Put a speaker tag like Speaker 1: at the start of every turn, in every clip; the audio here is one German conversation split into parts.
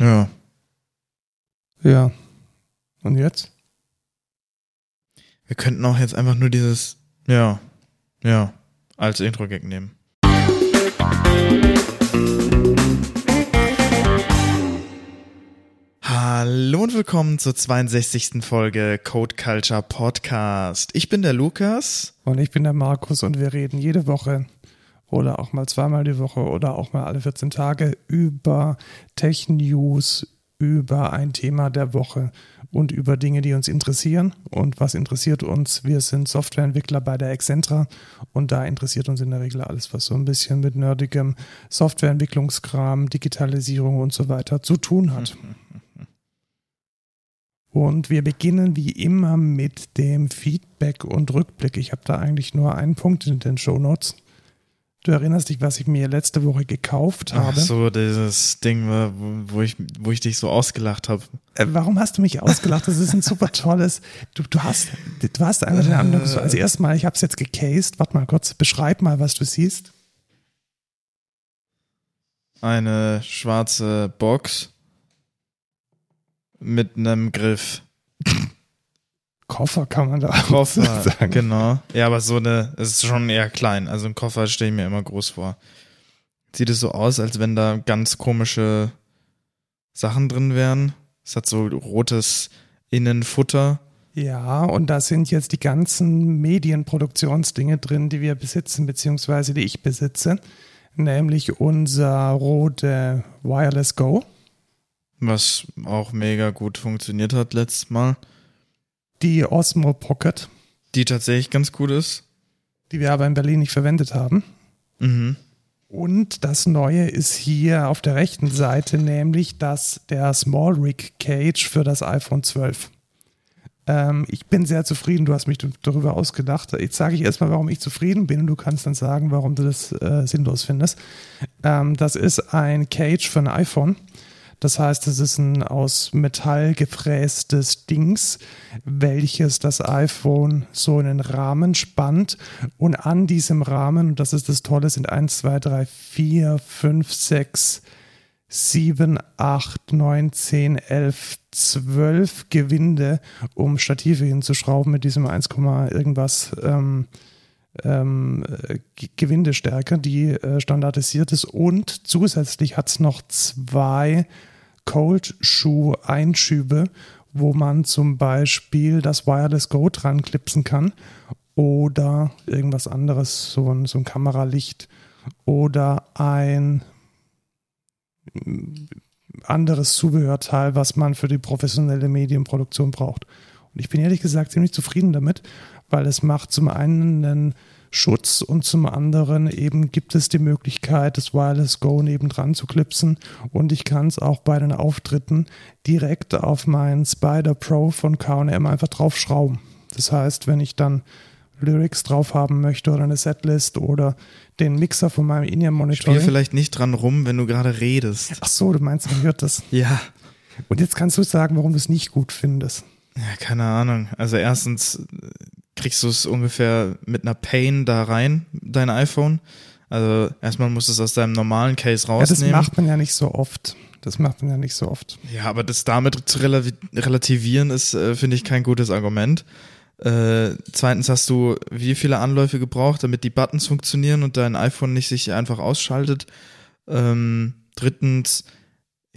Speaker 1: Ja.
Speaker 2: Ja. Und jetzt?
Speaker 1: Wir könnten auch jetzt einfach nur dieses, ja, ja, als Intro-Gag nehmen. Hallo und willkommen zur 62. Folge Code Culture Podcast. Ich bin der Lukas.
Speaker 2: Und ich bin der Markus und wir reden jede Woche oder auch mal zweimal die Woche oder auch mal alle 14 Tage über Tech-News, über ein Thema der Woche und über Dinge, die uns interessieren. Und was interessiert uns? Wir sind Softwareentwickler bei der Excentra und da interessiert uns in der Regel alles, was so ein bisschen mit nerdigem Softwareentwicklungskram, Digitalisierung und so weiter zu tun hat. Und wir beginnen wie immer mit dem Feedback und Rückblick. Ich habe da eigentlich nur einen Punkt in den Show Notes. Du erinnerst dich, was ich mir letzte Woche gekauft habe?
Speaker 1: Ach so, dieses Ding, wo ich, wo ich dich so ausgelacht habe.
Speaker 2: Äh, warum hast du mich ausgelacht? Das ist ein super tolles. Du, du hast, du hast einfach den Anwendung. So, als erstes Mal, ich habe es jetzt gecased. Warte mal kurz, beschreib mal, was du siehst.
Speaker 1: Eine schwarze Box mit einem Griff.
Speaker 2: Koffer kann man da
Speaker 1: Koffer, sagen. genau. Ja, aber so eine, es ist schon eher klein. Also ein Koffer stelle ich mir immer groß vor. Sieht es so aus, als wenn da ganz komische Sachen drin wären. Es hat so rotes Innenfutter.
Speaker 2: Ja, und da sind jetzt die ganzen Medienproduktionsdinge drin, die wir besitzen, beziehungsweise die ich besitze. Nämlich unser Rode Wireless Go.
Speaker 1: Was auch mega gut funktioniert hat letztes Mal
Speaker 2: die Osmo Pocket.
Speaker 1: Die tatsächlich ganz gut ist.
Speaker 2: Die wir aber in Berlin nicht verwendet haben.
Speaker 1: Mhm.
Speaker 2: Und das Neue ist hier auf der rechten Seite, nämlich das, der Small Rig Cage für das iPhone 12. Ähm, ich bin sehr zufrieden, du hast mich darüber ausgedacht. Jetzt sage ich erstmal, warum ich zufrieden bin und du kannst dann sagen, warum du das äh, sinnlos findest. Ähm, das ist ein Cage für ein iPhone das heißt, es ist ein aus Metall gefrästes Dings, welches das iPhone so in den Rahmen spannt. Und an diesem Rahmen, und das ist das Tolle, sind 1, 2, 3, 4, 5, 6, 7, 8, 9, 10, 11, 12 Gewinde, um Stative hinzuschrauben mit diesem 1, irgendwas ähm, ähm, Gewindestärke, die äh, standardisiert ist. Und zusätzlich hat es noch zwei Cold Shoe Einschübe, wo man zum Beispiel das Wireless Go dran klipsen kann oder irgendwas anderes, so ein, so ein Kameralicht oder ein anderes Zubehörteil, was man für die professionelle Medienproduktion braucht. Und ich bin ehrlich gesagt ziemlich zufrieden damit, weil es macht zum einen einen Schutz und zum anderen eben gibt es die Möglichkeit, das Wireless Go nebendran zu klipsen und ich kann es auch bei den Auftritten direkt auf meinen Spider Pro von K&M einfach draufschrauben. Das heißt, wenn ich dann Lyrics drauf haben möchte oder eine Setlist oder den Mixer von meinem In-Ear-Monitor.
Speaker 1: Spiel vielleicht nicht dran rum, wenn du gerade redest.
Speaker 2: Ach so, du meinst, man hört das.
Speaker 1: Ja.
Speaker 2: Und jetzt kannst du sagen, warum du es nicht gut findest.
Speaker 1: Ja, keine Ahnung. Also erstens kriegst du es ungefähr mit einer Pain da rein, dein iPhone. Also erstmal musst du es aus deinem normalen Case rausnehmen.
Speaker 2: Ja, das macht man ja nicht so oft. Das macht man ja nicht so oft.
Speaker 1: Ja, aber das damit zu relativieren ist, äh, finde ich, kein gutes Argument. Äh, zweitens hast du wie viele Anläufe gebraucht, damit die Buttons funktionieren und dein iPhone nicht sich einfach ausschaltet. Ähm, drittens,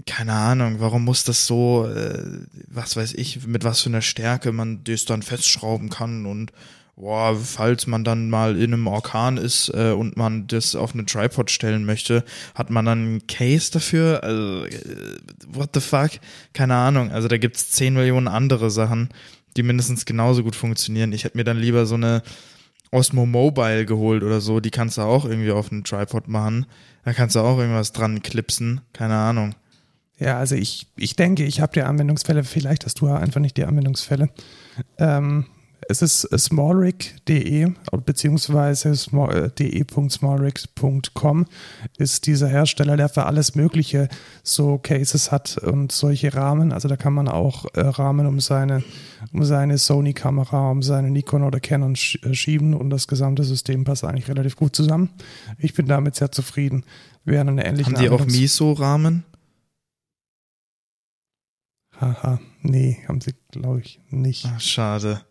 Speaker 1: keine Ahnung, warum muss das so, äh, was weiß ich, mit was für einer Stärke man das dann festschrauben kann und boah, falls man dann mal in einem Orkan ist äh, und man das auf eine Tripod stellen möchte, hat man dann einen Case dafür? Also, äh, what the fuck? Keine Ahnung. Also da gibt's zehn Millionen andere Sachen, die mindestens genauso gut funktionieren. Ich hätte mir dann lieber so eine Osmo Mobile geholt oder so, die kannst du auch irgendwie auf einen Tripod machen. Da kannst du auch irgendwas dran klipsen, keine Ahnung.
Speaker 2: Ja, also ich, ich denke, ich habe die Anwendungsfälle, vielleicht hast du ja einfach nicht die Anwendungsfälle. Ähm, es ist smallrig.de beziehungsweise äh, de.smallrig.com ist dieser Hersteller, der für alles Mögliche so Cases hat und solche Rahmen. Also da kann man auch äh, Rahmen um seine, um seine Sony-Kamera, um seine Nikon oder Canon äh, schieben und das gesamte System passt eigentlich relativ gut zusammen. Ich bin damit sehr zufrieden. Wir
Speaker 1: haben eine ähnliche Haben die auch Miso-Rahmen?
Speaker 2: Haha, nee, haben sie, glaube ich, nicht.
Speaker 1: Ach, schade.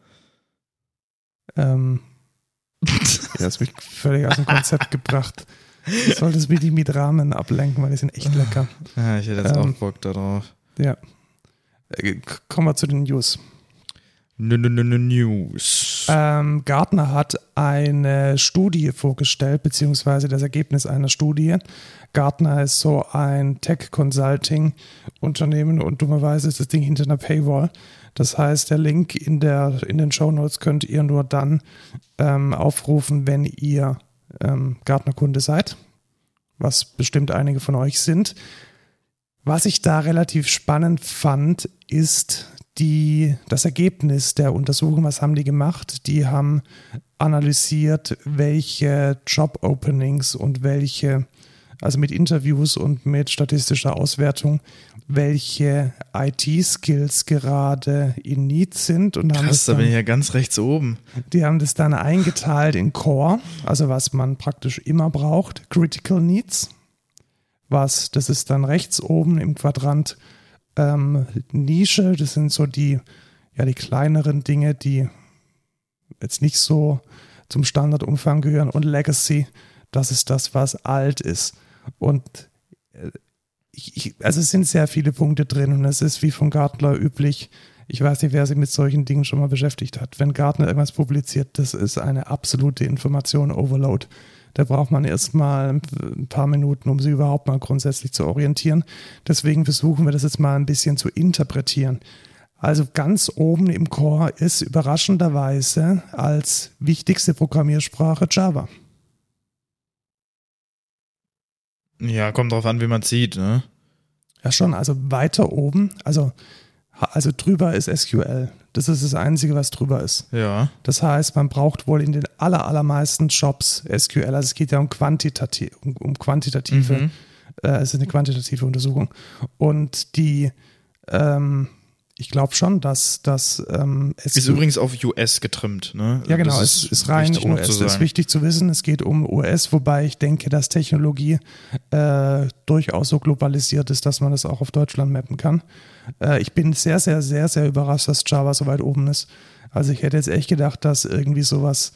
Speaker 2: Ähm, ja, hast mich völlig aus dem Konzept gebracht. Du solltest mich nicht mit Rahmen ablenken, weil die sind echt lecker.
Speaker 1: Ja, ich hätte jetzt
Speaker 2: Ähm,
Speaker 1: auch Bock darauf.
Speaker 2: Ja. Äh, Kommen wir zu den News.
Speaker 1: Nö, nö, nö, News.
Speaker 2: Ähm, Gartner hat eine Studie vorgestellt, beziehungsweise das Ergebnis einer Studie. Gartner ist so ein Tech-Consulting-Unternehmen und dummerweise ist das Ding hinter einer Paywall. Das heißt, der Link in, der, in den Show Notes könnt ihr nur dann ähm, aufrufen, wenn ihr ähm, Gartner-Kunde seid, was bestimmt einige von euch sind. Was ich da relativ spannend fand, ist die, das Ergebnis der Untersuchung. Was haben die gemacht? Die haben analysiert, welche Job-Openings und welche, also mit Interviews und mit statistischer Auswertung, welche IT-Skills gerade in Need sind und haben
Speaker 1: Krass,
Speaker 2: das
Speaker 1: da bin ich
Speaker 2: dann,
Speaker 1: ja ganz rechts oben.
Speaker 2: die haben das dann eingeteilt in Core, also was man praktisch immer braucht, Critical Needs, was, das ist dann rechts oben im Quadrant ähm, Nische, das sind so die, ja, die kleineren Dinge, die jetzt nicht so zum Standardumfang gehören und Legacy, das ist das, was alt ist. Und äh, ich, also es sind sehr viele Punkte drin und es ist wie von Gartner üblich. Ich weiß nicht, wer sich mit solchen Dingen schon mal beschäftigt hat. Wenn Gartner irgendwas publiziert, das ist eine absolute Information-Overload. Da braucht man erstmal ein paar Minuten, um sie überhaupt mal grundsätzlich zu orientieren. Deswegen versuchen wir das jetzt mal ein bisschen zu interpretieren. Also ganz oben im Core ist überraschenderweise als wichtigste Programmiersprache Java.
Speaker 1: Ja, kommt drauf an, wie man sieht, ne?
Speaker 2: Ja, schon. Also weiter oben, also, also drüber ist SQL. Das ist das Einzige, was drüber ist.
Speaker 1: Ja.
Speaker 2: Das heißt, man braucht wohl in den aller, allermeisten Jobs SQL. Also es geht ja um, quantitativ, um, um quantitative,
Speaker 1: Mhm.
Speaker 2: äh, es ist eine quantitative Untersuchung. Und die, ähm, ich glaube schon, dass das ähm,
Speaker 1: Ist übrigens auf US getrimmt, ne?
Speaker 2: Ja, genau,
Speaker 1: Das
Speaker 2: es ist rein US. Das ist wichtig zu wissen. Es geht um US, wobei ich denke, dass Technologie äh, durchaus so globalisiert ist, dass man das auch auf Deutschland mappen kann. Äh, ich bin sehr, sehr, sehr, sehr überrascht, dass Java so weit oben ist. Also ich hätte jetzt echt gedacht, dass irgendwie sowas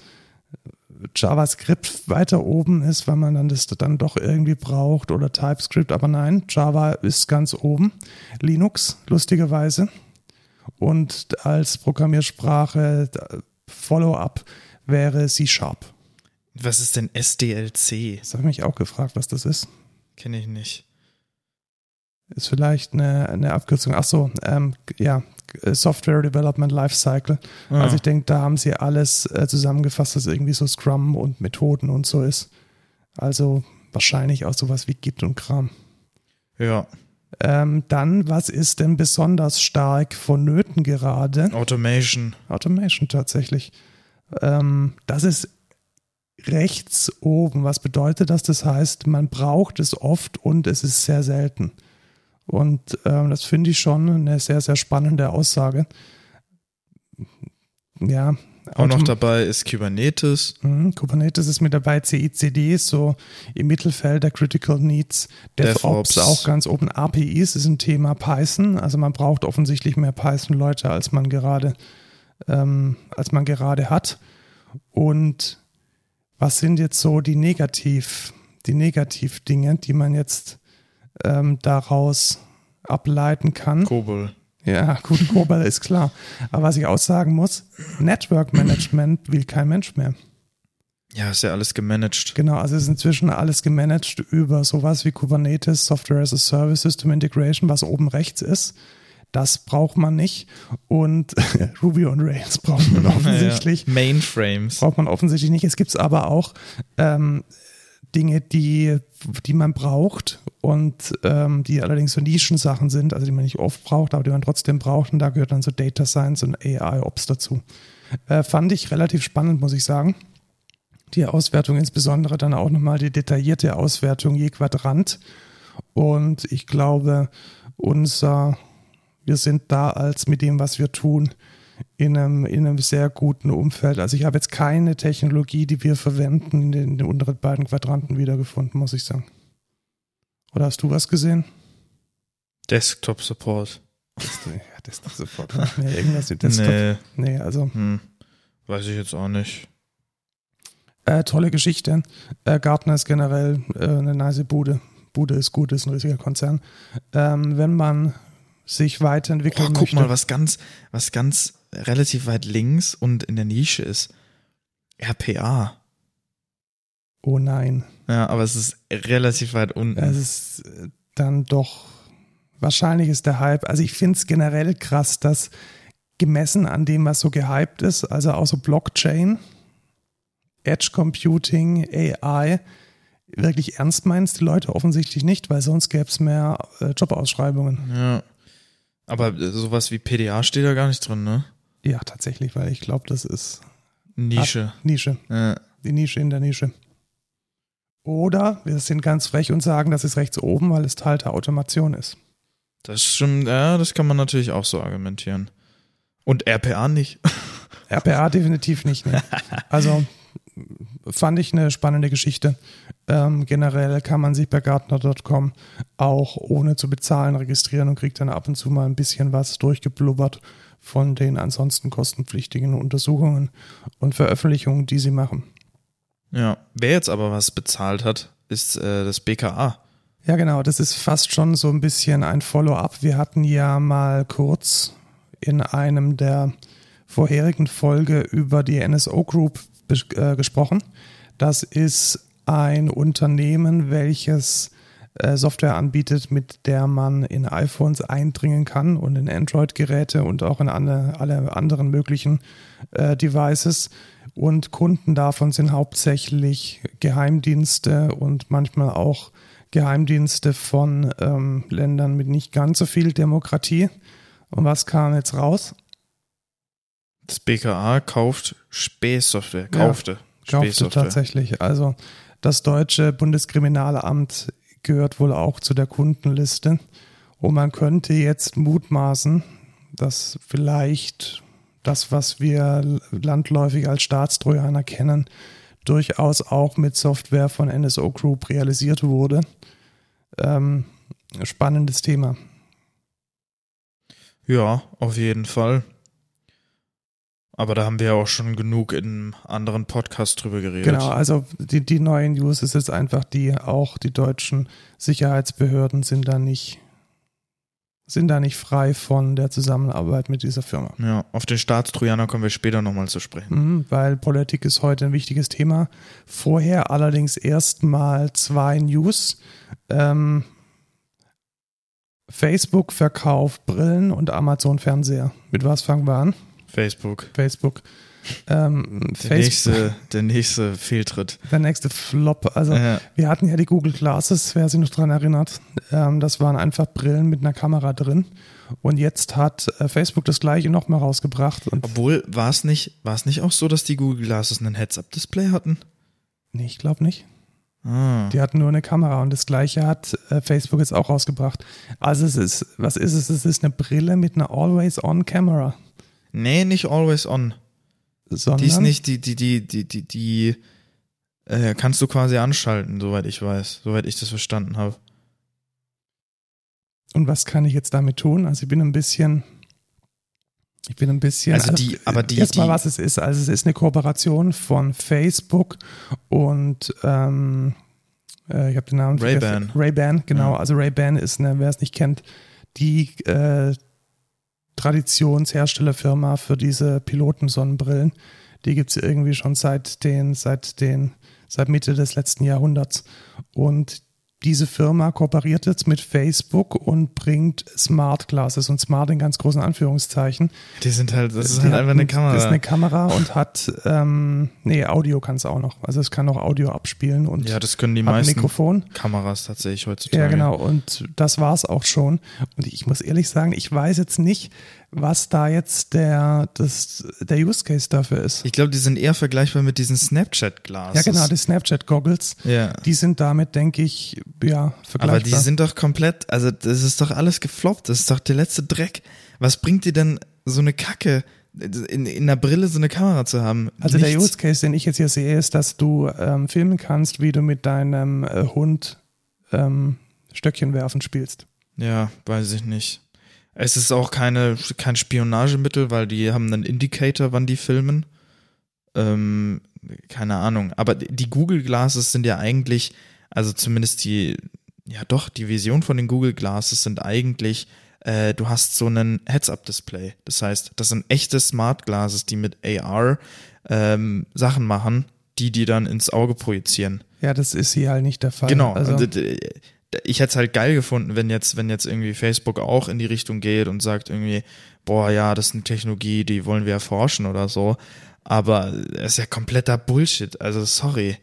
Speaker 2: äh, JavaScript weiter oben ist, weil man dann das dann doch irgendwie braucht oder TypeScript, aber nein, Java ist ganz oben. Linux, lustigerweise. Und als Programmiersprache äh, Follow-up wäre C-Sharp.
Speaker 1: Was ist denn SDLC?
Speaker 2: Das habe ich mich auch gefragt, was das ist.
Speaker 1: Kenne ich nicht.
Speaker 2: Ist vielleicht eine, eine Abkürzung. Ach so, ähm, ja, Software Development Lifecycle.
Speaker 1: Ah,
Speaker 2: Also ich denke, da haben sie alles äh, zusammengefasst, was irgendwie so Scrum und Methoden und so ist. Also wahrscheinlich auch sowas wie Git und Kram.
Speaker 1: ja,
Speaker 2: Ähm, dann, was ist denn besonders stark vonnöten gerade?
Speaker 1: Automation.
Speaker 2: Automation tatsächlich. Ähm, das ist rechts oben. Was bedeutet das? Das heißt, man braucht es oft und es ist sehr selten. Und ähm, das finde ich schon eine sehr, sehr spannende Aussage. Ja.
Speaker 1: Auch noch dabei ist Kubernetes.
Speaker 2: Mhm, Kubernetes ist mit dabei, CICD ist so im Mittelfeld der Critical Needs, DevOps,
Speaker 1: DevOps.
Speaker 2: auch ganz oben, APIs ist ein Thema Python, also man braucht offensichtlich mehr Python-Leute, als man gerade, ähm, als man gerade hat. Und was sind jetzt so die Negativ, die Negativ-Dinge, die man jetzt ähm, daraus ableiten kann?
Speaker 1: Kobol.
Speaker 2: Ja, gut, Cobol ist klar. Aber was ich auch sagen muss, Network Management will kein Mensch mehr.
Speaker 1: Ja, ist ja alles gemanagt.
Speaker 2: Genau, also es ist inzwischen alles gemanagt über sowas wie Kubernetes, Software as a Service, System Integration, was oben rechts ist. Das braucht man nicht. Und Ruby on Rails braucht man offensichtlich.
Speaker 1: Ja. Mainframes.
Speaker 2: Braucht man offensichtlich nicht. Es gibt aber auch ähm, Dinge, die, die man braucht und ähm, die allerdings so Nischensachen sind, also die man nicht oft braucht, aber die man trotzdem braucht. Und da gehört dann so Data Science und AI Ops dazu. Äh, fand ich relativ spannend, muss ich sagen. Die Auswertung, insbesondere dann auch nochmal die detaillierte Auswertung je Quadrant. Und ich glaube, unser, wir sind da als mit dem, was wir tun, in einem, in einem sehr guten Umfeld. Also ich habe jetzt keine Technologie, die wir verwenden, in den, in den unteren beiden Quadranten wiedergefunden, muss ich sagen. Oder hast du was gesehen?
Speaker 1: Desktop Support.
Speaker 2: Ja, ist sofort. Nee, irgendwas mit Desktop.
Speaker 1: Nee,
Speaker 2: Nee, also
Speaker 1: hm. weiß ich jetzt auch nicht.
Speaker 2: äh, tolle Geschichte. Äh, Gartner ist generell äh, eine nice Bude. Bude ist gut, ist ein riesiger Konzern. Ähm, wenn man sich weiterentwickeln
Speaker 1: Oh, guck
Speaker 2: möchte.
Speaker 1: mal, was ganz, was ganz relativ weit links und in der Nische ist. RPA.
Speaker 2: oh nein.
Speaker 1: Ja, aber es ist relativ weit unten.
Speaker 2: Es ist äh, dann doch, wahrscheinlich ist der Hype, also ich finde es generell krass, dass gemessen an dem, was so gehypt ist, also auch so Blockchain, Edge Computing, AI, wirklich ernst meinst die Leute offensichtlich nicht, weil sonst gäbe es mehr äh, Jobausschreibungen.
Speaker 1: ja. Aber äh, sowas wie PDA steht da gar nicht drin, ne?
Speaker 2: Ja, tatsächlich, weil ich glaube, das ist
Speaker 1: Nische.
Speaker 2: Nische,
Speaker 1: Ja.
Speaker 2: die Nische in der Nische. Oder wir sind ganz frech und sagen, das ist rechts oben, weil es Teil der Automation ist.
Speaker 1: Das schon, ja, das kann man natürlich auch so argumentieren. Und RPA nicht.
Speaker 2: RPA definitiv nicht. Ne? Also fand ich eine spannende Geschichte. Ähm, generell kann man sich bei Gartner.com auch ohne zu bezahlen registrieren und kriegt dann ab und zu mal ein bisschen was durchgeblubbert von den ansonsten kostenpflichtigen Untersuchungen und Veröffentlichungen, die sie machen.
Speaker 1: Ja. Wer jetzt aber was bezahlt hat, ist äh, das BKA.
Speaker 2: Ja, genau, das ist fast schon so ein bisschen ein Follow-up. Wir hatten ja mal kurz in einem der vorherigen Folge über die NSO Group äh, gesprochen. Das ist ein Unternehmen, welches Software anbietet, mit der man in iPhones eindringen kann und in Android-Geräte und auch in alle, alle anderen möglichen äh, Devices. Und Kunden davon sind hauptsächlich Geheimdienste und manchmal auch Geheimdienste von ähm, Ländern mit nicht ganz so viel Demokratie. Und was kam jetzt raus?
Speaker 1: Das BKA kauft Spähsoftware.
Speaker 2: Ja,
Speaker 1: Kaufte.
Speaker 2: Kaufte
Speaker 1: Spähsoftware.
Speaker 2: tatsächlich. Also das deutsche Bundeskriminalamt gehört wohl auch zu der Kundenliste. Und man könnte jetzt mutmaßen, dass vielleicht das, was wir landläufig als Staatstrojaner kennen, durchaus auch mit Software von NSO Group realisiert wurde. Ähm, spannendes Thema.
Speaker 1: Ja, auf jeden Fall. Aber da haben wir ja auch schon genug in anderen Podcasts drüber geredet.
Speaker 2: Genau, also die, die neue News ist jetzt einfach die, auch die deutschen Sicherheitsbehörden sind da nicht, sind da nicht frei von der Zusammenarbeit mit dieser Firma.
Speaker 1: Ja, auf den Staatstrojaner kommen wir später nochmal zu sprechen.
Speaker 2: Mhm, weil Politik ist heute ein wichtiges Thema. Vorher allerdings erstmal zwei News. Ähm, Facebook verkauft Brillen und Amazon Fernseher. Mit was fangen wir an?
Speaker 1: Facebook.
Speaker 2: Facebook. Ähm,
Speaker 1: Der
Speaker 2: Facebook
Speaker 1: nächste, der nächste Fehltritt.
Speaker 2: der nächste Flop. Also
Speaker 1: Ja.
Speaker 2: wir hatten ja die Google Glasses, wer sich noch dran erinnert. Ähm, das waren einfach Brillen mit einer Kamera drin. Und jetzt hat äh, Facebook das gleiche nochmal rausgebracht.
Speaker 1: Obwohl, war es nicht, war es nicht auch so, dass die Google Glasses einen Heads-Up-Display hatten?
Speaker 2: nee, ich glaube nicht.
Speaker 1: Ah.
Speaker 2: Die hatten nur eine Kamera und das gleiche hat äh, Facebook jetzt auch rausgebracht. Also es ist, was ist es? Es ist eine Brille mit einer Always-On-Camera.
Speaker 1: Nee, nicht always on.
Speaker 2: Sondern,
Speaker 1: Die ist nicht, die, die, die, die, die, die äh, kannst du quasi anschalten, soweit ich weiß, soweit ich das verstanden habe.
Speaker 2: Und was kann ich jetzt damit tun? Also ich bin ein bisschen, ich bin ein bisschen,
Speaker 1: Also die- aber die-
Speaker 2: erstmal was es ist. Also es ist eine Kooperation von Facebook und ähm, äh, ich habe den Namen
Speaker 1: Ray-Ban.
Speaker 2: Ray-Ban, genau.
Speaker 1: Ja.
Speaker 2: Also Ray-Ban ist, eine, wer es nicht kennt, die äh, Traditionsherstellerfirma für diese Pilotensonnenbrillen. Die gibt es irgendwie schon seit den, seit den, seit Mitte des letzten Jahrhunderts. Und diese Firma kooperiert jetzt mit Facebook und bringt Smart Glasses und Smart in ganz großen Anführungszeichen.
Speaker 1: Die sind halt, das ist halt einfach eine
Speaker 2: ein-
Speaker 1: Kamera.
Speaker 2: Das ist eine Kamera und hat, ähm, nee, Audio kann es auch noch. Also es kann auch Audio abspielen und
Speaker 1: ja, das können die meisten
Speaker 2: Mikrofon.
Speaker 1: Kameras tatsächlich heutzutage.
Speaker 2: Ja, genau. Und das war's auch schon. Und ich muss ehrlich sagen, ich weiß jetzt nicht, was da jetzt der, das, der Use Case dafür ist.
Speaker 1: Ich glaube, die sind eher vergleichbar mit diesen Snapchat-Glasses.
Speaker 2: Ja, genau, die Snapchat-Goggles,
Speaker 1: Ja.
Speaker 2: die sind damit, denke ich, ja, vergleichbar.
Speaker 1: Aber die sind doch komplett, also das ist doch alles gefloppt, das ist doch der letzte Dreck. Was bringt dir denn so eine Kacke, in, in der Brille so eine Kamera zu haben?
Speaker 2: also der
Speaker 1: Nichts.
Speaker 2: Use Case, den ich jetzt hier sehe, ist, dass du ähm, filmen kannst, wie du mit deinem äh, Hund ähm, Stöckchen werfen spielst.
Speaker 1: Ja, weiß ich nicht. Es ist auch keine, kein Spionagemittel, weil die haben einen Indicator, wann die filmen. Ähm, keine Ahnung. Aber die Google Glasses sind ja eigentlich, also zumindest die, ja doch, die Vision von den Google Glasses sind eigentlich, äh, du hast so einen Heads-Up-Display. Das heißt, das sind echte Smart Glasses, die mit AR ähm, Sachen machen, die die dann ins Auge projizieren.
Speaker 2: Ja, das ist hier halt nicht der Fall.
Speaker 1: Genau.
Speaker 2: Also,
Speaker 1: äh, ich hätte es halt geil gefunden, wenn jetzt, wenn jetzt irgendwie Facebook auch in die Richtung geht und sagt irgendwie, boah, ja, das ist eine Technologie, die wollen wir erforschen oder so. Aber es ist ja kompletter Bullshit. Also sorry.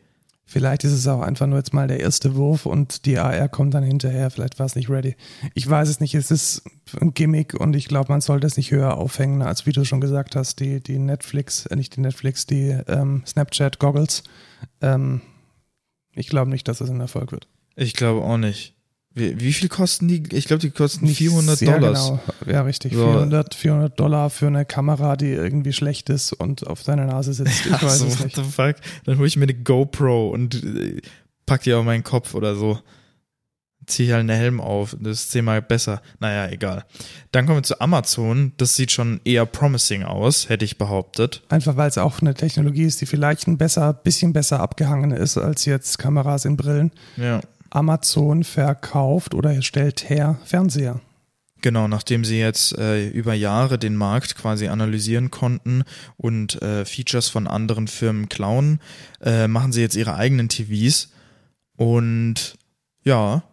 Speaker 2: vielleicht ist es auch einfach nur jetzt mal der erste Wurf und die AR kommt dann hinterher. Vielleicht war es nicht ready. Ich weiß es nicht. Es ist ein Gimmick und ich glaube, man sollte es nicht höher aufhängen, als wie du schon gesagt hast, die, die Netflix, äh, nicht die Netflix, die ähm, Snapchat-Goggles. Ähm, ich glaube nicht, dass es ein Erfolg wird.
Speaker 1: Ich glaube auch nicht. Wie, wie viel kosten die? Ich glaube, die kosten
Speaker 2: Nicht
Speaker 1: 400
Speaker 2: sehr
Speaker 1: Dollars.
Speaker 2: Genau. Ja, richtig.
Speaker 1: So.
Speaker 2: 400, 400 Dollar für eine Kamera, die irgendwie schlecht ist und auf deiner Nase sitzt. Ich
Speaker 1: Ach
Speaker 2: weiß
Speaker 1: so,
Speaker 2: es
Speaker 1: what
Speaker 2: nicht.
Speaker 1: the fuck? Dann hole ich mir eine GoPro und äh, pack die auf meinen Kopf oder so. Ziehe ich halt einen Helm auf. Das ist zehnmal besser. Naja, egal. Dann kommen wir zu Amazon. Das sieht schon eher promising aus, hätte ich behauptet.
Speaker 2: Einfach weil es auch eine Technologie ist, die vielleicht ein besser, bisschen besser abgehangen ist als jetzt Kameras in Brillen.
Speaker 1: Ja.
Speaker 2: Amazon verkauft oder stellt her Fernseher.
Speaker 1: Genau, nachdem sie jetzt äh, über Jahre den Markt quasi analysieren konnten und äh, Features von anderen Firmen klauen, äh, machen sie jetzt ihre eigenen TVs. Und ja,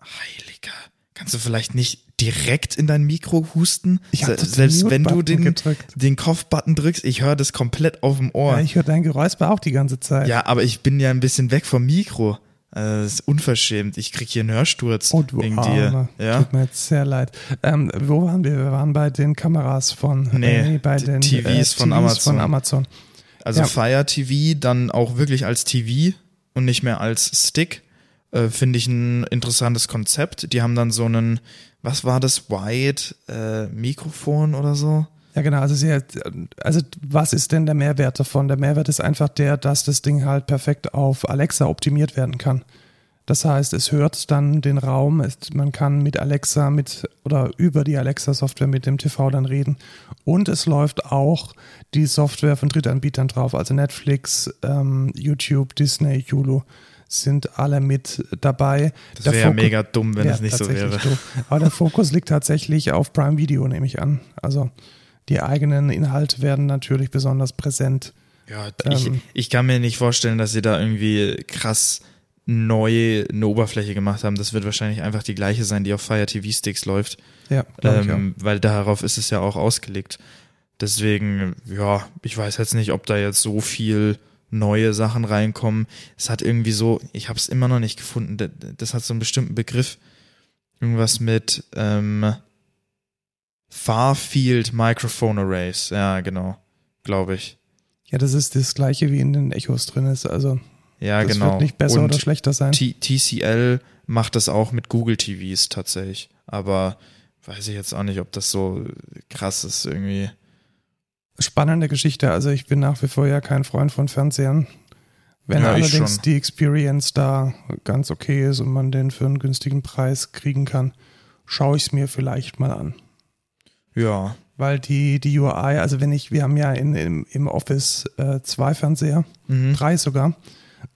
Speaker 1: Heiliger, kannst du vielleicht nicht direkt in dein Mikro husten?
Speaker 2: Ich
Speaker 1: Se- Selbst wenn du den,
Speaker 2: gedrückt.
Speaker 1: den Kopfbutton drückst, ich höre das komplett auf dem Ohr.
Speaker 2: Ja, ich höre dein Geräusper auch die ganze Zeit.
Speaker 1: Ja, aber ich bin ja ein bisschen weg vom Mikro. Äh, Das ist unverschämt. Ich krieg hier einen Hörsturz
Speaker 2: Oh, du
Speaker 1: wegen
Speaker 2: Armer.
Speaker 1: dir. Ja?
Speaker 2: Tut mir jetzt sehr leid. Ähm, wo waren wir? Wir waren bei den Kameras von,
Speaker 1: Nee,
Speaker 2: bei
Speaker 1: die
Speaker 2: den
Speaker 1: TVs von Amazon.
Speaker 2: von Amazon.
Speaker 1: Also
Speaker 2: Ja.
Speaker 1: Fire TV dann auch wirklich als TV und nicht mehr als Stick. Äh, Finde ich ein interessantes Konzept. Die haben dann so einen, was war das, Wide äh, Mikrofon oder so?
Speaker 2: Ja, genau. Also, sie, also, was ist denn der Mehrwert davon? Der Mehrwert ist einfach der, dass das Ding halt perfekt auf Alexa optimiert werden kann. Das heißt, es hört dann den Raum, es, man kann mit Alexa mit oder über die Alexa-Software mit dem TV dann reden. Und es läuft auch die Software von Drittanbietern drauf, also Netflix, ähm, YouTube, Disney, Hulu sind alle mit dabei.
Speaker 1: Das wäre
Speaker 2: Fokus-
Speaker 1: mega dumm, wenn
Speaker 2: Ja,
Speaker 1: es nicht so wäre.
Speaker 2: doof. Aber der Fokus liegt tatsächlich auf Prime Video, nehme ich an. Also die eigenen Inhalte werden natürlich besonders präsent.
Speaker 1: Ja, ich,
Speaker 2: Ähm.
Speaker 1: ich kann mir nicht vorstellen, dass sie da irgendwie krass neu eine Oberfläche gemacht haben. Das wird wahrscheinlich einfach die gleiche sein, die auf Fire TV Sticks läuft.
Speaker 2: Ja, glaub ich
Speaker 1: ähm, weil darauf ist es ja auch ausgelegt. Deswegen, ja, ich weiß jetzt nicht, ob da jetzt so viel neue Sachen reinkommen. Es hat irgendwie so, ich habe es immer noch nicht gefunden. Das, das hat so einen bestimmten Begriff. Irgendwas mit ähm, Far Field Microphone Arrays. Ja, genau, glaube ich.
Speaker 2: Ja, das ist das gleiche wie in den Echos drin ist. Also
Speaker 1: Ja,
Speaker 2: das
Speaker 1: genau.
Speaker 2: wird nicht besser
Speaker 1: Und
Speaker 2: oder schlechter sein.
Speaker 1: T TCL macht das auch mit Google TVs tatsächlich. Aber weiß ich jetzt auch nicht, ob das so krass ist irgendwie.
Speaker 2: Spannende Geschichte. Also ich bin nach wie vor ja kein Freund von Fernsehern. Wenn
Speaker 1: Ja,
Speaker 2: allerdings die Experience da ganz okay ist und man den für einen günstigen Preis kriegen kann, schaue ich es mir vielleicht mal an.
Speaker 1: Ja,
Speaker 2: Weil die, die UI, also wenn ich, wir haben ja in, im, im Office äh, zwei Fernseher,
Speaker 1: Mhm.
Speaker 2: drei sogar.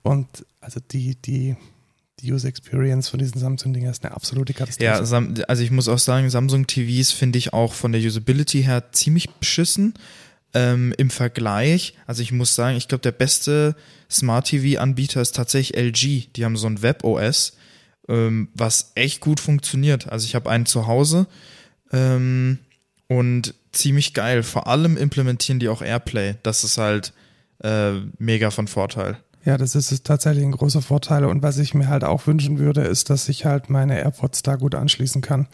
Speaker 2: Und also die, die, die User Experience von diesen Samsung-Dinger ist eine absolute Katastrophe.
Speaker 1: Ja, also ich muss auch sagen, Samsung TVs finde ich auch von der Usability her ziemlich beschissen. Ähm, Im Vergleich, also ich muss sagen, ich glaube, der beste Smart TV-Anbieter ist tatsächlich LG. Die haben so ein Web-OS, ähm, was echt gut funktioniert. Also ich habe einen zu Hause ähm, und ziemlich geil. Vor allem implementieren die auch AirPlay. Das ist halt äh, mega von Vorteil.
Speaker 2: Ja, das ist tatsächlich ein großer Vorteil. Und was ich mir halt auch wünschen würde, ist, dass ich halt meine AirPods da gut anschließen kann.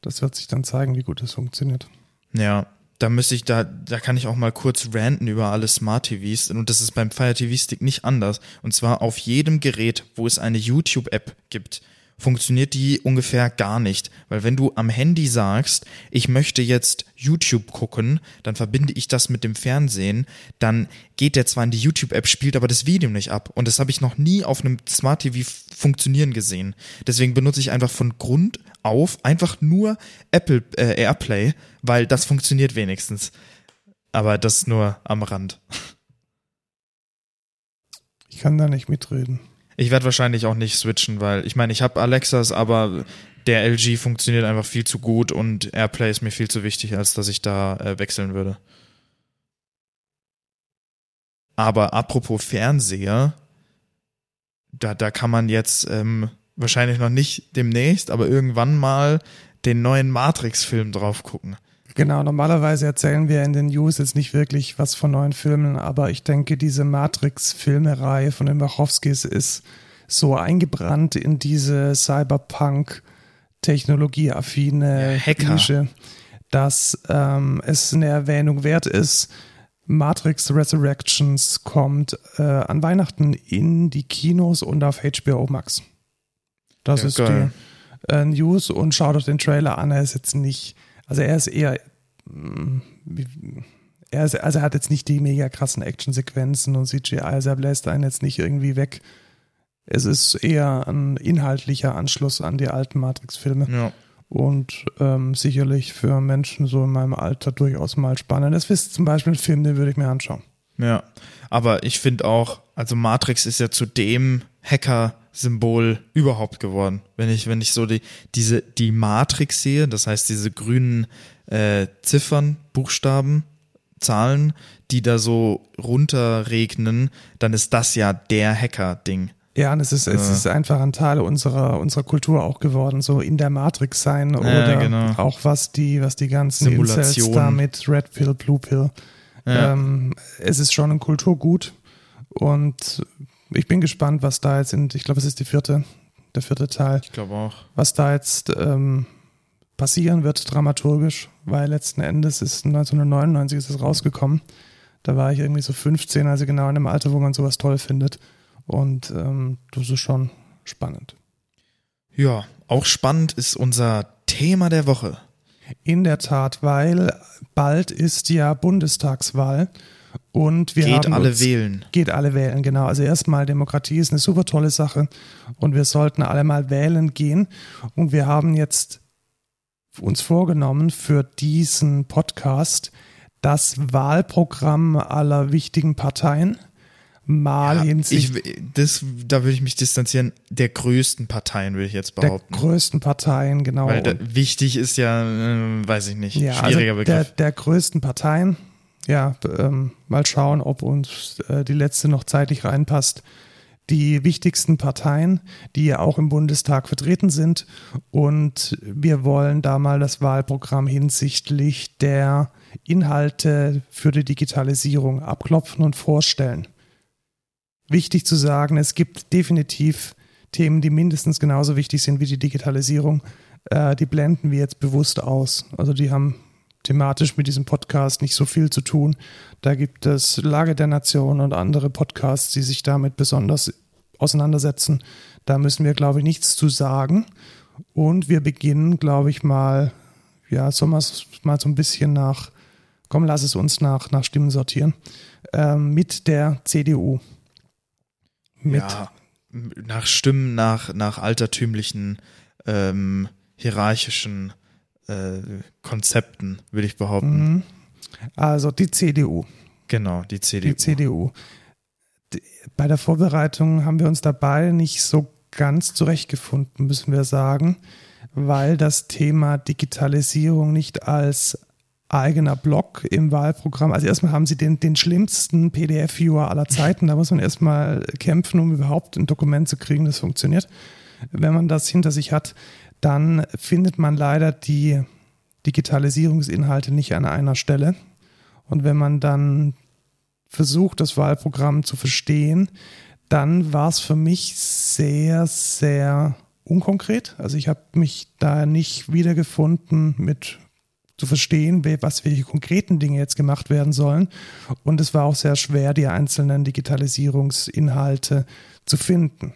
Speaker 2: Das wird sich dann zeigen, wie gut es funktioniert.
Speaker 1: Ja, da müsste ich, da, da kann ich auch mal kurz ranten über alle Smart TVs. Und das ist beim Fire TV Stick nicht anders. Und zwar auf jedem Gerät, wo es eine YouTube-App gibt, funktioniert die ungefähr gar nicht. Weil wenn du am Handy sagst, ich möchte jetzt YouTube gucken, dann verbinde ich das mit dem Fernsehen, dann geht der zwar in die YouTube-App, spielt aber das Video nicht ab. Und das habe ich noch nie auf einem Smart TV funktionieren gesehen. Deswegen benutze ich einfach von Grund auf einfach nur Apple äh, AirPlay, weil das funktioniert wenigstens. Aber das nur am Rand.
Speaker 2: Ich kann da nicht mitreden.
Speaker 1: Ich werde wahrscheinlich auch nicht switchen, weil ich meine, ich habe Alexas, aber der LG funktioniert einfach viel zu gut und AirPlay ist mir viel zu wichtig, als dass ich da äh, wechseln würde. Aber apropos Fernseher, da, da kann man jetzt ähm, wahrscheinlich noch nicht demnächst, aber irgendwann mal den neuen Matrix-Film drauf gucken.
Speaker 2: Genau, normalerweise erzählen wir in den News jetzt nicht wirklich was von neuen Filmen, aber ich denke, diese Matrix-Filmereihe von den Wachowskis ist so eingebrannt in diese Cyberpunk-technologieaffine
Speaker 1: Ja.
Speaker 2: Nische, dass ähm, es eine Erwähnung wert ist. Matrix Resurrections kommt äh, an Weihnachten in die Kinos und auf HBO Max. Das
Speaker 1: Ja,
Speaker 2: ist
Speaker 1: geil.
Speaker 2: die äh, News und schaut euch den Trailer an. Er ist jetzt nicht, also er ist eher, mm, er ist, also er hat jetzt nicht die mega krassen Actionsequenzen und CGI, also er bläst einen jetzt nicht irgendwie weg. Es ist eher ein inhaltlicher Anschluss an die alten Matrix-Filme
Speaker 1: Ja.
Speaker 2: und ähm, sicherlich für Menschen so in meinem Alter durchaus mal spannend. Das ist zum Beispiel ein Film, den würde ich mir anschauen.
Speaker 1: Ja, aber ich finde auch, also Matrix ist ja zu dem Hacker-Symbol überhaupt geworden. Wenn ich, wenn ich so die, diese, die Matrix sehe, das heißt diese grünen äh, Ziffern, Buchstaben, Zahlen, die da so runterregnen, dann ist das ja der Hacker-Ding.
Speaker 2: Ja, und es ist, es
Speaker 1: Ja.
Speaker 2: ist einfach ein Teil unserer, unserer Kultur auch geworden, so in der Matrix sein oder
Speaker 1: genau.
Speaker 2: auch was die, was die ganzen Incels
Speaker 1: Simulation.
Speaker 2: da mit Red Pill, Blue Pill.
Speaker 1: Ja.
Speaker 2: Ähm, es ist schon ein Kulturgut und ich bin gespannt, was da jetzt in, ich glaube, es ist die vierte, der vierte Teil,
Speaker 1: Ich glaube auch.
Speaker 2: was da jetzt ähm, passieren wird dramaturgisch, weil letzten Endes ist 1999 ist es rausgekommen. Da war ich irgendwie so 15, also genau in dem Alter, wo man sowas toll findet. Und ähm, das ist schon spannend.
Speaker 1: Ja, auch spannend ist unser Thema der Woche.
Speaker 2: In der Tat, weil bald ist ja Bundestagswahl und wir
Speaker 1: Geht
Speaker 2: haben
Speaker 1: alle
Speaker 2: uns,
Speaker 1: wählen.
Speaker 2: Geht alle wählen, genau. Also erstmal Demokratie ist eine super tolle Sache und wir sollten alle mal wählen gehen. Und wir haben jetzt uns vorgenommen für diesen Podcast das Wahlprogramm aller wichtigen Parteien mal
Speaker 1: Ja,
Speaker 2: hinsichtlich
Speaker 1: ich, das, da würde ich mich distanzieren, der größten Parteien, würde ich jetzt
Speaker 2: der
Speaker 1: behaupten.
Speaker 2: größten Parteien, genau.
Speaker 1: Weil da, wichtig ist ja, äh, weiß ich nicht,
Speaker 2: Ja,
Speaker 1: schwieriger
Speaker 2: also der,
Speaker 1: Begriff.
Speaker 2: der größten Parteien. Ja, ähm, mal schauen, ob uns äh, die letzte noch zeitlich reinpasst. Die wichtigsten Parteien, die ja auch im Bundestag vertreten sind. Und wir wollen da mal das Wahlprogramm hinsichtlich der Inhalte für die Digitalisierung abklopfen und vorstellen. Wichtig zu sagen, es gibt definitiv Themen, die mindestens genauso wichtig sind wie die Digitalisierung. Äh, die blenden wir jetzt bewusst aus. Also die haben thematisch mit diesem Podcast nicht so viel zu tun. Da gibt es Lage der Nation und andere Podcasts, die sich damit besonders auseinandersetzen. Da müssen wir, glaube ich, nichts zu sagen. Und wir beginnen, glaube ich, mal, ja, wir es mal so ein bisschen nach, komm, lass es uns nach, nach Stimmen sortieren, ähm, mit der CDU. Mit,
Speaker 1: ja, nach Stimmen, nach, nach altertümlichen, ähm, hierarchischen äh, Konzepten, würde ich behaupten.
Speaker 2: Mhm. Also die CDU.
Speaker 1: Genau, die CDU.
Speaker 2: Die CDU. Die- Bei der Vorbereitung haben wir uns dabei nicht so ganz zurechtgefunden, müssen wir sagen, weil das Thema Digitalisierung nicht als eigener Block im Wahlprogramm, also erstmal haben sie den, den schlimmsten PDF-Viewer aller Zeiten, da muss man erstmal kämpfen, um überhaupt ein Dokument zu kriegen, das funktioniert. Wenn man das hinter sich hat, dann findet man leider die Digitalisierungsinhalte nicht an einer Stelle. Und wenn man dann versucht, das Wahlprogramm zu verstehen, dann war es für mich sehr, sehr unkonkret. Also ich habe mich da nicht wiedergefunden mit zu verstehen, was welche konkreten Dinge jetzt gemacht werden sollen. Und es war auch sehr schwer, die einzelnen Digitalisierungsinhalte zu finden.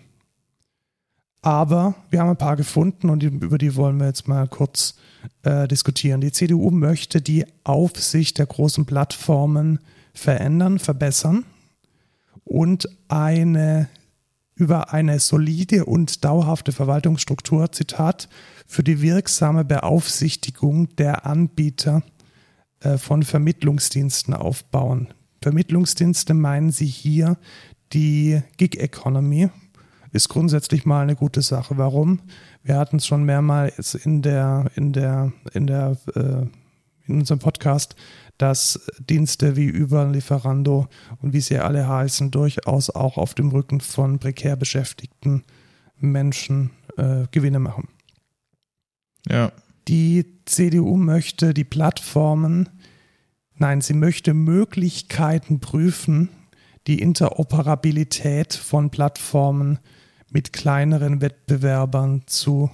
Speaker 2: Aber wir haben ein paar gefunden und über die wollen wir jetzt mal kurz äh, diskutieren. Die CDU möchte die Aufsicht der großen Plattformen verändern, verbessern und eine über eine solide und dauerhafte Verwaltungsstruktur, Zitat, für die wirksame Beaufsichtigung der Anbieter äh, von Vermittlungsdiensten aufbauen. Vermittlungsdienste meinen sie hier die Gig Economy. Ist grundsätzlich mal eine gute Sache. Warum? Wir hatten es schon mehrmals in der, in der, in der, äh, in unserem Podcast, dass Dienste wie Uber, Lieferando und wie sie alle heißen, durchaus auch auf dem Rücken von prekär beschäftigten Menschen äh, Gewinne machen.
Speaker 1: Ja.
Speaker 2: Die CDU möchte die Plattformen, nein, sie möchte Möglichkeiten prüfen, die Interoperabilität von Plattformen mit kleineren Wettbewerbern zu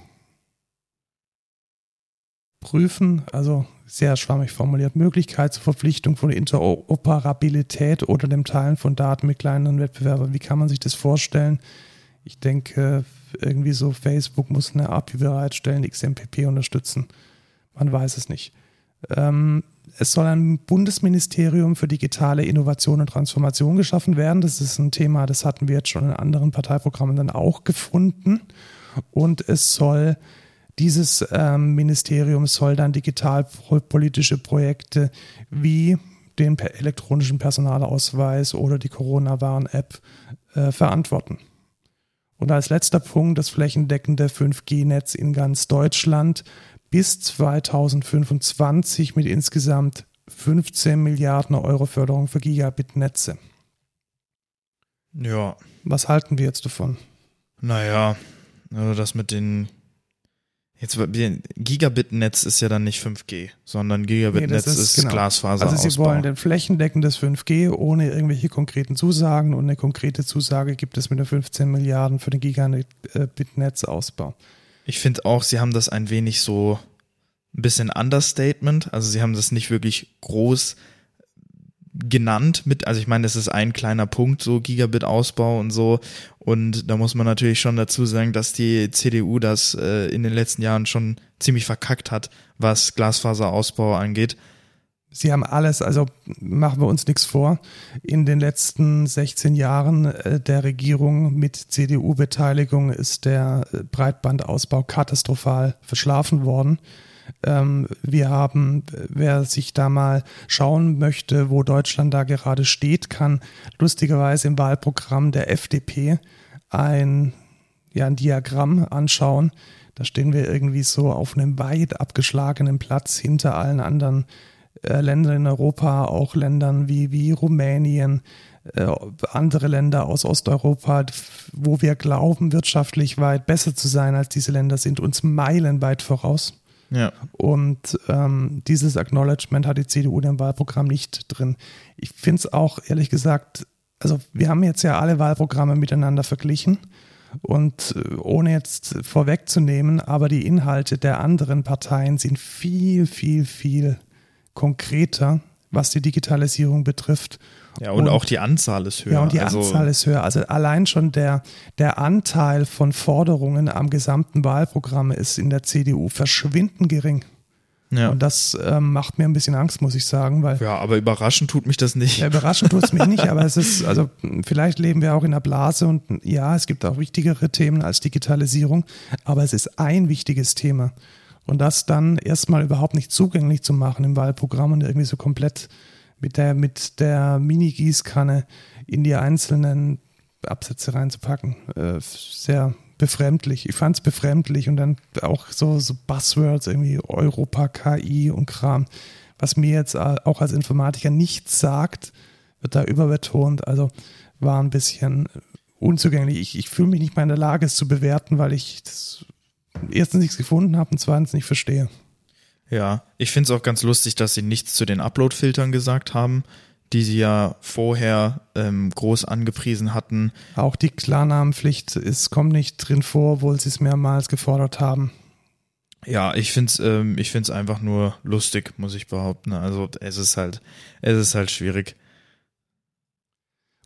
Speaker 2: prüfen, also sehr schwammig formuliert, Möglichkeit zur Verpflichtung von Interoperabilität oder dem Teilen von Daten mit kleineren Wettbewerbern. Wie kann man sich das vorstellen? Ich denke, irgendwie so Facebook muss eine API bereitstellen, XMPP unterstützen. Man weiß es nicht. Ähm, es soll ein Bundesministerium für digitale Innovation und Transformation geschaffen werden. Das ist ein Thema, das hatten wir jetzt schon in anderen Parteiprogrammen dann auch gefunden. Und es soll dieses ähm, Ministerium soll dann digitalpolitische Projekte wie den elektronischen Personalausweis oder die Corona-Warn-App äh, verantworten. Und als letzter Punkt das flächendeckende 5G-Netz in ganz Deutschland bis 2025 mit insgesamt 15 Milliarden Euro Förderung für Gigabit-Netze.
Speaker 1: Ja.
Speaker 2: Was halten wir jetzt davon?
Speaker 1: Naja, also das mit den Jetzt Gigabit-Netz ist ja dann nicht 5G, sondern Gigabit-Netz nee, ist, ist genau. Glasfaser.
Speaker 2: Also sie wollen ein flächendeckendes 5G ohne irgendwelche konkreten Zusagen und eine konkrete Zusage gibt es mit den 15 Milliarden für den Gigabit-Netzausbau.
Speaker 1: Ich finde auch, sie haben das ein wenig so ein bisschen Understatement. Also sie haben das nicht wirklich groß genannt mit, also ich meine, das ist ein kleiner Punkt, so Gigabit-Ausbau und so. Und da muss man natürlich schon dazu sagen, dass die CDU das äh, in den letzten Jahren schon ziemlich verkackt hat, was Glasfaserausbau angeht.
Speaker 2: Sie haben alles, also machen wir uns nichts vor. In den letzten 16 Jahren äh, der Regierung mit CDU-Beteiligung ist der äh, Breitbandausbau katastrophal verschlafen worden. Ähm, wir haben, wer sich da mal schauen möchte, wo Deutschland da gerade steht, kann lustigerweise im Wahlprogramm der FDP ein, ja, ein Diagramm anschauen. Da stehen wir irgendwie so auf einem weit abgeschlagenen Platz hinter allen anderen äh, Ländern in Europa, auch Ländern wie, wie Rumänien, äh, andere Länder aus Osteuropa, wo wir glauben, wirtschaftlich weit besser zu sein als diese Länder, sind uns meilenweit voraus.
Speaker 1: Ja.
Speaker 2: Und ähm, dieses Acknowledgement hat die CDU in dem Wahlprogramm nicht drin. Ich finde es auch, ehrlich gesagt, also wir haben jetzt ja alle Wahlprogramme miteinander verglichen. Und äh, ohne jetzt vorwegzunehmen, aber die Inhalte der anderen Parteien sind viel, viel, viel konkreter, was die Digitalisierung betrifft.
Speaker 1: Ja, und, und, auch die Anzahl ist höher.
Speaker 2: Ja, und die also, Anzahl ist höher. Also allein schon der, der Anteil von Forderungen am gesamten Wahlprogramm ist in der CDU verschwindend gering. Ja. Und das ähm, macht mir ein bisschen Angst, muss ich sagen, weil.
Speaker 1: Ja, aber überraschend tut mich das nicht.
Speaker 2: Ja, überraschend tut es mich nicht, aber es ist, also vielleicht leben wir auch in einer Blase und ja, es gibt auch wichtigere Themen als Digitalisierung, aber es ist ein wichtiges Thema. Und das dann erstmal überhaupt nicht zugänglich zu machen im Wahlprogramm und irgendwie so komplett mit der, mit der Mini-Gießkanne in die einzelnen Absätze reinzupacken. Äh, sehr befremdlich. Ich fand es befremdlich und dann auch so, so Buzzwords, irgendwie Europa, KI und Kram, was mir jetzt auch als Informatiker nichts sagt, wird da überbetont. Also war ein bisschen unzugänglich. Ich, ich fühle mich nicht mal in der Lage, es zu bewerten, weil ich das erstens nichts gefunden habe und zweitens nicht verstehe.
Speaker 1: Ja, ich finde es auch ganz lustig, dass sie nichts zu den Upload-Filtern gesagt haben, die sie ja vorher ähm, groß angepriesen hatten.
Speaker 2: Auch die Klarnamenpflicht ist, kommt nicht drin vor, obwohl sie es mehrmals gefordert haben.
Speaker 1: Ja, ich finde es ähm, ich find's einfach nur lustig, muss ich behaupten. Also es ist halt, es ist halt schwierig.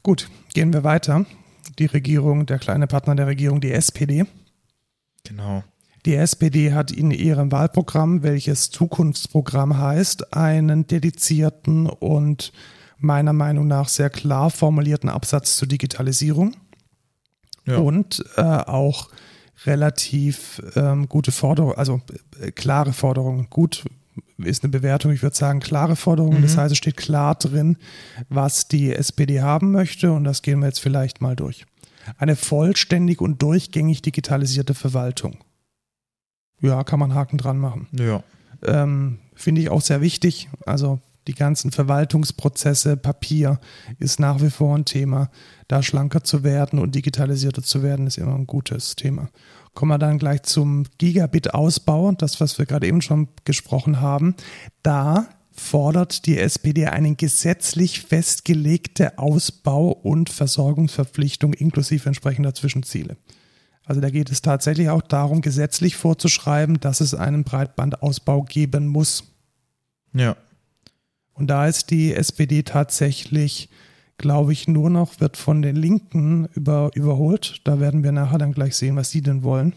Speaker 2: Gut, gehen wir weiter. Die Regierung, der kleine Partner der Regierung, die SPD,
Speaker 1: Genau.
Speaker 2: Die SPD hat in ihrem Wahlprogramm, welches Zukunftsprogramm heißt, einen dedizierten und meiner Meinung nach sehr klar formulierten Absatz zur Digitalisierung
Speaker 1: Ja.
Speaker 2: und äh, auch relativ ähm, gute Forderungen, also äh, klare Forderungen. Gut ist eine Bewertung, ich würde sagen klare Forderungen. Das heißt, es steht klar drin, was die SPD haben möchte und das gehen wir jetzt vielleicht mal durch. Eine vollständig und durchgängig digitalisierte Verwaltung. Ja, kann man Haken dran machen.
Speaker 1: Ja.
Speaker 2: Ähm, Finde ich auch sehr wichtig. Also die ganzen Verwaltungsprozesse, Papier ist nach wie vor ein Thema. Da schlanker zu werden und digitalisierter zu werden, ist immer ein gutes Thema. Kommen wir dann gleich zum Gigabit-Ausbau, das, was wir gerade eben schon gesprochen haben. Da fordert die SPD eine gesetzlich festgelegte Ausbau- und Versorgungsverpflichtung inklusive entsprechender Zwischenziele. Also da geht es tatsächlich auch darum, gesetzlich vorzuschreiben, dass es einen Breitbandausbau geben muss.
Speaker 1: Ja.
Speaker 2: Und da ist die SPD tatsächlich, glaube ich, nur noch, wird von den Linken über, überholt. Da werden wir nachher dann gleich sehen, was sie denn wollen.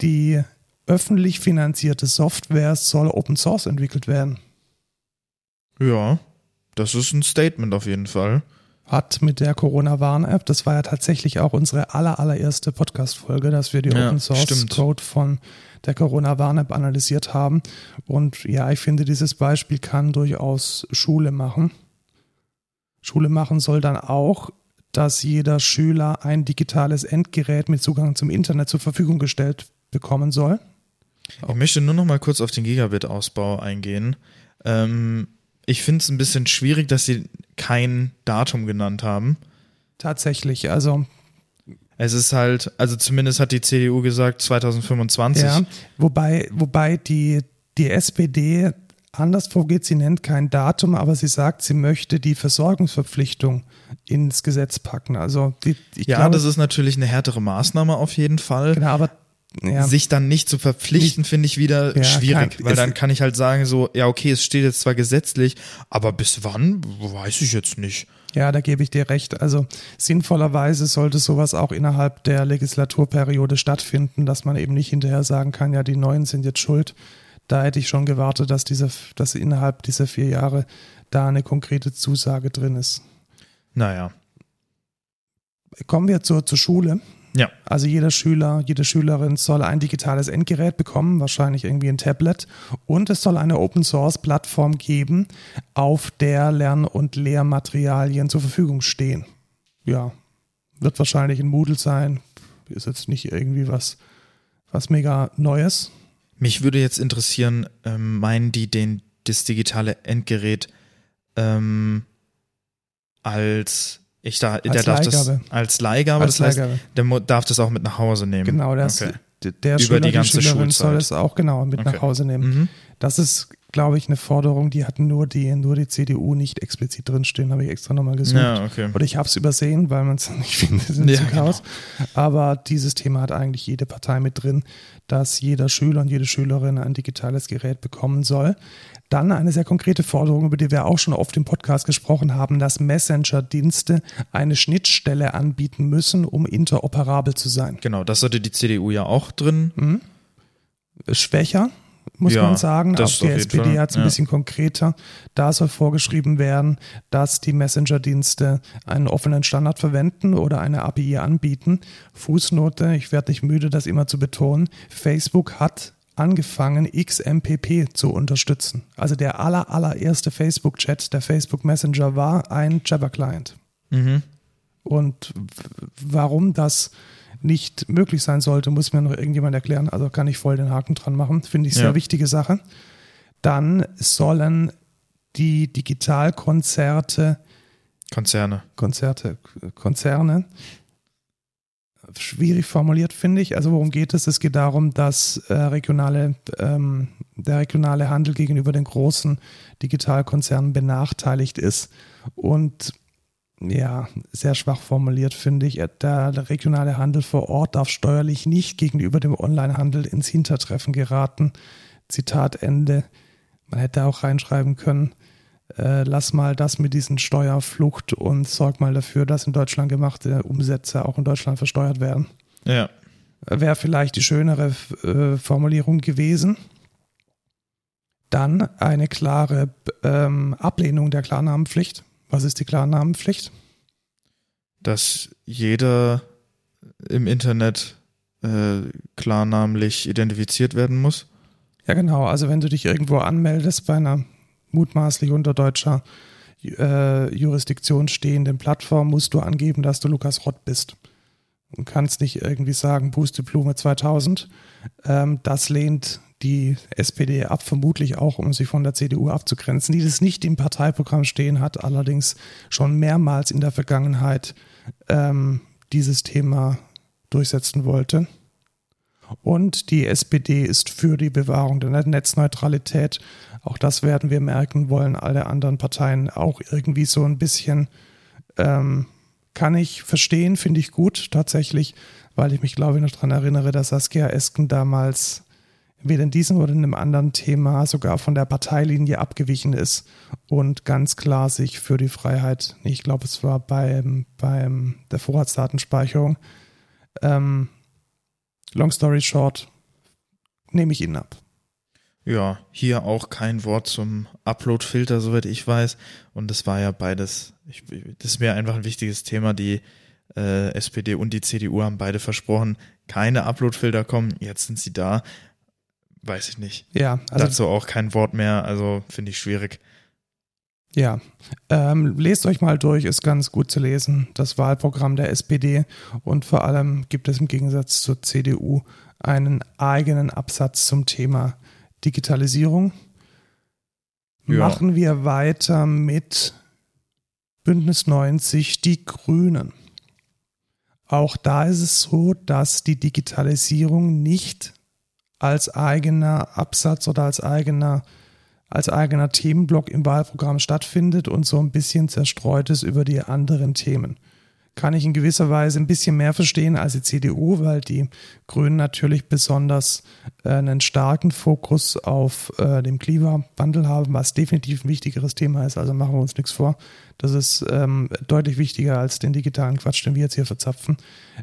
Speaker 2: Die öffentlich finanzierte Software soll Open Source entwickelt werden.
Speaker 1: Ja. Das ist ein Statement auf jeden Fall.
Speaker 2: Hat mit der Corona-Warn-App, das war ja tatsächlich auch unsere aller, allererste Podcast-Folge, dass wir die
Speaker 1: Ja,
Speaker 2: Open Source. Code von der Corona-Warn-App analysiert haben. Und ja, ich finde, dieses Beispiel kann durchaus Schule machen. Schule machen soll dann auch, dass jeder Schüler ein digitales Endgerät mit Zugang zum Internet zur Verfügung gestellt bekommen soll.
Speaker 1: Ich möchte nur noch mal kurz auf den Gigabit-Ausbau eingehen. Ähm, ich finde es ein bisschen schwierig, dass sie kein Datum genannt haben.
Speaker 2: Tatsächlich, also
Speaker 1: Es ist halt, also zumindest hat die CDU gesagt 2025.
Speaker 2: Ja, wobei, wobei die, die SPD anders vorgeht, sie nennt kein Datum, aber sie sagt, sie möchte die Versorgungsverpflichtung ins Gesetz packen. Also die,
Speaker 1: ja,
Speaker 2: glaube,
Speaker 1: das ist natürlich eine härtere Maßnahme auf jeden Fall.
Speaker 2: genau, aber ja,
Speaker 1: Sich dann nicht zu verpflichten, finde ich wieder
Speaker 2: Ja,
Speaker 1: schwierig,
Speaker 2: kann-
Speaker 1: weil
Speaker 2: es-
Speaker 1: dann kann ich halt sagen, so, ja, okay, es steht jetzt zwar gesetzlich, aber bis wann, weiß ich jetzt nicht.
Speaker 2: ja, da gebe ich dir recht. Also sinnvollerweise sollte sowas auch innerhalb der Legislaturperiode stattfinden, dass man eben nicht hinterher sagen kann, ja, die Neuen sind jetzt schuld. Da hätte ich schon gewartet, dass diese, dass innerhalb dieser vier Jahre da eine konkrete Zusage drin ist.
Speaker 1: Naja,
Speaker 2: Kommen wir zur, zur Schule.
Speaker 1: Ja,
Speaker 2: Also jeder Schüler, jede Schülerin soll ein digitales Endgerät bekommen, wahrscheinlich irgendwie ein Tablet. Und es soll eine Open Source Plattform geben, auf der Lern- und Lehrmaterialien zur Verfügung stehen. Ja, wird wahrscheinlich ein Moodle sein. Ist jetzt nicht irgendwie was, was mega Neues.
Speaker 1: Mich würde jetzt interessieren, ähm, meinen die den, das digitale Endgerät ähm, als ich da, der darf
Speaker 2: Leihgabe.
Speaker 1: das als Leihgabe,
Speaker 2: Als
Speaker 1: das heißt,
Speaker 2: Leihgabe.
Speaker 1: der darf das auch mit nach Hause nehmen.
Speaker 2: Genau, das,
Speaker 1: Okay.
Speaker 2: d- der
Speaker 1: Über
Speaker 2: Schüler,
Speaker 1: die
Speaker 2: die,
Speaker 1: ganze
Speaker 2: soll
Speaker 1: Schulzeit.
Speaker 2: es auch genau mit
Speaker 1: Okay.
Speaker 2: nach Hause nehmen.
Speaker 1: Mhm.
Speaker 2: Das ist, glaube ich, eine Forderung, die hat nur die, nur die CDU nicht explizit drinstehen, habe ich extra nochmal gesucht.
Speaker 1: Ja, okay.
Speaker 2: Oder ich habe es übersehen, weil man es nicht findet in
Speaker 1: Ja,
Speaker 2: ja, Chaos. Aber dieses Thema hat eigentlich jede Partei mit drin, dass jeder Schüler und jede Schülerin ein digitales Gerät bekommen soll. Dann eine sehr konkrete Forderung, über die wir auch schon oft im Podcast gesprochen haben, dass Messenger-Dienste eine Schnittstelle anbieten müssen, um interoperabel zu sein.
Speaker 1: Genau, das hatte die CDU ja auch drin.
Speaker 2: schwächer, muss
Speaker 1: Ja,
Speaker 2: man sagen. Auch die SPD hat es ein
Speaker 1: ja.
Speaker 2: bisschen konkreter. Da soll vorgeschrieben werden, dass die Messenger-Dienste einen offenen Standard verwenden oder eine API anbieten. Fußnote, ich werde nicht müde, das immer zu betonen. Facebook hat angefangen, XMPP zu unterstützen. Also der aller, allererste Facebook-Chat, der Facebook Messenger war ein Jabber-Client.
Speaker 1: Mhm.
Speaker 2: Und warum das nicht möglich sein sollte, muss mir noch irgendjemand erklären. Also kann ich voll den Haken dran machen. Finde ich sehr
Speaker 1: Ja.
Speaker 2: wichtige Sache. Dann sollen die Digitalkonzerte,
Speaker 1: Konzerne.
Speaker 2: Konzerte, Konzerne, schwierig formuliert, finde ich. Also worum geht es? Es geht darum, dass äh, regionale, ähm, der regionale Handel gegenüber den großen Digitalkonzernen benachteiligt ist. Und ja, sehr schwach formuliert, finde ich. Der, regionale Handel vor Ort darf steuerlich nicht gegenüber dem Onlinehandel ins Hintertreffen geraten. Zitat Ende. Man hätte auch reinschreiben können, äh, lass mal das mit diesen Steuerflucht und sorg mal dafür, dass in Deutschland gemachte Umsätze auch in Deutschland versteuert werden.
Speaker 1: Ja.
Speaker 2: wäre vielleicht die schönere äh, Formulierung gewesen. Dann eine klare ähm, Ablehnung der Klarnamenpflicht. Was ist die Klarnamenpflicht?
Speaker 1: Dass jeder im Internet äh, klarnamentlich identifiziert werden muss.
Speaker 2: Ja, genau. Also wenn du dich irgendwo anmeldest bei einer mutmaßlich unter deutscher äh, Jurisdiktion stehenden Plattform, musst du angeben, dass du Lukas Rott bist. Und kannst nicht irgendwie sagen, Pusteblume 2000. Ähm, das lehnt die SPD ab, vermutlich auch, um sich von der CDU abzugrenzen, die das nicht im Parteiprogramm stehen hat, allerdings schon mehrmals in der Vergangenheit ähm, dieses Thema durchsetzen wollte. Und die SPD ist für die Bewahrung der Netzneutralität. Auch das werden wir merken, wollen alle anderen Parteien auch irgendwie so ein bisschen. Ähm, kann ich verstehen, finde ich gut tatsächlich, weil ich mich glaube ich noch daran erinnere, dass Saskia Esken damals weder in diesem oder in einem anderen Thema sogar von der Parteilinie abgewichen ist und ganz klar sich für die Freiheit, ich glaube, es war beim, beim der Vorratsdatenspeicherung, ähm, long story short, nehme ich ihn ab.
Speaker 1: Ja, hier auch kein Wort zum Upload-Filter, soweit ich weiß. Und das war ja beides, ich, das wäre einfach ein wichtiges Thema. Die äh, SPD und die CDU haben beide versprochen, keine Upload-Filter kommen. Jetzt sind sie da. Weiß ich nicht.
Speaker 2: Ja, also
Speaker 1: Dazu auch kein Wort mehr, also finde ich schwierig.
Speaker 2: Ja, ähm, lest euch mal durch, ist ganz gut zu lesen, das Wahlprogramm der SPD und vor allem gibt es im Gegensatz zur CDU einen eigenen Absatz zum Thema Digitalisierung.
Speaker 1: Ja.
Speaker 2: Machen wir weiter mit Bündnis 90, die Grünen. Auch da ist es so, dass die Digitalisierung nicht als eigener Absatz oder als eigener als eigener Themenblock im Wahlprogramm stattfindet und so ein bisschen zerstreut ist über die anderen Themen. Kann ich in gewisser Weise ein bisschen mehr verstehen als die CDU, weil die Grünen natürlich besonders äh, einen starken Fokus auf äh, dem Klimawandel haben, was definitiv ein wichtigeres Thema ist. Also machen wir uns nichts vor. Das ist ähm, deutlich wichtiger als den digitalen Quatsch, den wir jetzt hier verzapfen.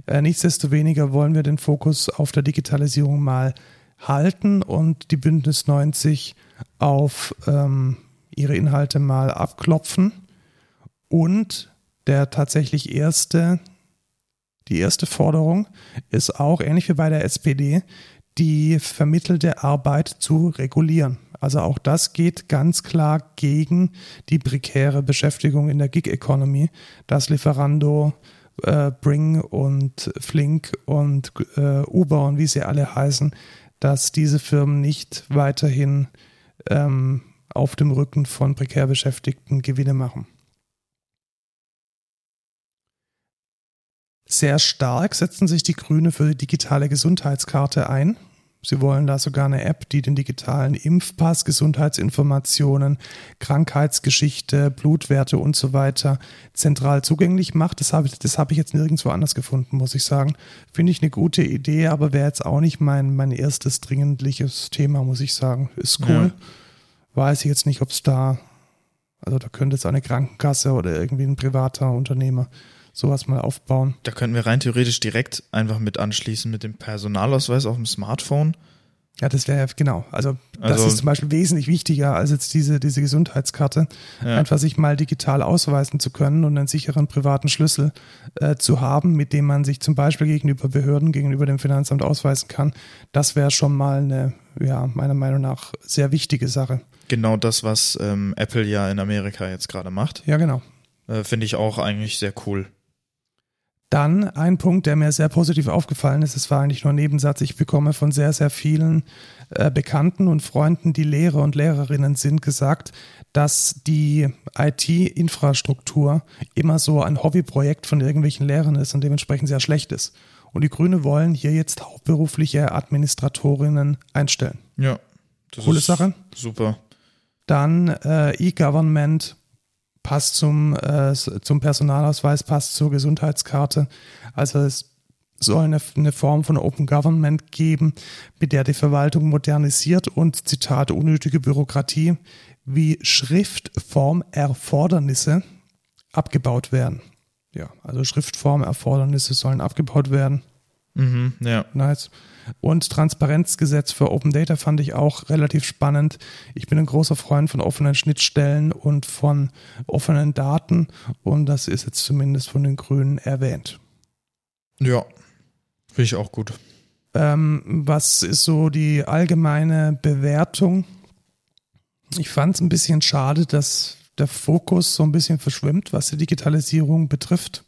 Speaker 2: Äh, nichtsdestoweniger wollen wir den Fokus auf der Digitalisierung mal halten und die Bündnis 90 auf ähm, ihre Inhalte mal abklopfen. Und der tatsächlich erste, die erste Forderung ist auch, ähnlich wie bei der SPD, die vermittelte Arbeit zu regulieren. Also auch das geht ganz klar gegen die prekäre Beschäftigung in der Gig-Economy, dass Lieferando, äh, Bring und Flink und äh, Uber und wie sie alle heißen, dass diese Firmen nicht weiterhin ähm, auf dem Rücken von prekär Beschäftigten Gewinne machen. Sehr stark setzen sich die Grüne für die digitale Gesundheitskarte ein. Sie wollen da sogar eine App, die den digitalen Impfpass, Gesundheitsinformationen, Krankheitsgeschichte, Blutwerte und so weiter zentral zugänglich macht. Das habe ich, das habe ich jetzt nirgendwo anders gefunden, muss ich sagen. Finde ich eine gute Idee, aber wäre jetzt auch nicht mein, mein erstes dringendliches Thema, muss ich sagen. Ist cool. Ja. Weiß ich jetzt nicht, ob es da, also da könnte jetzt eine Krankenkasse oder irgendwie ein privater Unternehmer sowas mal aufbauen.
Speaker 1: Da könnten wir rein theoretisch direkt einfach mit anschließen mit dem Personalausweis auf dem Smartphone.
Speaker 2: Ja, das wäre genau. Also, das also, ist zum Beispiel wesentlich wichtiger als jetzt diese, diese Gesundheitskarte. Ja. Einfach sich mal digital ausweisen zu können und einen sicheren privaten Schlüssel äh, zu haben, mit dem man sich zum Beispiel gegenüber Behörden, gegenüber dem Finanzamt ausweisen kann. Das wäre schon mal eine, ja, meiner Meinung nach sehr wichtige Sache.
Speaker 1: Genau das, was ähm, Apple ja in Amerika jetzt gerade macht.
Speaker 2: Ja, genau.
Speaker 1: Äh, Finde ich auch eigentlich sehr cool.
Speaker 2: Dann ein Punkt, der mir sehr positiv aufgefallen ist, es war eigentlich nur ein Nebensatz, ich bekomme von sehr, sehr vielen äh, Bekannten und Freunden, die Lehrer und Lehrerinnen sind, gesagt, dass die IT-Infrastruktur immer so ein Hobbyprojekt von irgendwelchen Lehrern ist und dementsprechend sehr schlecht ist. Und die Grüne wollen hier jetzt hauptberufliche Administratorinnen einstellen.
Speaker 1: Ja,
Speaker 2: das Coole ist Sache.
Speaker 1: Super.
Speaker 2: Dann äh, E-Government passt zum, äh, zum Personalausweis, passt zur Gesundheitskarte. Also es soll eine, eine Form von Open Government geben, mit der die Verwaltung modernisiert und, Zitat, unnötige Bürokratie wie Schriftformerfordernisse abgebaut werden. Ja, also Schriftformerfordernisse sollen abgebaut werden.
Speaker 1: Mhm, ja.
Speaker 2: Nice. Und Transparenzgesetz für Open Data fand ich auch relativ spannend. Ich bin ein großer Freund von offenen Schnittstellen und von offenen Daten und das ist jetzt zumindest von den Grünen erwähnt.
Speaker 1: Ja, finde ich auch gut.
Speaker 2: Ähm, was ist so die allgemeine Bewertung? Ich fand es ein bisschen schade, dass der Fokus so ein bisschen verschwimmt, was die Digitalisierung betrifft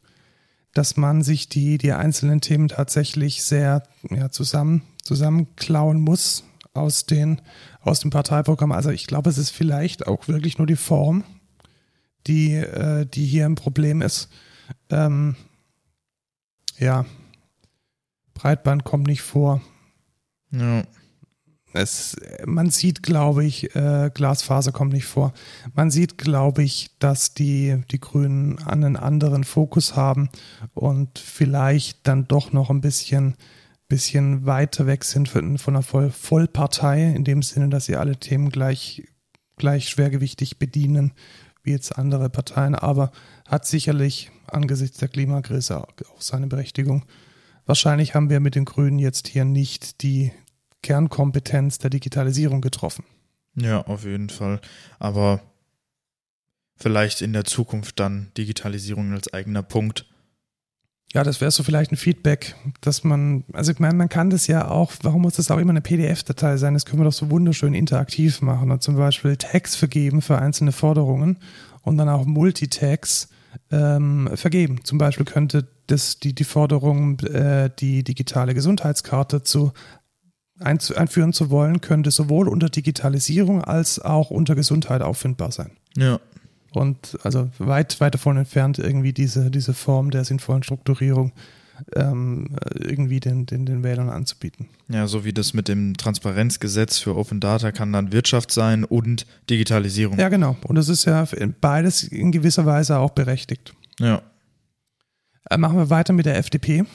Speaker 2: dass man sich die, die einzelnen Themen tatsächlich sehr ja, zusammen, zusammenklauen muss aus, den, aus dem Parteiprogramm. Also ich glaube, es ist vielleicht auch wirklich nur die Form, die, äh, die hier ein Problem ist. Ähm, ja, Breitband kommt nicht vor.
Speaker 1: Ja.
Speaker 2: Es, man sieht, glaube ich, äh, Glasfaser kommt nicht vor. Man sieht, glaube ich, dass die, die Grünen einen anderen Fokus haben und vielleicht dann doch noch ein bisschen, bisschen weiter weg sind von, einer Voll Vollpartei, in dem Sinne, dass sie alle Themen gleich, gleich schwergewichtig bedienen wie jetzt andere Parteien, aber hat sicherlich angesichts der Klimakrise auch seine Berechtigung. Wahrscheinlich haben wir mit den Grünen jetzt hier nicht die, Kernkompetenz der Digitalisierung getroffen.
Speaker 1: Ja, auf jeden Fall. Aber vielleicht in der Zukunft dann Digitalisierung als eigener Punkt.
Speaker 2: Ja, das wäre so vielleicht ein Feedback, dass man, also ich meine, man kann das ja auch, warum muss das auch immer eine PDF-Datei sein? Das können wir doch so wunderschön interaktiv machen und zum Beispiel Tags vergeben für einzelne Forderungen und dann auch Multitags ähm, vergeben. Zum Beispiel könnte das, die, die Forderung, äh, die digitale Gesundheitskarte zu einführen zu wollen, könnte sowohl unter Digitalisierung als auch unter Gesundheit auffindbar sein.
Speaker 1: Ja.
Speaker 2: Und also weit, weit davon entfernt, irgendwie diese, diese Form der sinnvollen Strukturierung ähm, irgendwie den, den, den Wählern anzubieten.
Speaker 1: Ja, so wie das mit dem Transparenzgesetz für Open Data kann dann Wirtschaft sein und Digitalisierung.
Speaker 2: Ja, genau. Und das ist ja beides in gewisser Weise auch berechtigt.
Speaker 1: Ja.
Speaker 2: Äh, machen wir weiter mit der FDP.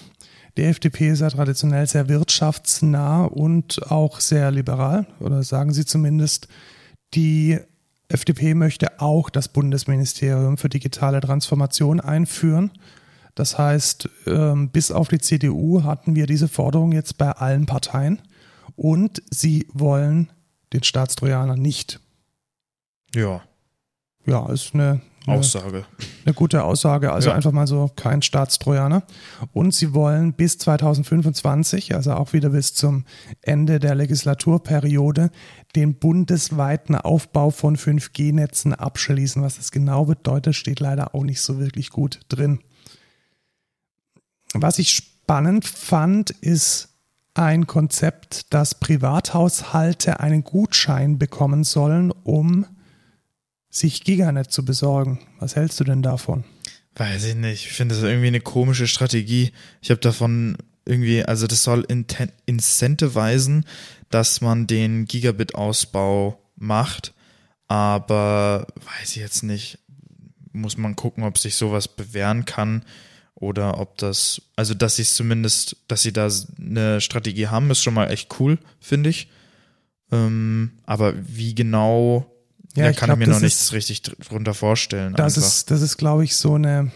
Speaker 2: Die FDP ist ja traditionell sehr wirtschaftsnah und auch sehr liberal, oder sagen sie zumindest. Die FDP möchte auch das Bundesministerium für digitale Transformation einführen. Das heißt, ähm, bis auf die CDU hatten wir diese Forderung jetzt bei allen Parteien und sie wollen den Staatstrojaner nicht.
Speaker 1: Ja.
Speaker 2: Ja, ist eine,
Speaker 1: Aussage.
Speaker 2: Eine gute Aussage, also ja. einfach mal so kein Staatstrojaner. Und sie wollen bis 2025, also auch wieder bis zum Ende der Legislaturperiode, den bundesweiten Aufbau von 5G-Netzen abschließen. Was das genau bedeutet, steht leider auch nicht so wirklich gut drin. Was ich spannend fand, ist ein Konzept, dass Privathaushalte einen Gutschein bekommen sollen, um sich Giganet zu besorgen. Was hältst du denn davon?
Speaker 1: Weiß ich nicht. Ich finde das irgendwie eine komische Strategie. Ich habe davon irgendwie, also das soll incentiveisen, dass man den Gigabit-Ausbau macht, aber weiß ich jetzt nicht. Muss man gucken, ob sich sowas bewähren kann oder ob das, also dass sie es zumindest, dass sie da eine Strategie haben, ist schon mal echt cool, finde ich. Ähm, aber wie genau ja, da kann ich mir noch nichts richtig drunter vorstellen.
Speaker 2: Das einfach. ist, das ist, glaube ich, so eine,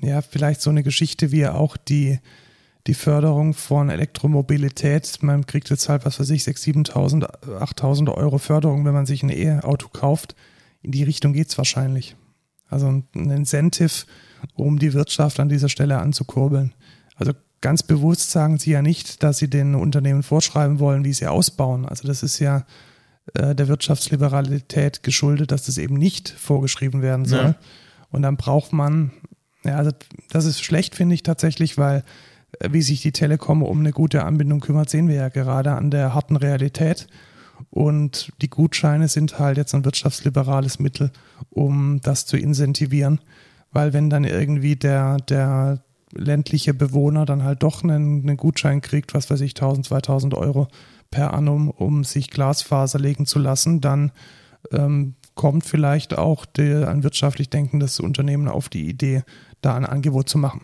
Speaker 2: ja, vielleicht so eine Geschichte, wie auch die, die Förderung von Elektromobilität. Man kriegt jetzt halt, was weiß ich, 6.000, 7.000, 8.000 Euro Förderung, wenn man sich ein E-Auto kauft. In die Richtung geht's wahrscheinlich. Also ein Incentive, um die Wirtschaft an dieser Stelle anzukurbeln. Also ganz bewusst sagen sie ja nicht, dass sie den Unternehmen vorschreiben wollen, wie sie ausbauen. Also das ist ja äh, der Wirtschaftsliberalität geschuldet, dass das eben nicht vorgeschrieben werden soll. Ja. Und dann braucht man, ja, also das ist schlecht, finde ich tatsächlich, weil äh, wie sich die Telekom um eine gute Anbindung kümmert, sehen wir ja gerade an der harten Realität. Und die Gutscheine sind halt jetzt ein wirtschaftsliberales Mittel, um das zu incentivieren. Weil wenn dann irgendwie der, der ländliche Bewohner dann halt doch einen, einen Gutschein kriegt, was weiß ich, 1000, 2000 Euro, per annum, um sich Glasfaser legen zu lassen, dann ähm, kommt vielleicht auch der, ein wirtschaftlich denkendes Unternehmen auf die Idee, da ein Angebot zu machen.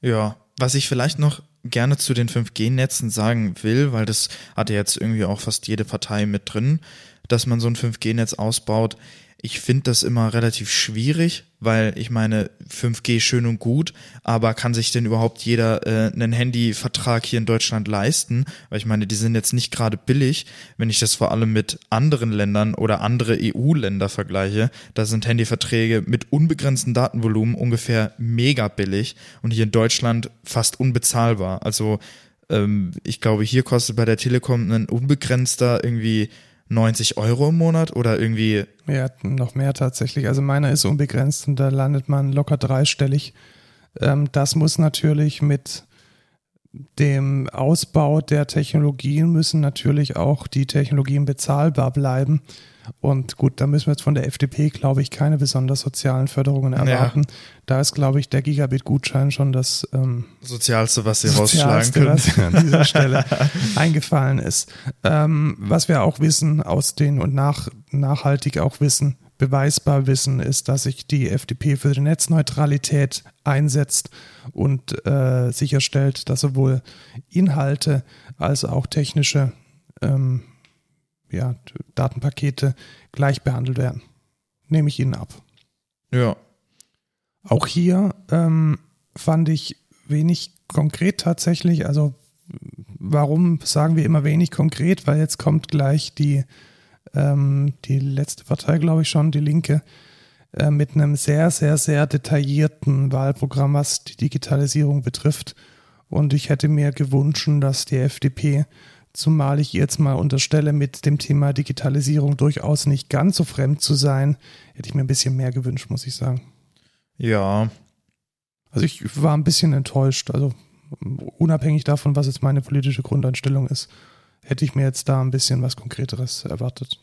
Speaker 1: Ja, was ich vielleicht noch gerne zu den 5G-Netzen sagen will, weil das hat ja jetzt irgendwie auch fast jede Partei mit drin, dass man so ein 5G-Netz ausbaut. Ich finde das immer relativ schwierig, weil ich meine, 5G schön und gut, aber kann sich denn überhaupt jeder äh, einen Handyvertrag hier in Deutschland leisten? Weil ich meine, die sind jetzt nicht gerade billig. Wenn ich das vor allem mit anderen Ländern oder andere EU-Länder vergleiche, da sind Handyverträge mit unbegrenztem Datenvolumen ungefähr mega billig und hier in Deutschland fast unbezahlbar. Also ähm, ich glaube, hier kostet bei der Telekom ein unbegrenzter irgendwie 90 Euro im Monat oder irgendwie.
Speaker 2: Ja, noch mehr tatsächlich. Also meiner ist unbegrenzt und da landet man locker dreistellig. Ähm, das muss natürlich mit dem Ausbau der Technologien müssen natürlich auch die Technologien bezahlbar bleiben. Und gut, da müssen wir jetzt von der FDP, glaube ich, keine besonders sozialen Förderungen erwarten. Ja. Da ist, glaube ich, der Gigabit-Gutschein schon das ähm,
Speaker 1: Sozialste, was sie rausschlagen können. Was
Speaker 2: an dieser Stelle eingefallen ist. Ähm, was wir auch wissen aus den und nach, nachhaltig auch wissen, beweisbar wissen, ist, dass sich die FDP für die Netzneutralität einsetzt und äh, sicherstellt, dass sowohl Inhalte als auch technische ähm, ja, Datenpakete gleich behandelt werden. Nehme ich Ihnen ab.
Speaker 1: Ja.
Speaker 2: Auch hier ähm, fand ich wenig konkret tatsächlich. Also warum sagen wir immer wenig konkret? Weil jetzt kommt gleich die, ähm, die letzte Partei, glaube ich schon, die Linke, äh, mit einem sehr, sehr, sehr detaillierten Wahlprogramm, was die Digitalisierung betrifft. Und ich hätte mir gewünscht, dass die FDP zumal ich jetzt mal unterstelle, mit dem Thema Digitalisierung durchaus nicht ganz so fremd zu sein, hätte ich mir ein bisschen mehr gewünscht, muss ich sagen.
Speaker 1: Ja.
Speaker 2: Also ich war ein bisschen enttäuscht, also unabhängig davon, was jetzt meine politische Grundeinstellung ist, hätte ich mir jetzt da ein bisschen was Konkreteres erwartet.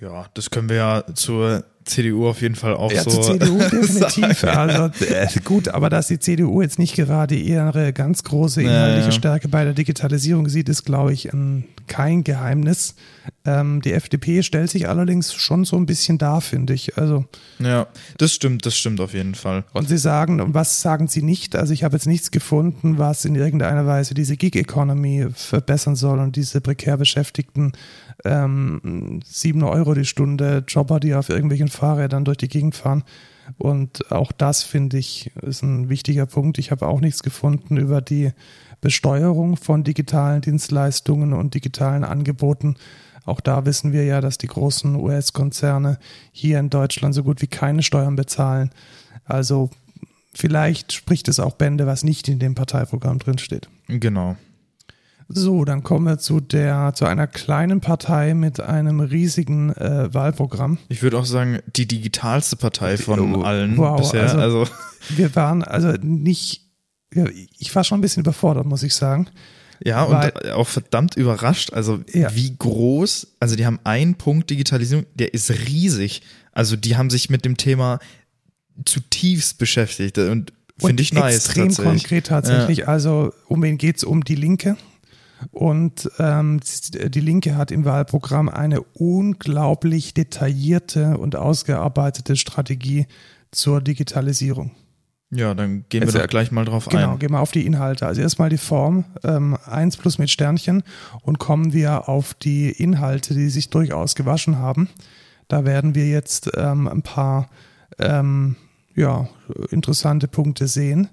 Speaker 1: Ja, das können wir ja zur CDU auf jeden Fall auch
Speaker 2: ja,
Speaker 1: so.
Speaker 2: Zur CDU definitiv. also, äh, gut, aber dass die CDU jetzt nicht gerade ihre ganz große inhaltliche ja. Stärke bei der Digitalisierung sieht, ist, glaube ich, ein, kein Geheimnis. Ähm, die FDP stellt sich allerdings schon so ein bisschen da, finde ich. Also
Speaker 1: ja, das stimmt, das stimmt auf jeden Fall.
Speaker 2: Und Sie sagen, und was sagen Sie nicht? Also ich habe jetzt nichts gefunden, was in irgendeiner Weise diese Gig-Economy verbessern soll und diese prekär Beschäftigten ähm, 7 Euro die Stunde Jobber, die auf irgendwelchen Fahrrädern durch die Gegend fahren. Und auch das finde ich ist ein wichtiger Punkt. Ich habe auch nichts gefunden über die Besteuerung von digitalen Dienstleistungen und digitalen Angeboten. Auch da wissen wir ja, dass die großen US-Konzerne hier in Deutschland so gut wie keine Steuern bezahlen. Also vielleicht spricht es auch Bände, was nicht in dem Parteiprogramm drinsteht.
Speaker 1: Genau.
Speaker 2: So, dann kommen wir zu der zu einer kleinen Partei mit einem riesigen äh, Wahlprogramm.
Speaker 1: Ich würde auch sagen, die digitalste Partei von oh, allen
Speaker 2: wow, bisher. Also, also, wir waren also nicht, ich war schon ein bisschen überfordert, muss ich sagen.
Speaker 1: Ja, und Weil, auch verdammt überrascht. Also ja. wie groß, also die haben einen Punkt Digitalisierung, der ist riesig. Also die haben sich mit dem Thema zutiefst beschäftigt und finde ich nice.
Speaker 2: Extrem konkret tatsächlich. Ja. Also um wen geht es? Um die Linke. Und ähm, die Linke hat im Wahlprogramm eine unglaublich detaillierte und ausgearbeitete Strategie zur Digitalisierung.
Speaker 1: Ja, dann gehen wir da gleich mal drauf
Speaker 2: genau,
Speaker 1: ein.
Speaker 2: Genau, gehen wir auf die Inhalte. Also erstmal die Form, ähm, 1 plus mit Sternchen und kommen wir auf die Inhalte, die sich durchaus gewaschen haben. Da werden wir jetzt ähm, ein paar ähm, ja, interessante Punkte sehen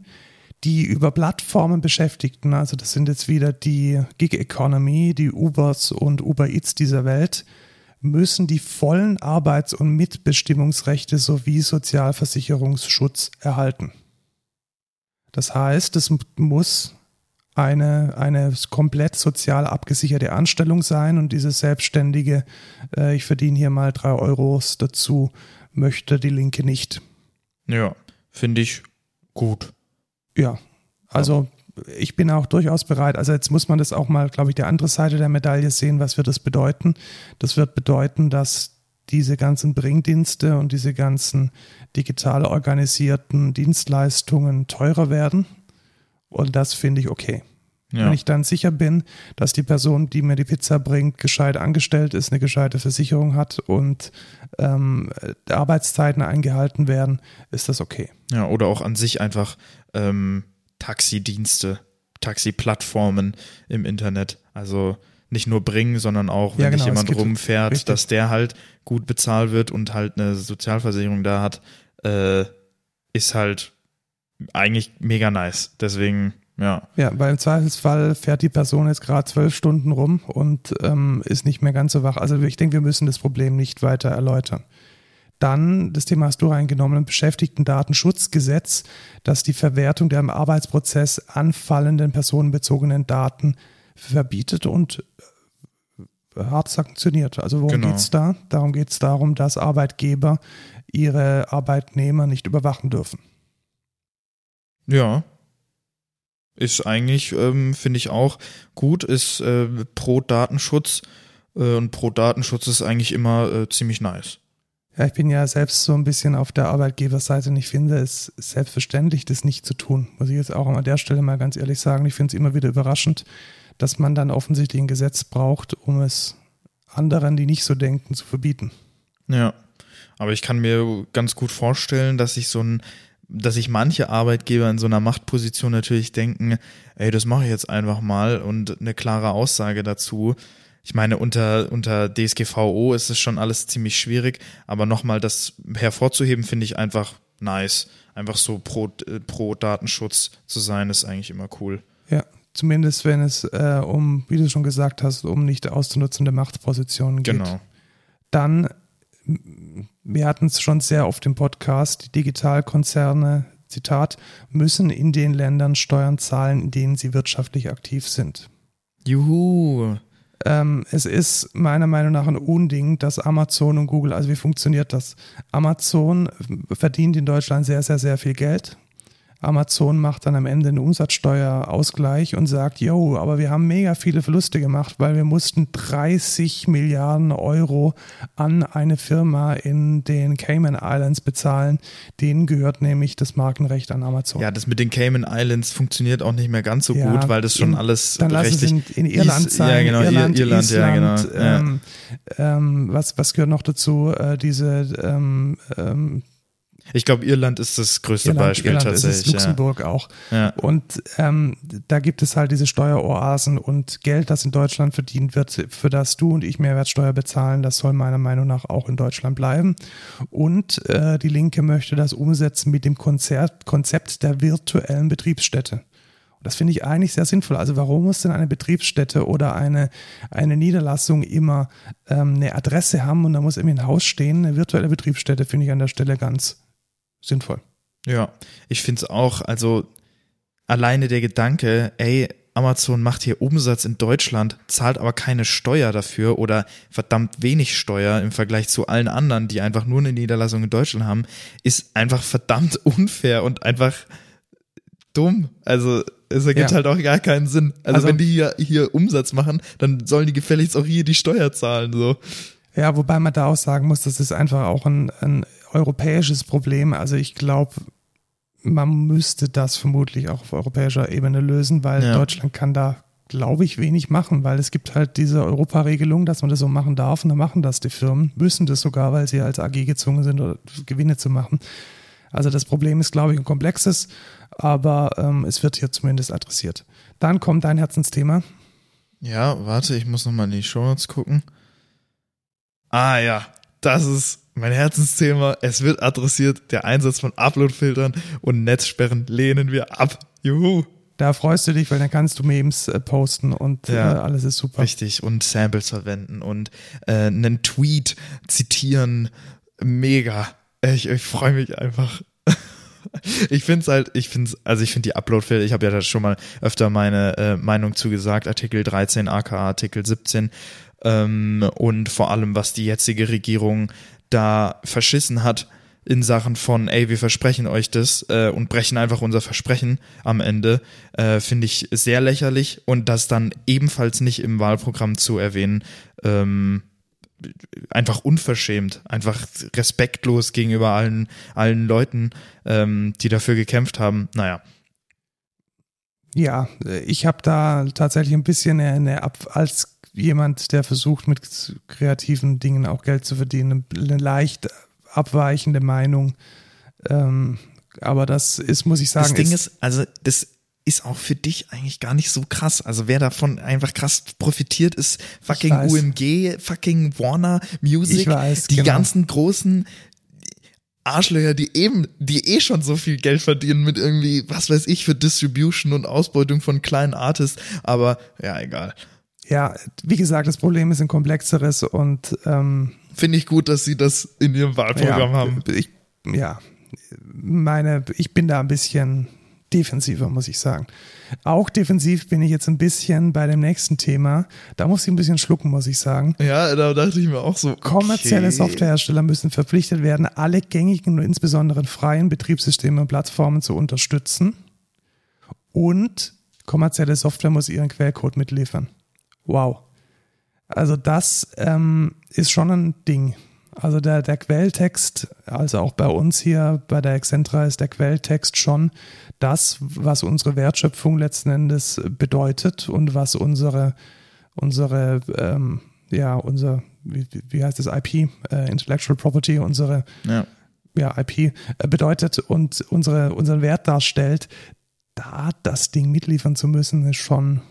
Speaker 2: die über Plattformen Beschäftigten, also das sind jetzt wieder die Gig Economy, die Ubers und Uber Eats dieser Welt, müssen die vollen Arbeits- und Mitbestimmungsrechte sowie Sozialversicherungsschutz erhalten. Das heißt, es muss eine, eine komplett sozial abgesicherte Anstellung sein und diese selbstständige, äh, ich verdiene hier mal drei Euros dazu, möchte die Linke nicht.
Speaker 1: Ja, finde ich gut.
Speaker 2: Ja, also ich bin auch durchaus bereit. Also jetzt muss man das auch mal, glaube ich, die andere Seite der Medaille sehen. Was wird das bedeuten? Das wird bedeuten, dass diese ganzen Bringdienste und diese ganzen digital organisierten Dienstleistungen teurer werden. Und das finde ich okay. Ja. Wenn ich dann sicher bin, dass die Person, die mir die Pizza bringt, gescheit angestellt ist, eine gescheite Versicherung hat und ähm, Arbeitszeiten eingehalten werden, ist das okay.
Speaker 1: Ja, oder auch an sich einfach ähm, Taxidienste, Taxiplattformen im Internet. Also nicht nur bringen, sondern auch, wenn
Speaker 2: Ja, genau, es
Speaker 1: jemand rumfährt,
Speaker 2: richtig.
Speaker 1: dass der halt gut bezahlt wird und halt eine Sozialversicherung da hat, äh, ist halt eigentlich mega nice. Deswegen, ja.
Speaker 2: Ja, weil im Zweifelsfall fährt die Person jetzt gerade zwölf Stunden rum und ähm, ist nicht mehr ganz so wach. Also ich denke, wir müssen das Problem nicht weiter erläutern. Dann, das Thema hast du reingenommen, ein Beschäftigtendatenschutzgesetz, das die Verwertung der im Arbeitsprozess anfallenden personenbezogenen Daten verbietet und äh, hart sanktioniert. Also worum
Speaker 1: Genau.
Speaker 2: geht's da? Darum geht es darum, dass Arbeitgeber ihre Arbeitnehmer nicht überwachen dürfen.
Speaker 1: Ja. Ist eigentlich, ähm, finde ich auch gut, ist äh, pro Datenschutz äh, und pro Datenschutz ist eigentlich immer äh, ziemlich nice.
Speaker 2: Ja, ich bin ja selbst so ein bisschen auf der Arbeitgeberseite und ich finde es selbstverständlich, das nicht zu tun. Muss ich jetzt auch an der Stelle mal ganz ehrlich sagen. Ich finde es immer wieder überraschend, dass man dann offensichtlich ein Gesetz braucht, um es anderen, die nicht so denken, zu verbieten.
Speaker 1: Ja. Aber ich kann mir ganz gut vorstellen, dass sich so ein, dass sich manche Arbeitgeber in so einer Machtposition natürlich denken, ey, das mache ich jetzt einfach mal und eine klare Aussage dazu. Ich meine, unter, unter DSGVO ist es schon alles ziemlich schwierig, aber nochmal das hervorzuheben, finde ich einfach nice. Einfach so pro, äh, pro Datenschutz zu sein, ist eigentlich immer cool.
Speaker 2: Ja, zumindest wenn es äh, um, wie du schon gesagt hast, um nicht auszunutzende Machtpositionen geht.
Speaker 1: Genau.
Speaker 2: Dann, wir hatten es schon sehr oft im Podcast, die Digitalkonzerne, Zitat, müssen in den Ländern Steuern zahlen, in denen sie wirtschaftlich aktiv sind.
Speaker 1: Juhu.
Speaker 2: Ähm, es ist meiner Meinung nach ein Unding, dass Amazon und Google, also wie funktioniert das? Amazon verdient in Deutschland sehr, sehr, sehr viel Geld. Amazon macht dann am Ende einen Umsatzsteuerausgleich und sagt, yo, aber wir haben mega viele Verluste gemacht, weil wir mussten 30 Milliarden Euro an eine Firma in den Cayman Islands bezahlen. Denen gehört nämlich das Markenrecht an Amazon.
Speaker 1: Ja, das mit den Cayman Islands funktioniert auch nicht mehr ganz so
Speaker 2: Ja,
Speaker 1: gut, weil das schon
Speaker 2: in-
Speaker 1: alles
Speaker 2: Dann lass es in, in Irland
Speaker 1: Is-
Speaker 2: sein.
Speaker 1: Ja, genau,
Speaker 2: Irland,
Speaker 1: Irland,
Speaker 2: Island,
Speaker 1: ja, genau. Ja.
Speaker 2: Ähm, ähm, was, was gehört noch dazu? Äh, diese ähm, ähm,
Speaker 1: Ich glaube, Irland ist das größte
Speaker 2: Irland,
Speaker 1: Beispiel
Speaker 2: Irland ist es,
Speaker 1: tatsächlich.
Speaker 2: Luxemburg auch.
Speaker 1: ja. Ja.
Speaker 2: Und ähm, da gibt es halt diese Steueroasen und Geld, das in Deutschland verdient wird, für das du und ich Mehrwertsteuer bezahlen, das soll meiner Meinung nach auch in Deutschland bleiben. Und äh, die Linke möchte das umsetzen mit dem Konzert, Konzept der virtuellen Betriebsstätte. Das finde ich eigentlich sehr sinnvoll. Also warum muss denn eine Betriebsstätte oder eine, eine Niederlassung immer ähm, eine Adresse haben und da muss irgendwie ein Haus stehen? Eine virtuelle Betriebsstätte finde ich an der Stelle ganz sinnvoll.
Speaker 1: Ja, ich finde es auch, also alleine der Gedanke, ey, Amazon macht hier Umsatz in Deutschland, zahlt aber keine Steuer dafür oder verdammt wenig Steuer im Vergleich zu allen anderen, die einfach nur eine Niederlassung in Deutschland haben, ist einfach verdammt unfair und einfach dumm. Also es ergibt
Speaker 2: Ja.
Speaker 1: halt auch gar keinen Sinn. Also,
Speaker 2: Also-
Speaker 1: wenn die hier, hier Umsatz machen, dann sollen die gefälligst auch hier die Steuer zahlen, so.
Speaker 2: Ja, wobei man da auch sagen muss, das ist einfach auch ein, ein europäisches Problem. Also ich glaube, man müsste das vermutlich auch auf europäischer Ebene lösen, weil
Speaker 1: Ja.
Speaker 2: Deutschland kann da, glaube ich, wenig machen, weil es gibt halt diese Europaregelung, dass man das so machen darf und dann machen das die Firmen, müssen das sogar, weil sie als AG gezwungen sind, Gewinne zu machen. Also das Problem ist, glaube ich, ein komplexes, aber ähm, es wird hier zumindest adressiert. Dann kommt dein Herzensthema.
Speaker 1: Ja, warte, ich muss nochmal in die Shownotes gucken. Ah ja, das ist mein Herzensthema. Es wird adressiert. Der Einsatz von Uploadfiltern und Netzsperren lehnen wir ab. Juhu.
Speaker 2: Da freust du dich, weil dann kannst du Memes äh, posten und
Speaker 1: Ja.
Speaker 2: äh, alles ist super.
Speaker 1: Richtig. Und Samples verwenden und äh, einen Tweet zitieren. Mega. Ich, ich freue mich einfach. Ich finde es halt, ich finde also ich finde die Uploadfilter, ich habe ja da schon mal öfter meine äh, Meinung zugesagt, Artikel 13, aka Artikel 17 ähm, und vor allem, was die jetzige Regierung da verschissen hat in Sachen von, ey, wir versprechen euch das äh, und brechen einfach unser Versprechen am Ende, äh, finde ich sehr lächerlich und das dann ebenfalls nicht im Wahlprogramm zu erwähnen, ähm, einfach unverschämt, einfach respektlos gegenüber allen, allen Leuten, ähm, die dafür gekämpft haben. Naja,
Speaker 2: Ja, äh, ich habe da tatsächlich ein bisschen eine, als jemand, der versucht, mit kreativen Dingen auch Geld zu verdienen, eine leicht abweichende Meinung. Ähm, aber das ist, muss ich sagen,
Speaker 1: das Ding ist, also das ist auch für dich eigentlich gar nicht so krass. Also wer davon einfach krass profitiert, ist fucking. UMG, fucking Warner Music,
Speaker 2: weiß,
Speaker 1: die
Speaker 2: genau.
Speaker 1: ganzen großen Arschlöcher, die eben, die eh schon so viel Geld verdienen mit irgendwie, was weiß ich, für Distribution und Ausbeutung von kleinen Artists. Aber ja, egal.
Speaker 2: Ja, wie gesagt, das Problem ist ein komplexeres und ähm,
Speaker 1: Finde ich gut, dass sie das in ihrem Wahlprogramm
Speaker 2: ja,
Speaker 1: haben.
Speaker 2: Ich, ja, meine, ich bin da ein bisschen defensiver, muss ich sagen. Auch defensiv bin ich jetzt ein bisschen bei dem nächsten Thema. Da muss ich ein bisschen schlucken, muss ich sagen.
Speaker 1: Ja, da dachte ich mir auch so.
Speaker 2: Kommerzielle
Speaker 1: okay.
Speaker 2: Softwarehersteller müssen verpflichtet werden, alle gängigen und insbesondere freien Betriebssysteme und Plattformen zu unterstützen. Und kommerzielle Software muss ihren Quellcode mitliefern. Wow. Also das ähm, ist schon ein Ding. Also der, der Quelltext, also auch bei uns hier bei der Excentra ist der Quelltext schon das, was unsere Wertschöpfung letzten Endes bedeutet und was unsere, unsere ähm, ja, unser, wie, wie heißt das, IP, äh, Intellectual Property, unsere
Speaker 1: Ja.
Speaker 2: ja, IP äh, bedeutet und unsere, unseren Wert darstellt, da das Ding mitliefern zu müssen, ist schon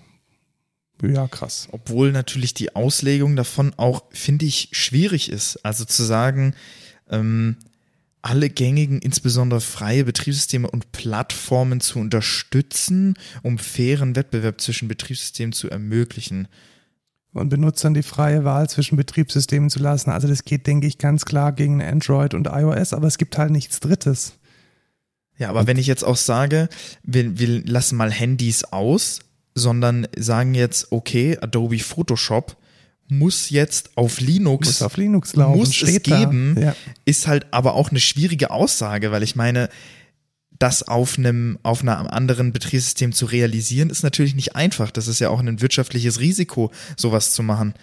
Speaker 2: ja krass.
Speaker 1: Obwohl natürlich die Auslegung davon auch, finde ich, schwierig ist. Also zu sagen, ähm, alle gängigen, insbesondere freie Betriebssysteme und Plattformen zu unterstützen, um fairen Wettbewerb zwischen Betriebssystemen zu ermöglichen.
Speaker 2: Und Benutzern die freie Wahl zwischen Betriebssystemen zu lassen. Also das geht, denke ich, ganz klar gegen Android und iOS, aber es gibt halt nichts Drittes.
Speaker 1: Ja, aber wenn ich jetzt auch sage, wir, wir lassen mal Handys aus, sondern sagen jetzt, okay, Adobe Photoshop muss jetzt auf Linux
Speaker 2: Muss auf Linux laufen.
Speaker 1: muss es geben,
Speaker 2: Ja.
Speaker 1: ist halt aber auch eine schwierige Aussage, weil ich meine, das auf einem, auf einem anderen Betriebssystem zu realisieren, ist natürlich nicht einfach. Das ist ja auch ein wirtschaftliches Risiko, sowas zu machen.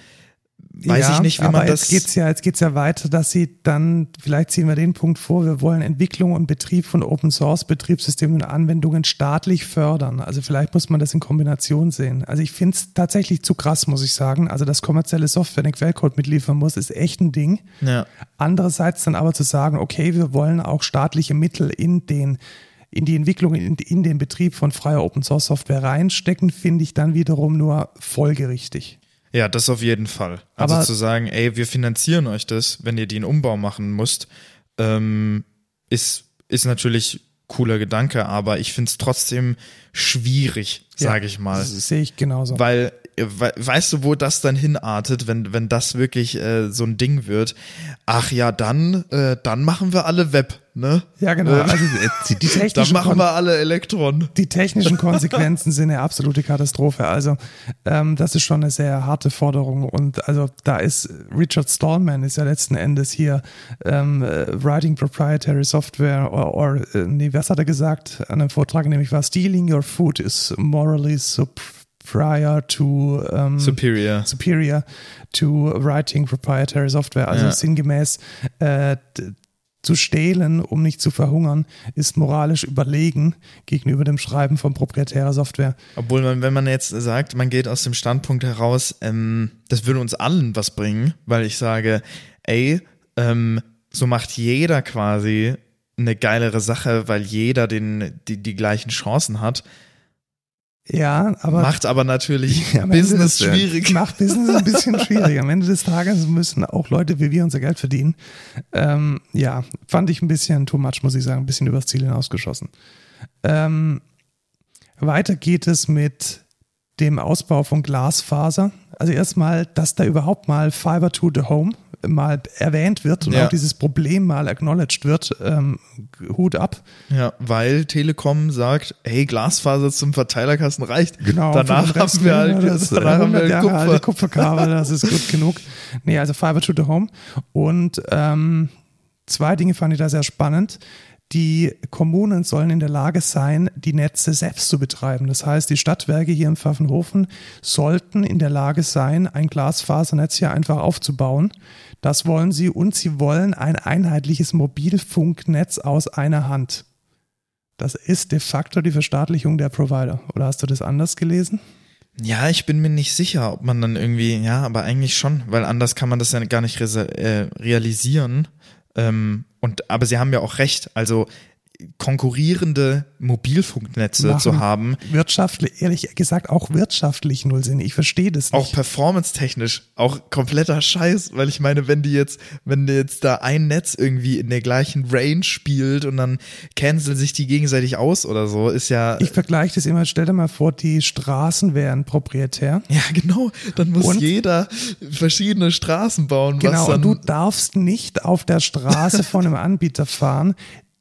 Speaker 1: Weiß
Speaker 2: ja,
Speaker 1: ich nicht, wie
Speaker 2: aber
Speaker 1: man das.
Speaker 2: Jetzt geht's ja, jetzt geht's ja weiter, dass sie dann, vielleicht ziehen wir den Punkt vor, wir wollen Entwicklung und Betrieb von Open Source Betriebssystemen und Anwendungen staatlich fördern. Also vielleicht muss man das in Kombination sehen. Also ich finde es tatsächlich zu krass, muss ich sagen. Also dass kommerzielle Software den Quellcode mitliefern muss, ist echt ein Ding.
Speaker 1: ja.
Speaker 2: Andererseits dann aber zu sagen, okay, wir wollen auch staatliche Mittel in den in die Entwicklung, in, in den Betrieb von freier Open Source Software reinstecken, finde ich dann wiederum nur folgerichtig.
Speaker 1: Ja, das auf jeden Fall. Also
Speaker 2: Aber-
Speaker 1: zu sagen, ey, wir finanzieren euch das, wenn ihr den Umbau machen müsst, ähm, ist, ist natürlich cooler Gedanke, aber ich finde es trotzdem schwierig, sage ich mal.
Speaker 2: Das sehe ich genauso.
Speaker 1: Weil, we- weißt du, wo das dann hinartet, wenn, wenn das wirklich äh, so ein Ding wird? Ach ja, dann, äh, dann machen wir alle Web, ne?
Speaker 2: Ja, genau.
Speaker 1: Äh,
Speaker 2: Also die, die, technischen
Speaker 1: machen
Speaker 2: Kon
Speaker 1: wir alle Elektron.
Speaker 2: die technischen Konsequenzen sind eine absolute Katastrophe. Also ähm, das ist schon eine sehr harte Forderung. Und also da ist Richard Stallman ist ja letzten Endes hier ähm, äh, Writing Proprietary Software or, or äh, nee, was hat er gesagt an einem Vortrag, nämlich war Stealing your food is morally superior to ähm,
Speaker 1: Superior.
Speaker 2: superior to writing proprietary software. Also
Speaker 1: Ja.
Speaker 2: sinngemäß äh, zu stehlen, um nicht zu verhungern, ist moralisch überlegen gegenüber dem Schreiben von proprietärer Software.
Speaker 1: Obwohl man, wenn man jetzt sagt, man geht aus dem Standpunkt heraus, ähm, das würde uns allen was bringen, weil ich sage, ey, ähm, so macht jeder quasi eine geilere Sache, weil jeder den, die, die gleichen Chancen hat.
Speaker 2: Ja, aber
Speaker 1: macht aber natürlich
Speaker 2: Ende
Speaker 1: Business
Speaker 2: des-
Speaker 1: schwierig.
Speaker 2: Macht Business ein bisschen schwierig. Am Ende des Tages müssen auch Leute wie wir unser Geld verdienen. Ähm, ja, fand ich ein bisschen too much, muss ich sagen, ein bisschen übers Ziel hinausgeschossen. Ähm, weiter geht es mit dem Ausbau von Glasfaser. Also erstmal, dass da überhaupt mal Fiber to the Home mal erwähnt wird und
Speaker 1: Ja.
Speaker 2: auch dieses Problem mal acknowledged wird. Ähm, Hut ab.
Speaker 1: Ja, weil Telekom sagt, hey, Glasfaser zum Verteilerkasten reicht.
Speaker 2: Genau,
Speaker 1: Danach
Speaker 2: den Rest
Speaker 1: haben wir halt,
Speaker 2: das
Speaker 1: danach haben wir
Speaker 2: 100 Jahre
Speaker 1: Kupfer.
Speaker 2: alte Kupferkabel, das ist gut genug. Nee, also Fiber to the Home. Und ähm, zwei Dinge fand ich da sehr spannend. Die Kommunen sollen in der Lage sein, die Netze selbst zu betreiben. Das heißt, die Stadtwerke hier im Pfaffenhofen sollten in der Lage sein, ein Glasfasernetz hier einfach aufzubauen. Das wollen sie und sie wollen ein einheitliches Mobilfunknetz aus einer Hand. Das ist de facto die Verstaatlichung der Provider. Oder hast du das anders gelesen?
Speaker 1: Ja, ich bin mir nicht sicher, ob man dann irgendwie, ja, aber eigentlich schon, weil anders kann man das ja gar nicht äh, realisieren. Ähm, und aber sie haben ja auch recht. Also konkurrierende Mobilfunknetze
Speaker 2: Machen
Speaker 1: zu haben.
Speaker 2: Wirtschaftlich, ehrlich gesagt, auch wirtschaftlich null Sinn. Ich verstehe das nicht.
Speaker 1: Auch performance-technisch, auch kompletter Scheiß, weil ich meine, wenn die jetzt, wenn jetzt da ein Netz irgendwie in der gleichen Range spielt und dann canceln sich die gegenseitig aus oder so, ist ja.
Speaker 2: ich vergleiche das immer, stell dir mal vor, die Straßen wären proprietär.
Speaker 1: ja, genau. Dann muss
Speaker 2: Und?
Speaker 1: jeder verschiedene Straßen bauen.
Speaker 2: Genau, und du darfst nicht auf der Straße von einem Anbieter fahren,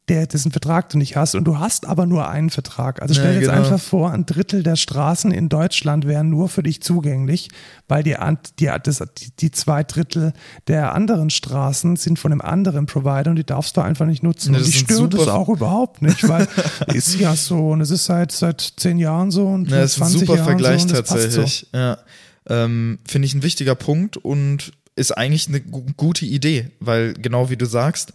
Speaker 2: der dessen Vertrag du nicht hast und du hast aber nur einen Vertrag. Also stell
Speaker 1: Ja,
Speaker 2: dir jetzt
Speaker 1: genau.
Speaker 2: einfach vor, ein Drittel der Straßen in Deutschland wären nur für dich zugänglich, weil die, die, das, die, die zwei Drittel der anderen Straßen sind von einem anderen Provider und die darfst du einfach nicht nutzen.
Speaker 1: Ja,
Speaker 2: und
Speaker 1: sind
Speaker 2: stört das auch überhaupt nicht, weil ist ja so und es ist seit, seit zehn Jahren so und
Speaker 1: Ja, das ist ein
Speaker 2: 20
Speaker 1: super
Speaker 2: Jahren
Speaker 1: Vergleich
Speaker 2: so passt so.
Speaker 1: tatsächlich. Ja. Ähm, Finde ich ein wichtiger Punkt und ist eigentlich eine gu gute Idee, weil genau wie du sagst,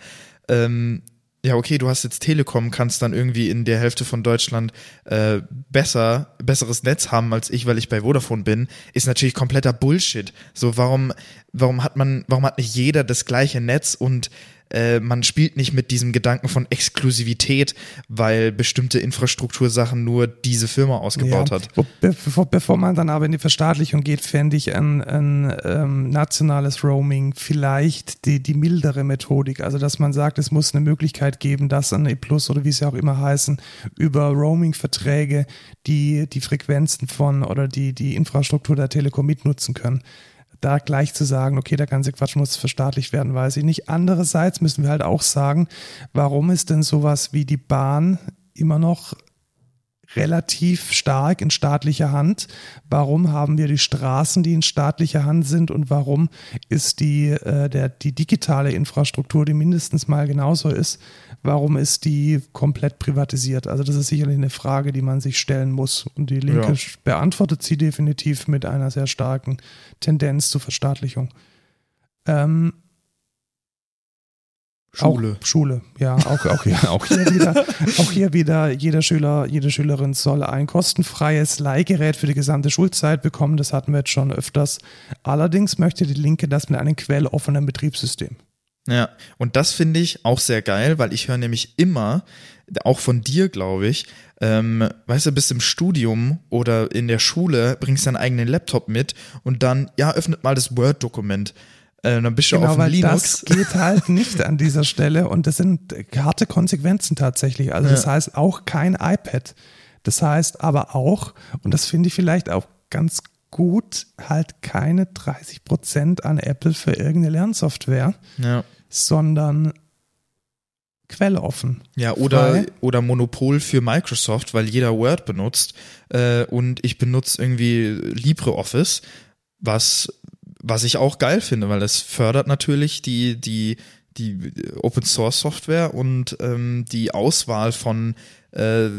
Speaker 1: ähm, ja, okay, du hast jetzt Telekom, kannst dann irgendwie in der Hälfte von Deutschland äh, besser, besseres Netz haben als ich, weil ich bei Vodafone bin, ist natürlich kompletter Bullshit. So, warum, warum hat man, warum hat nicht jeder das gleiche Netz und äh, man spielt nicht mit diesem Gedanken von Exklusivität, weil bestimmte Infrastruktursachen nur diese Firma ausgebaut hat.
Speaker 2: Wo, bevor, bevor man dann aber in die Verstaatlichung geht, fände ich ein, ein ähm, nationales Roaming vielleicht die, die mildere Methodik. Also, dass man sagt, es muss eine Möglichkeit geben, dass ein E-Plus oder wie sie auch immer heißen, über Roaming-Verträge die, die Frequenzen von oder die, die Infrastruktur der Telekom mitnutzen können. Da gleich zu sagen, okay, der ganze Quatsch muss verstaatlicht werden, weiß ich nicht. Andererseits müssen wir halt auch sagen, warum ist denn sowas wie die Bahn immer noch relativ stark in staatlicher Hand. Warum haben wir die Straßen, die in staatlicher Hand sind und warum ist die, äh, der, die digitale Infrastruktur, die mindestens mal genauso ist, warum ist die komplett privatisiert? Also das ist sicherlich eine Frage, die man sich stellen muss. Und die Linke
Speaker 1: Ja.
Speaker 2: beantwortet sie definitiv mit einer sehr starken Tendenz zur Verstaatlichung. Ähm,
Speaker 1: Schule.
Speaker 2: auch Schule, ja, auch, auch, hier, auch, hier wieder, auch hier wieder, jeder Schüler, jede Schülerin soll ein kostenfreies Leihgerät für die gesamte Schulzeit bekommen. Das hatten wir jetzt schon öfters. Allerdings möchte die Linke das mit einem quelloffenen Betriebssystem.
Speaker 1: Ja, und das finde ich auch sehr geil, weil ich höre nämlich immer, auch von dir, glaube ich, ähm, weißt du, bist im Studium oder in der Schule, bringst deinen eigenen Laptop mit und dann, ja, öffnet mal das Word-Dokument. Äh, dann bist du
Speaker 2: Genau,
Speaker 1: auf dem
Speaker 2: weil
Speaker 1: Linux.
Speaker 2: das geht halt nicht an dieser Stelle und das sind harte Konsequenzen tatsächlich. Also das
Speaker 1: Ja.
Speaker 2: heißt auch kein iPad. Das heißt aber auch, und das finde ich vielleicht auch ganz gut, halt keine 30 Prozent an Apple für irgendeine Lernsoftware,
Speaker 1: Ja.
Speaker 2: Sondern quelloffen.
Speaker 1: Ja, oder,
Speaker 2: Frei.
Speaker 1: oder Monopol für Microsoft, weil jeder Word benutzt äh, und ich benutze irgendwie LibreOffice, was, was ich auch geil finde, weil das fördert natürlich die, die, die Open Source Software und ähm, die Auswahl von äh,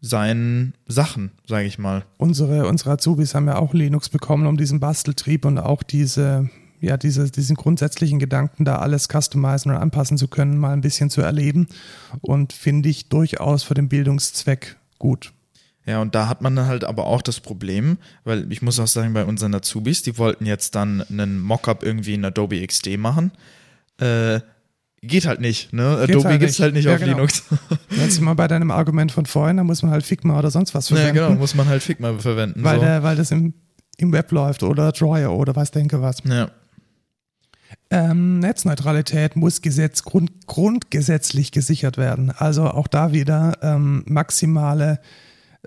Speaker 1: seinen Sachen, sage ich mal.
Speaker 2: Unsere, unsere Azubis haben ja auch Linux bekommen, um diesen Basteltrieb und auch diese, ja, diese, diesen grundsätzlichen Gedanken, da alles customizen und anpassen zu können, mal ein bisschen zu erleben. Und finde ich durchaus für den Bildungszweck gut.
Speaker 1: Ja, und da hat man dann halt aber auch das Problem, weil ich muss auch sagen, bei unseren Azubis, die wollten jetzt dann einen Mockup irgendwie in Adobe XD machen. Äh, geht halt nicht, ne? Adobe
Speaker 2: halt
Speaker 1: gibt's
Speaker 2: nicht.
Speaker 1: halt nicht
Speaker 2: Ja,
Speaker 1: auf
Speaker 2: genau.
Speaker 1: Linux.
Speaker 2: Jetzt wir bei deinem Argument von vorhin, da muss man halt Figma oder sonst was
Speaker 1: ja,
Speaker 2: verwenden,
Speaker 1: genau, muss man halt Figma verwenden.
Speaker 2: weil,
Speaker 1: so.
Speaker 2: der, weil das im, im Web läuft oder Drawer oder was denke was.
Speaker 1: ja.
Speaker 2: Ähm, Netzneutralität muss Gesetz, grund, grundgesetzlich gesichert werden. Also auch da wieder ähm, maximale,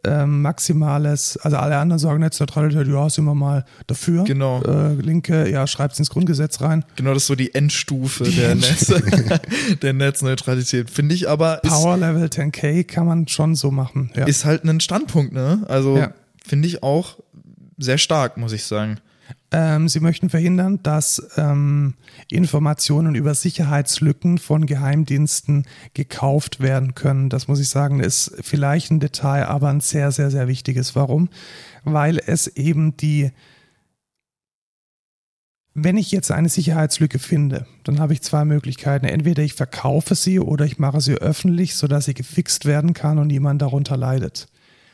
Speaker 2: ähm, maximales, also alle anderen sagen Netzneutralität, ja, sind wir mal dafür.
Speaker 1: Genau.
Speaker 2: Äh, Linke, ja, schreibt ins Grundgesetz rein.
Speaker 1: Genau, das ist so die Endstufe der, Netz, der Netzneutralität. Finde ich aber, ist,
Speaker 2: Power Level 10K kann man schon so machen. Ja.
Speaker 1: ist halt ein Standpunkt, ne? Also
Speaker 2: Ja.
Speaker 1: finde ich auch sehr stark, muss ich sagen.
Speaker 2: Ähm, sie möchten verhindern, dass ähm, Informationen über Sicherheitslücken von Geheimdiensten gekauft werden können. Das muss ich sagen, ist vielleicht ein Detail, aber ein sehr, sehr, sehr wichtiges. Warum? Weil es eben die, wenn ich jetzt eine Sicherheitslücke finde, dann habe ich zwei Möglichkeiten. Entweder ich verkaufe sie oder ich mache sie öffentlich, sodass sie gefixt werden kann und niemand darunter leidet.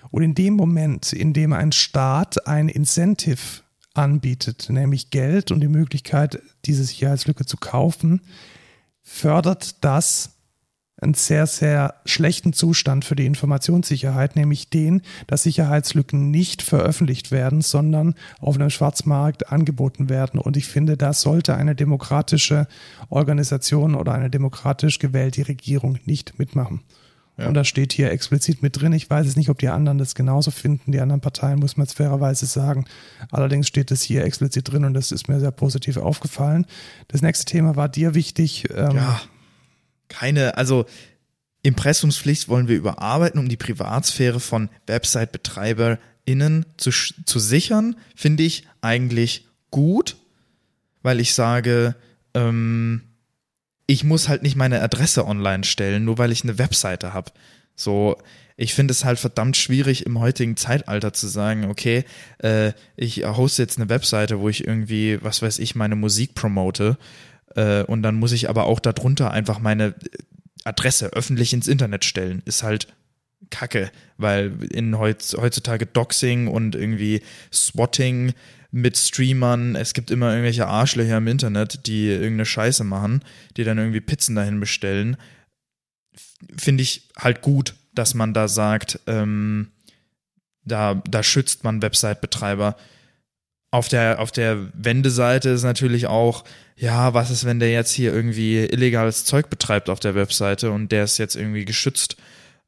Speaker 2: Und in dem Moment, in dem ein Staat ein Incentive anbietet, nämlich Geld und die Möglichkeit, diese Sicherheitslücke zu kaufen, fördert das einen sehr, sehr schlechten Zustand für die Informationssicherheit, nämlich den, dass Sicherheitslücken nicht veröffentlicht werden, sondern auf einem Schwarzmarkt angeboten werden. Und ich finde, da sollte eine demokratische Organisation oder eine demokratisch gewählte Regierung nicht mitmachen. Ja. Und das steht hier explizit mit drin. Ich weiß es nicht, ob die anderen das genauso finden. Die anderen Parteien muss man jetzt fairerweise sagen. Allerdings steht es hier explizit drin und das ist mir sehr positiv aufgefallen. Das nächste Thema war dir wichtig.
Speaker 1: Ähm, ja, keine, also Impressumspflicht wollen wir überarbeiten, um die Privatsphäre von Website-BetreiberInnen zu, zu sichern, finde ich eigentlich gut, weil ich sage, ähm, ich muss halt nicht meine Adresse online stellen, nur weil ich eine Webseite habe. So, ich finde es halt verdammt schwierig im heutigen Zeitalter zu sagen, okay, äh, ich hoste jetzt eine Webseite, wo ich irgendwie, was weiß ich, meine Musik promote äh, und dann muss ich aber auch darunter einfach meine Adresse öffentlich ins Internet stellen. Ist halt Kacke, weil in heutzutage Doxing und irgendwie Swatting mit Streamern, es gibt immer irgendwelche Arschlöcher im Internet, die irgendeine Scheiße machen, die dann irgendwie Pizzen dahin bestellen. Finde ich halt gut, dass man da sagt, ähm, da, da schützt man Website-Betreiber. Auf der, auf der Wendeseite ist natürlich auch, ja, was ist, wenn der jetzt hier irgendwie illegales Zeug betreibt auf der Webseite und der ist jetzt irgendwie geschützt,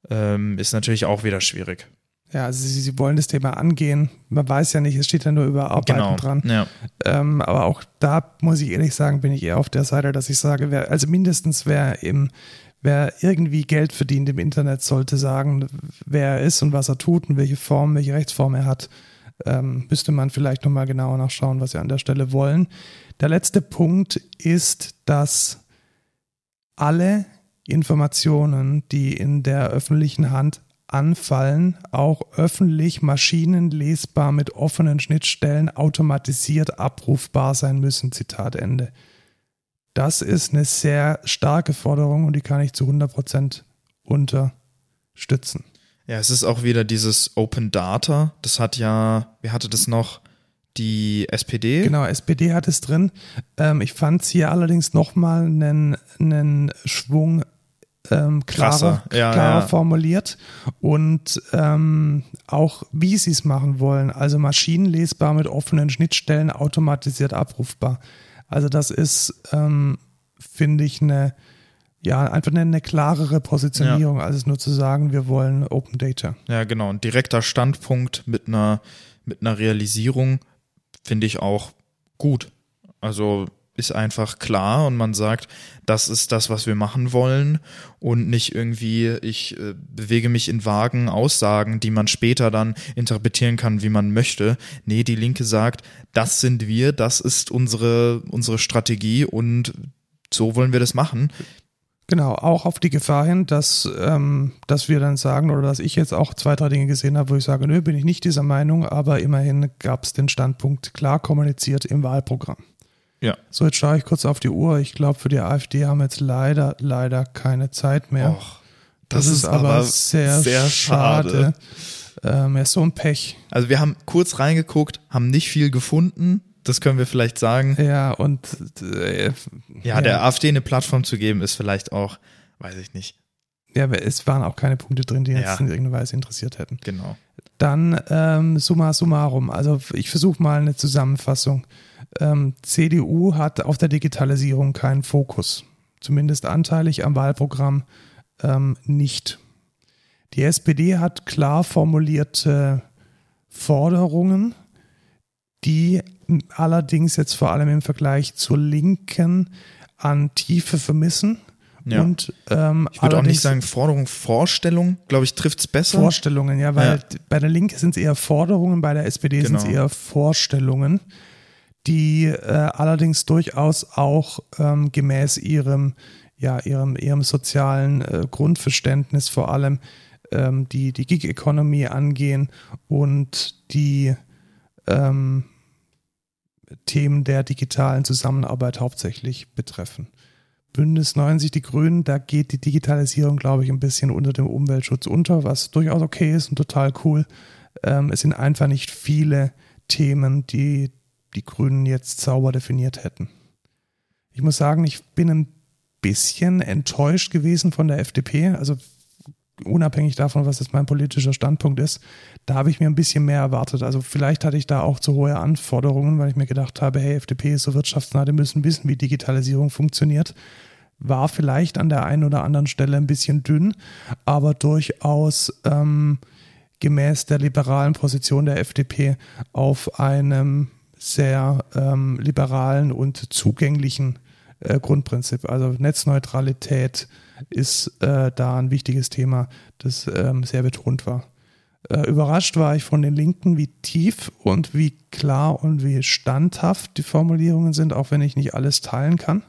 Speaker 1: ähm, ist natürlich auch wieder schwierig.
Speaker 2: Ja, also sie, sie wollen das Thema angehen. Man weiß ja nicht, es steht ja nur über Arbeiten genau. dran. Ja. Ähm, aber auch da muss ich ehrlich sagen, bin ich eher auf der Seite, dass ich sage, wer, also mindestens wer im, wer irgendwie Geld verdient im Internet, sollte sagen, wer er ist und was er tut und welche Form, welche Rechtsform er hat. Ähm, müsste man vielleicht nochmal genauer nachschauen, was sie an der Stelle wollen. Der letzte Punkt ist, dass alle Informationen, die in der öffentlichen Hand anfallen, auch öffentlich maschinenlesbar mit offenen Schnittstellen automatisiert abrufbar sein müssen. Zitat Ende. Das ist eine sehr starke Forderung und die kann ich zu 100% unterstützen.
Speaker 1: Ja, es ist auch wieder dieses Open Data. Das hat ja, wer hatte das noch? Die SPD?
Speaker 2: Genau, SPD hat es drin. Ähm, ich fand es hier allerdings nochmal einen, einen Schwung ähm, klarer, ja, klarer ja. formuliert und ähm, auch wie sie es machen wollen. Also maschinenlesbar mit offenen Schnittstellen, automatisiert abrufbar. Also das ist, ähm, finde ich, eine ja, einfach eine, eine klarere Positionierung, ja. als es nur zu sagen, wir wollen Open Data.
Speaker 1: Ja, genau. Ein direkter Standpunkt mit einer, mit einer Realisierung finde ich auch gut. Also ist einfach klar und man sagt, das ist das, was wir machen wollen und nicht irgendwie, ich äh, bewege mich in vagen Aussagen, die man später dann interpretieren kann, wie man möchte. Nee, die Linke sagt, das sind wir, das ist unsere, unsere Strategie und so wollen wir das machen.
Speaker 2: Genau, auch auf die Gefahr hin, dass, ähm, dass wir dann sagen oder dass ich jetzt auch zwei, drei Dinge gesehen habe, wo ich sage, nö, bin ich nicht dieser Meinung, aber immerhin gab es den Standpunkt klar kommuniziert im Wahlprogramm. Ja. So, jetzt schaue ich kurz auf die Uhr. Ich glaube, für die AfD haben wir jetzt leider, leider keine Zeit mehr. Och, das, das, ist, aber sehr, sehr schade. schade. Ähm, ja, so ein Pech.
Speaker 1: Also wir haben kurz reingeguckt, haben nicht viel gefunden. Das können wir vielleicht sagen.
Speaker 2: Ja, und
Speaker 1: äh, ja, ja, der AfD eine Plattform zu geben, ist vielleicht auch, weiß ich nicht.
Speaker 2: Ja, es waren auch keine Punkte drin, die jetzt ja. in irgendeiner Weise interessiert hätten.
Speaker 1: Genau.
Speaker 2: Dann ähm, summa summarum. Also ich versuche mal eine Zusammenfassung ähm, CDU hat auf der Digitalisierung keinen Fokus, zumindest anteilig am Wahlprogramm ähm, nicht. Die SPD hat klar formulierte Forderungen, die allerdings jetzt vor allem im Vergleich zur Linken an Tiefe vermissen.
Speaker 1: Ja. Und, ähm, ich würde auch nicht sagen Forderung, Vorstellung, glaube ich, trifft es besser.
Speaker 2: Vorstellungen, ja, weil ja. bei der Linke sind es eher Forderungen, bei der SPD genau. sind es eher Vorstellungen die äh, allerdings durchaus auch ähm, gemäß ihrem, ja, ihrem, ihrem sozialen äh, Grundverständnis vor allem ähm, die, die Gig-Economy angehen und die ähm, Themen der digitalen Zusammenarbeit hauptsächlich betreffen. Bündnis 90 Die Grünen, da geht die Digitalisierung, glaube ich, ein bisschen unter dem Umweltschutz unter, was durchaus okay ist und total cool. Ähm, es sind einfach nicht viele Themen, die die Grünen jetzt sauber definiert hätten. Ich muss sagen, ich bin ein bisschen enttäuscht gewesen von der FDP. Also unabhängig davon, was jetzt mein politischer Standpunkt ist, da habe ich mir ein bisschen mehr erwartet. Also vielleicht hatte ich da auch zu hohe Anforderungen, weil ich mir gedacht habe, hey, FDP ist so wirtschaftsnah, die müssen wissen, wie Digitalisierung funktioniert. War vielleicht an der einen oder anderen Stelle ein bisschen dünn, aber durchaus ähm, gemäß der liberalen Position der FDP auf einem sehr ähm, liberalen und zugänglichen äh, Grundprinzip. Also Netzneutralität ist äh, da ein wichtiges Thema, das ähm, sehr betont war. Äh, überrascht war ich von den Linken, wie tief und wie klar und wie standhaft die Formulierungen sind, auch wenn ich nicht alles teilen kann.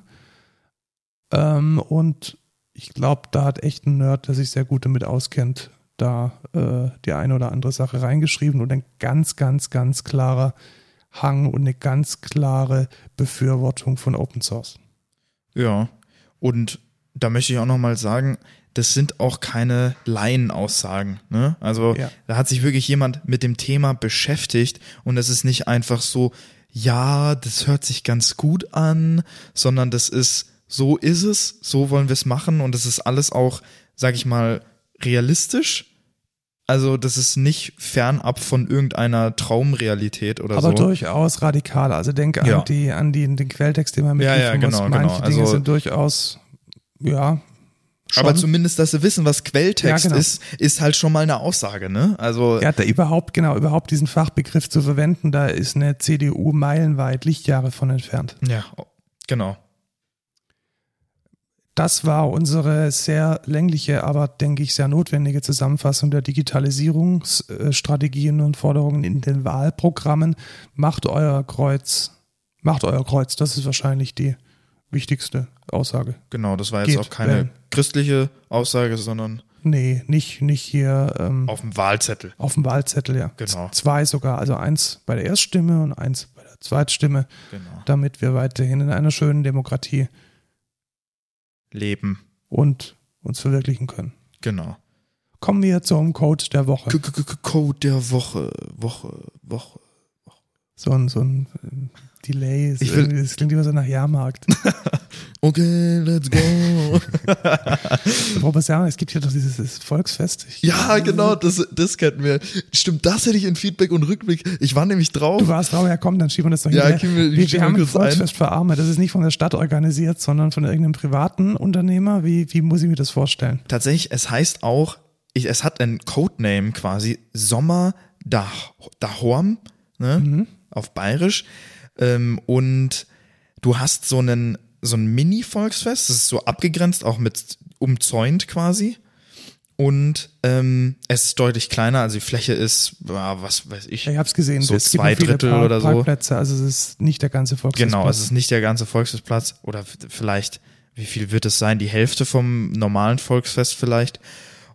Speaker 2: Ähm, und ich glaube, da hat echt ein Nerd, der sich sehr gut damit auskennt, da äh, die eine oder andere Sache reingeschrieben und ein ganz, ganz, ganz klarer Hang und eine ganz klare Befürwortung von Open Source.
Speaker 1: Ja, und da möchte ich auch nochmal sagen, das sind auch keine Laienaussagen. Ne? Also ja. da hat sich wirklich jemand mit dem Thema beschäftigt und es ist nicht einfach so, ja, das hört sich ganz gut an, sondern das ist, so ist es, so wollen wir es machen und das ist alles auch, sag ich mal, realistisch. Also das ist nicht fernab von irgendeiner Traumrealität oder
Speaker 2: Aber
Speaker 1: so.
Speaker 2: Aber durchaus radikal. Also denk ja. an die an die, den Quelltext, den man mit
Speaker 1: ja, ja, genau,
Speaker 2: muss. Manche
Speaker 1: genau.
Speaker 2: Dinge
Speaker 1: also,
Speaker 2: sind durchaus ja.
Speaker 1: Schon. Aber zumindest, dass sie wissen, was Quelltext
Speaker 2: ja, genau.
Speaker 1: ist, ist halt schon mal eine Aussage, ne? Also
Speaker 2: ja, da überhaupt genau überhaupt diesen Fachbegriff zu verwenden, da ist eine CDU meilenweit Lichtjahre von entfernt.
Speaker 1: Ja, genau.
Speaker 2: Das war unsere sehr längliche, aber denke ich sehr notwendige Zusammenfassung der Digitalisierungsstrategien und Forderungen in den Wahlprogrammen. Macht euer Kreuz, macht euer Kreuz. Das ist wahrscheinlich die wichtigste Aussage.
Speaker 1: Genau, das war jetzt Geht, auch keine wählen. christliche Aussage, sondern.
Speaker 2: Nee, nicht, nicht hier. Ähm,
Speaker 1: auf dem Wahlzettel.
Speaker 2: Auf dem Wahlzettel, ja.
Speaker 1: Genau.
Speaker 2: Zwei sogar, also eins bei der Erststimme und eins bei der Zweitstimme.
Speaker 1: Genau.
Speaker 2: Damit wir weiterhin in einer schönen Demokratie
Speaker 1: leben.
Speaker 2: Und uns verwirklichen können.
Speaker 1: Genau.
Speaker 2: Kommen wir zum Code der Woche.
Speaker 1: Code der Woche, Woche, Woche. Woche.
Speaker 2: So ein, so ein Delay. Ich will, das klingt immer so nach Jahrmarkt.
Speaker 1: okay, let's go.
Speaker 2: Robert sagen, es gibt hier doch dieses Volksfest.
Speaker 1: Ich, ja, genau, das, das kennen wir. Stimmt, das hätte ich in Feedback und Rückblick. Ich war nämlich drauf.
Speaker 2: Du warst drauf, ja komm, dann schieben wir das doch
Speaker 1: ja,
Speaker 2: hinterher.
Speaker 1: Wir,
Speaker 2: wir, wir haben ein Volksfest ein. für Arme. Das ist nicht von der Stadt organisiert, sondern von irgendeinem privaten Unternehmer. Wie, wie muss ich mir das vorstellen?
Speaker 1: Tatsächlich, es heißt auch, ich, es hat ein Codename quasi, Sommer Dahorm, ne? Mhm. auf Bayerisch. Ähm, und du hast so einen, so ein Mini-Volksfest, das ist so abgegrenzt, auch mit umzäunt quasi. Und ähm, es ist deutlich kleiner, also die Fläche ist, was weiß ich.
Speaker 2: Ich habe es gesehen,
Speaker 1: so
Speaker 2: es
Speaker 1: zwei Drittel
Speaker 2: Park
Speaker 1: oder so.
Speaker 2: Parkplätze, also es ist nicht der ganze Volksfestplatz.
Speaker 1: Genau, es ist nicht der ganze Volksfestplatz oder vielleicht, wie viel wird es sein? Die Hälfte vom normalen Volksfest vielleicht.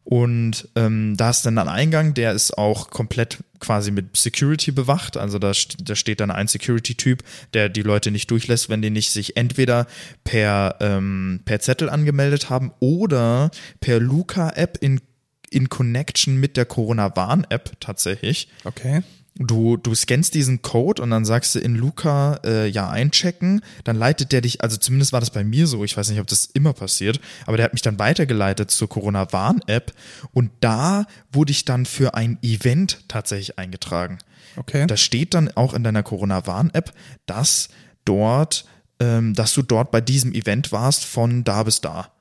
Speaker 1: Und ähm, da ist dann ein Eingang, der ist auch komplett quasi mit Security bewacht. Also da, da steht dann ein Security-Typ, der die Leute nicht durchlässt, wenn die nicht sich entweder per, ähm, per Zettel angemeldet haben oder per Luca-App in, in Connection mit der Corona-Warn-App tatsächlich.
Speaker 2: Okay.
Speaker 1: Du, du scannst diesen Code und dann sagst du in Luca äh, ja einchecken, dann leitet der dich, also zumindest war das bei mir so, ich weiß nicht, ob das immer passiert, aber der hat mich dann weitergeleitet zur Corona-Warn-App und da wurde ich dann für ein Event tatsächlich eingetragen.
Speaker 2: Okay.
Speaker 1: Da steht dann auch in deiner Corona-Warn-App, dass dort, ähm, dass du dort bei diesem Event warst von da bis da.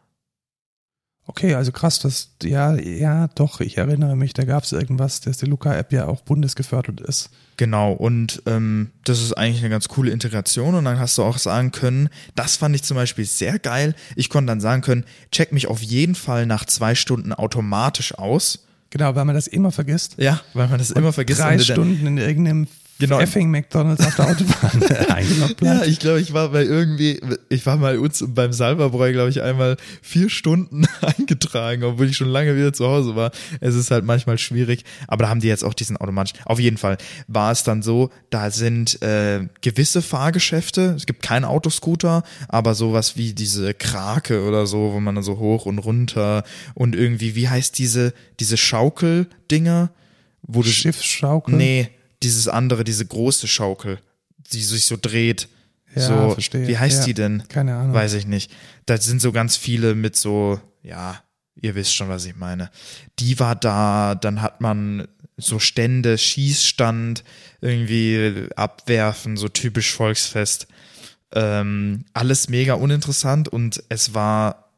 Speaker 2: Okay, also krass, das, ja, ja, doch, ich erinnere mich, da gab es irgendwas, dass die Luca-App ja auch bundesgefördert ist.
Speaker 1: Genau, und ähm, das ist eigentlich eine ganz coole Integration und dann hast du auch sagen können, das fand ich zum Beispiel sehr geil. Ich konnte dann sagen können, check mich auf jeden Fall nach zwei Stunden automatisch aus.
Speaker 2: Genau, weil man das immer vergisst.
Speaker 1: Ja, weil man das
Speaker 2: und
Speaker 1: immer vergisst.
Speaker 2: Drei Stunden in irgendeinem
Speaker 1: genau.
Speaker 2: effing McDonalds auf der Autobahn.
Speaker 1: Ja, ich glaube, ich war bei irgendwie, ich war mal uns beim Salverbräu, glaube ich, einmal vier Stunden eingetragen, obwohl ich schon lange wieder zu Hause war. Es ist halt manchmal schwierig, aber da haben die jetzt auch diesen automatischen. Auf jeden Fall war es dann so, da sind äh, gewisse Fahrgeschäfte, es gibt keinen Autoscooter, aber sowas wie diese Krake oder so, wo man dann so hoch und runter und irgendwie, wie heißt diese, diese Schaukeldinger? Wo du,
Speaker 2: Schiffsschaukel?
Speaker 1: Nee, dieses andere, diese große Schaukel, die sich so dreht.
Speaker 2: Ja,
Speaker 1: so,
Speaker 2: verstehe.
Speaker 1: wie heißt
Speaker 2: Ja.
Speaker 1: die denn?
Speaker 2: Keine Ahnung.
Speaker 1: Weiß ich nicht. Da sind so ganz viele mit so, ja, ihr wisst schon, was ich meine. Die war da, dann hat man so Stände, Schießstand, irgendwie abwerfen, so typisch Volksfest. Ähm, alles mega uninteressant und es war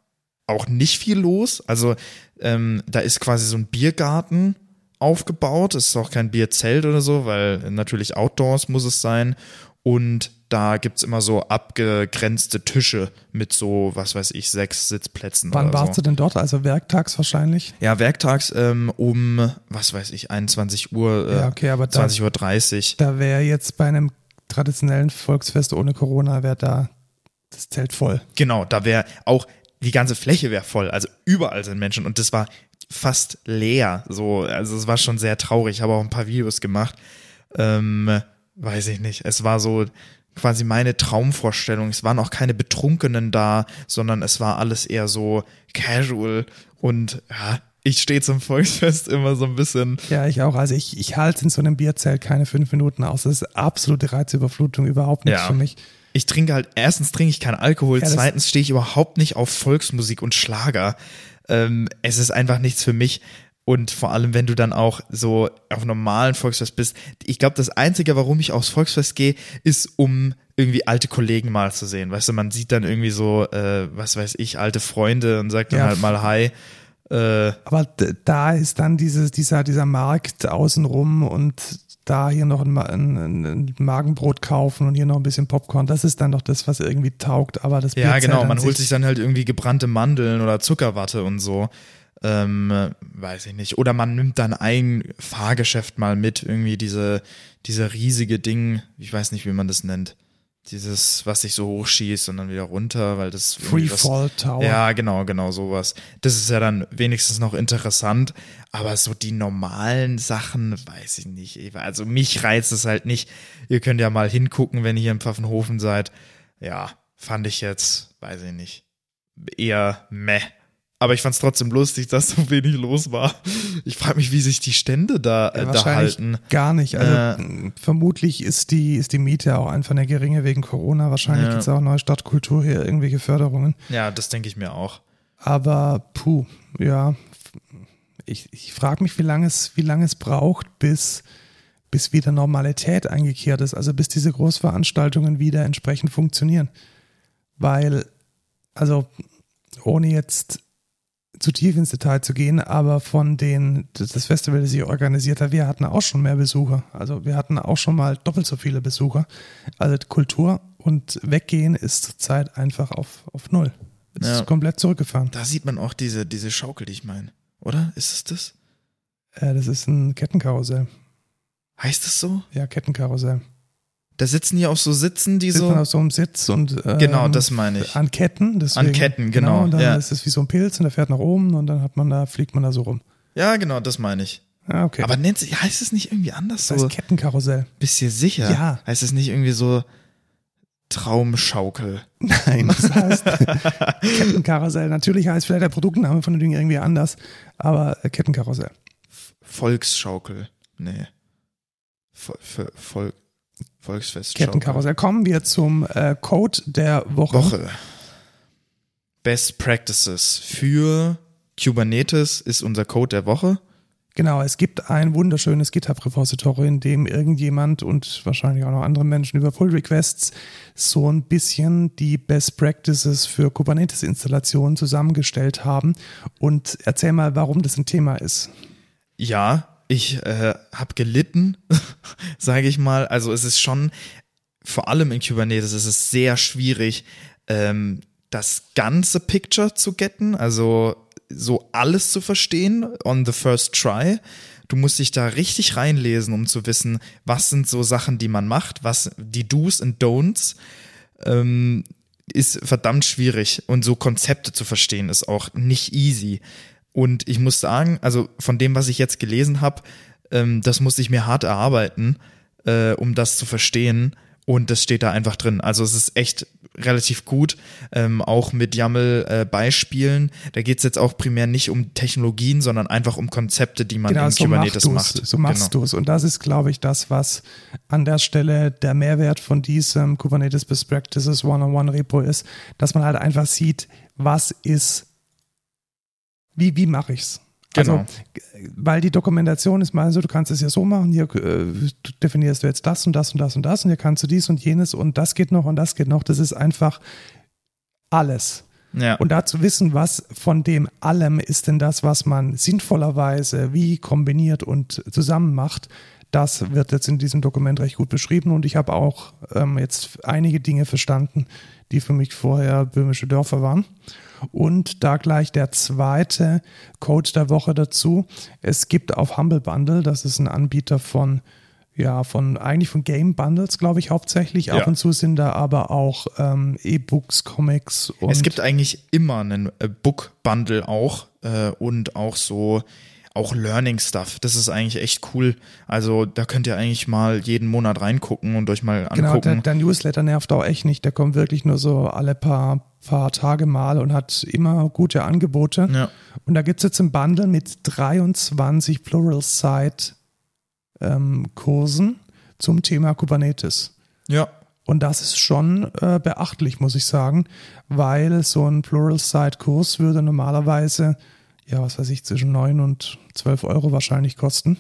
Speaker 1: auch nicht viel los. Also ähm, da ist quasi so ein Biergarten aufgebaut. Es ist auch kein Bierzelt oder so, weil natürlich Outdoors muss es sein. Und da gibt's immer so abgegrenzte Tische mit so, was weiß ich, sechs Sitzplätzen.
Speaker 2: Wann warst
Speaker 1: so.
Speaker 2: du denn dort? Also werktags wahrscheinlich?
Speaker 1: Ja, werktags ähm, um, was weiß ich, 21 Uhr, äh,
Speaker 2: Ja, okay, aber da-
Speaker 1: 20 Uhr 30.
Speaker 2: Da wäre jetzt bei einem traditionellen Volksfest ohne Corona, wäre da das Zelt voll.
Speaker 1: Genau, da wäre auch, die ganze Fläche wäre voll. Also überall sind Menschen und das war fast leer. So, also es war schon sehr traurig. Ich habe auch ein paar Videos gemacht. Ähm, weiß ich nicht. Es war so quasi meine Traumvorstellung. Es waren auch keine Betrunkenen da, sondern es war alles eher so casual und ja, ich stehe zum Volksfest immer so ein bisschen.
Speaker 2: Ja, ich auch. Also ich, ich halte in so einem Bierzelt keine fünf Minuten aus. Das ist absolute Reizüberflutung, überhaupt nichts
Speaker 1: Ja.
Speaker 2: für mich.
Speaker 1: Ich trinke halt, erstens trinke ich keinen Alkohol,
Speaker 2: Ja,
Speaker 1: zweitens stehe ich überhaupt nicht auf Volksmusik und Schlager. Ähm, es ist einfach nichts für mich. Und vor allem, wenn du dann auch so auf normalen Volksfest bist. Ich glaube, das Einzige, warum ich aufs Volksfest gehe, ist, um irgendwie alte Kollegen mal zu sehen. Weißt du, man sieht dann irgendwie so, äh, was weiß ich, alte Freunde und sagt dann
Speaker 2: Ja.
Speaker 1: halt mal Hi. Äh,
Speaker 2: Aber da ist dann dieses, dieser, dieser Markt außenrum und da hier noch ein, ein, ein Magenbrot kaufen und hier noch ein bisschen Popcorn. Das ist dann doch das, was irgendwie taugt. Aber das
Speaker 1: ja, genau.
Speaker 2: an
Speaker 1: Man holt
Speaker 2: sich-
Speaker 1: dann halt irgendwie gebrannte Mandeln oder Zuckerwatte und so. Ähm, äh, weiß ich nicht. Oder man nimmt dann ein Fahrgeschäft mal mit, irgendwie diese, diese riesige Ding, ich weiß nicht, wie man das nennt. Dieses, was sich so hochschießt und dann wieder runter, weil das
Speaker 2: Freefall Tower.
Speaker 1: Ja, genau, genau, sowas. Das ist ja dann wenigstens noch interessant, aber so die normalen Sachen, weiß ich nicht. Also mich reizt es halt nicht. Ihr könnt ja mal hingucken, wenn ihr hier im Pfaffenhofen seid. Ja, fand ich jetzt, weiß ich nicht, eher meh. Aber ich fand es trotzdem lustig, dass so wenig los war. Ich frage mich, wie sich die Stände da, äh,
Speaker 2: Ja,
Speaker 1: da halten.
Speaker 2: gar nicht. Also
Speaker 1: Äh.
Speaker 2: vermutlich ist die, ist die Miete auch einfach eine geringe wegen Corona. Wahrscheinlich
Speaker 1: Ja.
Speaker 2: gibt's auch neue Stadtkultur hier irgendwelche Förderungen.
Speaker 1: Ja, das denke ich mir auch.
Speaker 2: Aber puh, ja. Ich, ich frage mich, wie lange es, wie lange es braucht, bis, bis wieder Normalität eingekehrt ist. Also bis diese Großveranstaltungen wieder entsprechend funktionieren. Weil, also ohne jetzt zu tief ins Detail zu gehen, aber von den, das das Festival, das ich organisiert habe, wir hatten auch schon mehr Besucher. Also wir hatten auch schon mal doppelt so viele Besucher. Also Kultur und Weggehen ist zurzeit einfach auf, auf Null. Es
Speaker 1: Ja.
Speaker 2: ist komplett zurückgefahren.
Speaker 1: Da sieht man auch diese, diese Schaukel, die ich meine. Oder? Ist es das?
Speaker 2: Äh, das ist ein Kettenkarussell.
Speaker 1: Heißt es so?
Speaker 2: Ja, Kettenkarussell.
Speaker 1: Da sitzen die auf so Sitzen, die
Speaker 2: Sitzt
Speaker 1: so.
Speaker 2: auf so einem Sitz und ähm,
Speaker 1: Genau, das meine ich.
Speaker 2: an Ketten. Deswegen,
Speaker 1: An Ketten, genau,
Speaker 2: Und dann
Speaker 1: ja.
Speaker 2: ist es wie so ein Pilz und der fährt nach oben und dann hat man da, fliegt man da so rum.
Speaker 1: Ja, genau, das meine ich.
Speaker 2: Ah, okay.
Speaker 1: Aber nennt sich, heißt es nicht irgendwie anders
Speaker 2: das
Speaker 1: so?
Speaker 2: heißt Kettenkarussell.
Speaker 1: Bist du sicher?
Speaker 2: Ja.
Speaker 1: Heißt es nicht irgendwie so Traumschaukel?
Speaker 2: Nein, das heißt Kettenkarussell. Natürlich heißt vielleicht der Produktname von dem Ding irgendwie anders, aber äh, Kettenkarussell.
Speaker 1: Volksschaukel? Nee. Vol Vol Vol Volksfest.
Speaker 2: Kettenkarussell. Kommen wir zum äh, Code der Woche.
Speaker 1: Woche. Best Practices für Kubernetes ist unser Code der Woche.
Speaker 2: Genau, es gibt ein wunderschönes GitHub-Repository, in dem irgendjemand und wahrscheinlich auch noch andere Menschen über Pull Requests so ein bisschen die Best Practices für Kubernetes-Installationen zusammengestellt haben. Und erzähl mal, warum das ein Thema ist.
Speaker 1: Ja, ich äh, habe gelitten, sage ich mal. Also es ist schon, vor allem in Kubernetes, es ist sehr schwierig, ähm, das ganze Picture zu getten, also so alles zu verstehen on the first try. Du musst dich da richtig reinlesen, um zu wissen, was sind so Sachen, die man macht, was die Do's und Don'ts. Ähm, ist verdammt schwierig und so Konzepte zu verstehen ist auch nicht easy. Und ich muss sagen, also von dem, was ich jetzt gelesen habe, ähm, das musste ich mir hart erarbeiten, äh, um das zu verstehen. Und das steht da einfach drin. Also es ist echt relativ gut, ähm, auch mit YAML-Beispielen. Äh, da geht's jetzt auch primär nicht um Technologien, sondern einfach um Konzepte, die man
Speaker 2: genau,
Speaker 1: in
Speaker 2: so
Speaker 1: Kubernetes macht.
Speaker 2: So machst genau. du es. Und das ist, glaube ich, das, was an der Stelle der Mehrwert von diesem Kubernetes Best Practices One-on-One-Repo ist, dass man halt einfach sieht, was ist, wie, wie mache ich's? Also, genau. Also, weil die Dokumentation ist mal so, du kannst es ja so machen, hier äh, definierst du jetzt das und das und das und das und hier kannst du dies und jenes und das geht noch und das geht noch. Das ist einfach alles. Ja. Und da zu wissen, was von dem allem ist denn das, was man sinnvollerweise wie kombiniert und zusammen macht, das wird jetzt in diesem Dokument recht gut beschrieben und ich habe auch ähm, jetzt einige Dinge verstanden, die für mich vorher böhmische Dörfer waren. Und da gleich der zweite Code der Woche dazu. Es gibt auf Humble Bundle, das ist ein Anbieter von ja, von eigentlich von Game Bundles, glaube ich, hauptsächlich. Ja. Ab und zu sind da aber auch ähm, E-Books, Comics
Speaker 1: und. Es gibt eigentlich immer einen äh, Book Bundle auch äh, und auch so auch Learning Stuff. Das ist eigentlich echt cool. Also da könnt ihr eigentlich mal jeden Monat reingucken und euch mal angucken. Genau,
Speaker 2: der, der Newsletter nervt auch echt nicht. Der kommt wirklich nur so alle paar, paar Tage mal und hat immer gute Angebote. Ja. Und da gibt es jetzt ein Bundle mit 23 Plural-Site ähm, Kursen zum Thema Kubernetes.
Speaker 1: Ja.
Speaker 2: Und das ist schon äh, beachtlich, muss ich sagen, weil so ein Plural-Site-Kurs würde normalerweise ja, was weiß ich, zwischen 9 und 12 Euro wahrscheinlich kosten.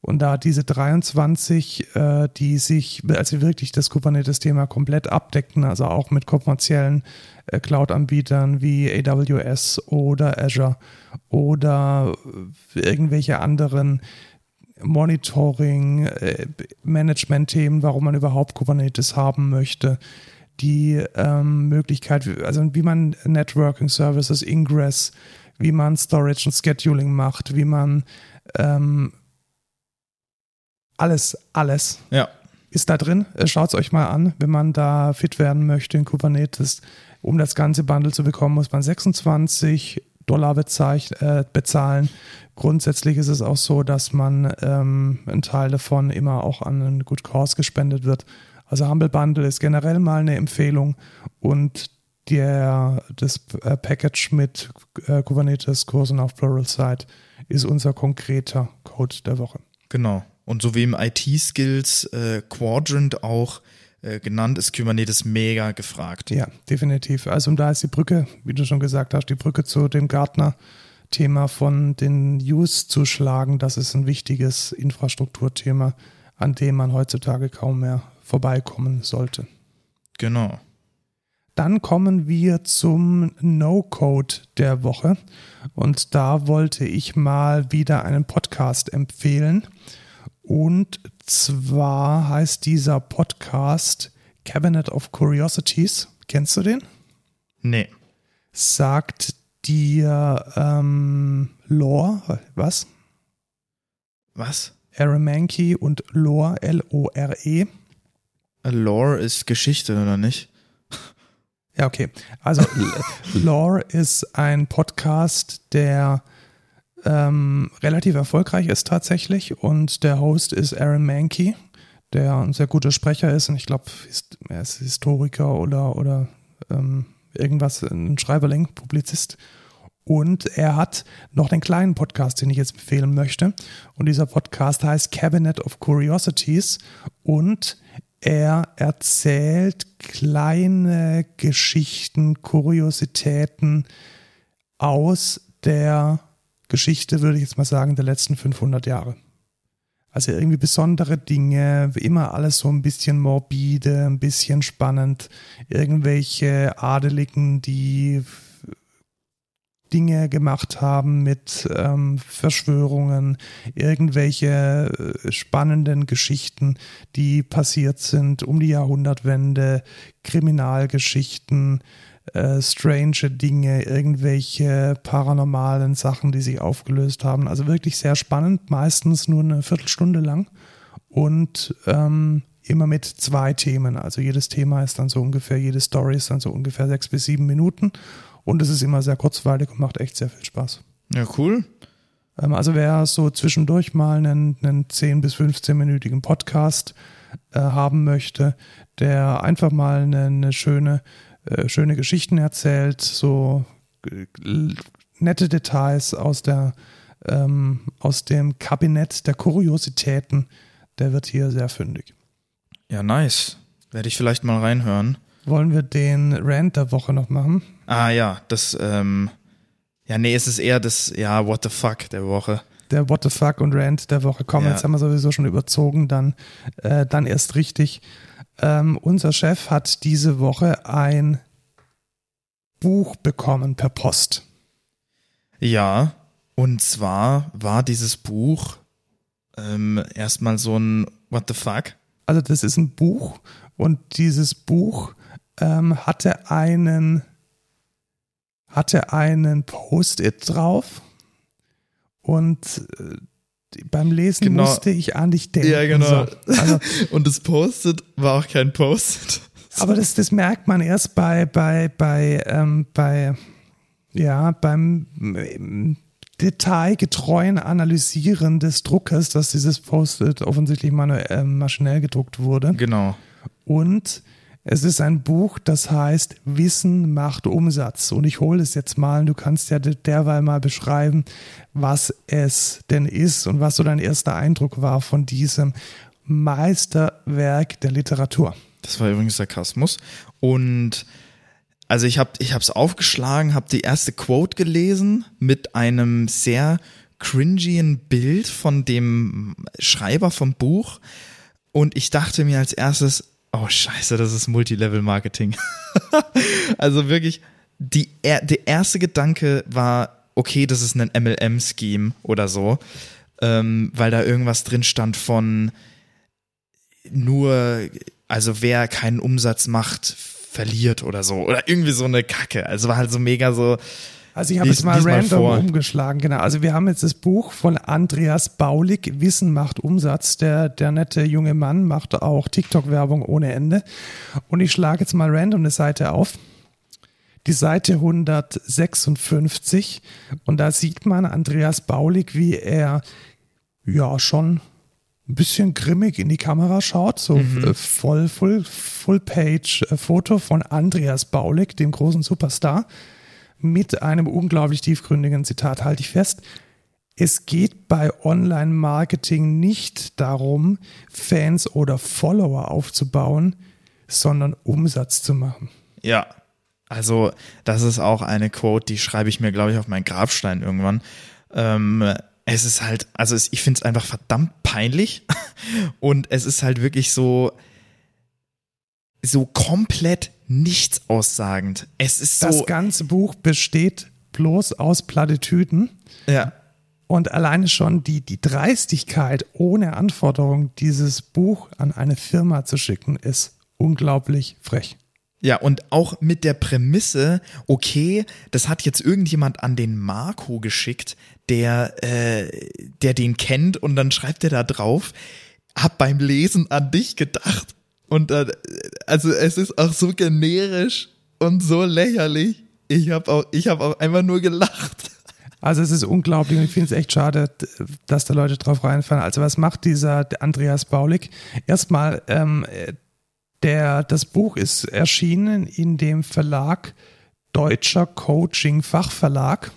Speaker 2: Und da diese 23, äh, die sich, also wirklich das Kubernetes-Thema komplett abdecken, also auch mit kommerziellen äh, Cloud-Anbietern wie AWS oder Azure oder irgendwelche anderen Monitoring, äh, warum man überhaupt Kubernetes haben möchte, die ähm, Möglichkeit, also wie man Networking Services, Ingress, wie man Storage und Scheduling macht, wie man ähm, alles, alles
Speaker 1: ja.
Speaker 2: ist da drin. Äh, Schaut es euch mal an, wenn man da fit werden möchte in Kubernetes. Um das ganze Bundle zu bekommen, muss man 26 Dollar äh, bezahlen. Grundsätzlich ist es auch so, dass man ähm, ein Teil davon immer auch an einen Good Cause gespendet wird. Also Humble Bundle ist generell mal eine Empfehlung und der, das äh, Package mit äh, Kubernetes-Kursen auf Pluralsight ist unser konkreter Code der Woche.
Speaker 1: Genau. Und so wie im IT-Skills äh, Quadrant auch äh, genannt, ist Kubernetes mega gefragt.
Speaker 2: Ja, definitiv. Also da ist die Brücke, wie du schon gesagt hast, die Brücke zu dem Gartner-Thema von den Use zu schlagen. Das ist ein wichtiges Infrastrukturthema, an dem man heutzutage kaum mehr vorbeikommen sollte.
Speaker 1: Genau.
Speaker 2: Dann kommen wir zum No-Code der Woche. Und da wollte ich mal wieder einen Podcast empfehlen. Und zwar heißt dieser Podcast Cabinet of Curiosities. Kennst du den?
Speaker 1: Nee.
Speaker 2: Sagt dir ähm, Lore, was?
Speaker 1: Was?
Speaker 2: Aramanki und Lore, L-O-R-E.
Speaker 1: Lore ist Geschichte, oder nicht?
Speaker 2: Ja, okay. Also Lore ist ein Podcast, der ähm, relativ erfolgreich ist tatsächlich und der Host ist Aaron Mankey, der ein sehr guter Sprecher ist und ich glaube, er ist Historiker oder, oder ähm, irgendwas, ein Schreiberling, Publizist. Und er hat noch einen kleinen Podcast, den ich jetzt empfehlen möchte. Und dieser Podcast heißt Cabinet of Curiosities und er erzählt kleine Geschichten, Kuriositäten aus der Geschichte, würde ich jetzt mal sagen, der letzten 500 Jahre. Also irgendwie besondere Dinge, immer alles so ein bisschen morbide, ein bisschen spannend. Irgendwelche Adeligen, die Dinge gemacht haben mit ähm, Verschwörungen, irgendwelche äh, spannenden Geschichten, die passiert sind um die Jahrhundertwende, Kriminalgeschichten, äh, strange Dinge, irgendwelche paranormalen Sachen, die sich aufgelöst haben. Also wirklich sehr spannend, meistens nur eine Viertelstunde lang und ähm, immer mit zwei Themen. Also jedes Thema ist dann so ungefähr, jede Story ist dann so ungefähr sechs bis sieben Minuten und es ist immer sehr kurzweilig und macht echt sehr viel Spaß.
Speaker 1: Ja, cool.
Speaker 2: Ähm, also wer so zwischendurch mal einen, einen 10- bis 15-minütigen Podcast äh, haben möchte, der einfach mal eine, eine schöne, äh, schöne Geschichten erzählt, so äh, nette Details aus der ähm, aus dem Kabinett der Kuriositäten, der wird hier sehr fündig.
Speaker 1: Ja, nice. Werde ich vielleicht mal reinhören.
Speaker 2: Wollen wir den Rant der Woche noch machen?
Speaker 1: Ah ja, das, ähm, ja, nee, es ist eher das, ja, what the fuck der Woche.
Speaker 2: Der What the fuck und Rant der Woche. Komm,
Speaker 1: Ja.
Speaker 2: jetzt haben wir sowieso schon überzogen, dann, äh, dann erst richtig. Ähm, unser Chef hat diese Woche ein Buch bekommen per Post.
Speaker 1: Ja, und zwar war dieses Buch ähm, erstmal so ein What the fuck.
Speaker 2: Also das ist ein Buch und dieses Buch ähm, hatte einen hatte einen Post-it drauf und äh, beim Lesen
Speaker 1: Genau.
Speaker 2: musste ich an dich denken.
Speaker 1: Ja, genau.
Speaker 2: So. Also,
Speaker 1: Und das Post-it war auch kein Post-it.
Speaker 2: aber das, das merkt man erst bei, bei, bei, ähm, bei ja, beim ähm, detailgetreuen Analysieren des Druckers, dass dieses Post-it offensichtlich manuell, äh, maschinell gedruckt wurde.
Speaker 1: Genau.
Speaker 2: Und es ist ein Buch, das heißt Wissen macht Umsatz. Und ich hole es jetzt mal. Du kannst ja de- derweil mal beschreiben, was es denn ist und was so dein erster Eindruck war von diesem Meisterwerk der Literatur.
Speaker 1: Das war übrigens Sarkasmus. Und also ich habe ich es aufgeschlagen, habe die erste Quote gelesen mit einem sehr cringien Bild von dem Schreiber vom Buch. Und ich dachte mir als erstes, oh scheiße, das ist Multilevel-Marketing. also wirklich, die, er- der erste Gedanke war, okay, das ist ein MLM-Scheme oder so. Ähm, weil da irgendwas drin stand von, nur, also wer keinen Umsatz macht, verliert oder so. Oder irgendwie so eine Kacke. Also war halt so mega so.
Speaker 2: Also ich habe jetzt mal
Speaker 1: mal
Speaker 2: random
Speaker 1: vor.
Speaker 2: umgeschlagen, genau. Also wir haben jetzt das Buch von Andreas Baulig, Wissen macht Umsatz. Der, der nette junge Mann macht auch TikTok-Werbung ohne Ende. Und ich schlage jetzt mal random eine Seite auf. Die Seite 156 und da sieht man Andreas Baulig, wie er ja schon ein bisschen grimmig in die Kamera schaut, so äh, voll, full, full Page äh, Foto von Andreas Baulig, dem großen Superstar mit einem unglaublich tiefgründigen Zitat halte ich fest. Es geht bei Online-Marketing nicht darum, Fans oder Follower aufzubauen, sondern Umsatz zu machen.
Speaker 1: Ja. Also, das ist auch eine Quote, die schreibe ich mir, glaube ich, auf meinen Grabstein irgendwann. Ähm, es ist halt, also es, ich finde es einfach verdammt peinlich. Und es ist halt wirklich so, so komplett nichts aussagend. Es ist
Speaker 2: Das
Speaker 1: so.
Speaker 2: ganze Buch besteht bloß aus Plattitüden
Speaker 1: Ja.
Speaker 2: und alleine schon die, die Dreistigkeit, ohne Anforderung dieses Buch an eine Firma zu schicken, ist unglaublich frech.
Speaker 1: Ja, und auch mit der Prämisse, okay, das hat jetzt irgendjemand an den Marco geschickt, der, äh, der den kennt und dann schreibt er da drauf, hab beim Lesen an dich gedacht. Und dann, also es ist auch so generisch und so lächerlich. Ich habe auch, ich habe auch einfach nur gelacht.
Speaker 2: Also es ist unglaublich und ich finde es echt schade, dass da Leute drauf reinfallen. Also was macht dieser Andreas Baulig? Erstmal, ähm, der, das Buch ist erschienen in dem Verlag Deutscher Coaching Fachverlag.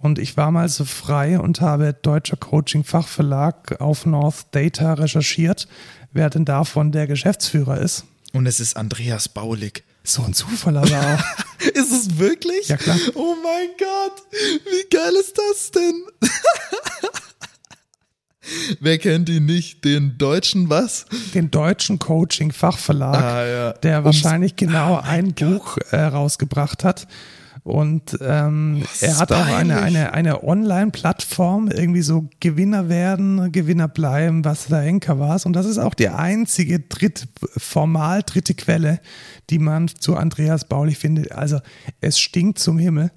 Speaker 2: Und ich war mal so frei und habe Deutscher Coaching Fachverlag auf North Data recherchiert, wer denn davon der Geschäftsführer ist.
Speaker 1: Und es ist Andreas Baulig.
Speaker 2: So ein Zufall aber auch.
Speaker 1: Ist es wirklich?
Speaker 2: Ja, klar.
Speaker 1: Oh mein Gott, wie geil ist das denn? Wer kennt ihn nicht? Den deutschen was?
Speaker 2: den deutschen Coaching Fachverlag,
Speaker 1: Ah, ja.
Speaker 2: der
Speaker 1: Ums-
Speaker 2: wahrscheinlich genau ein Buch äh, rausgebracht hat. Und ähm, er hat auch eine, eine, eine Online-Plattform, irgendwie so Gewinner werden, Gewinner bleiben, was der Henker war. Und das ist auch die einzige dritte, formal dritte Quelle, die man zu Andreas Baulich findet. Also es stinkt zum Himmel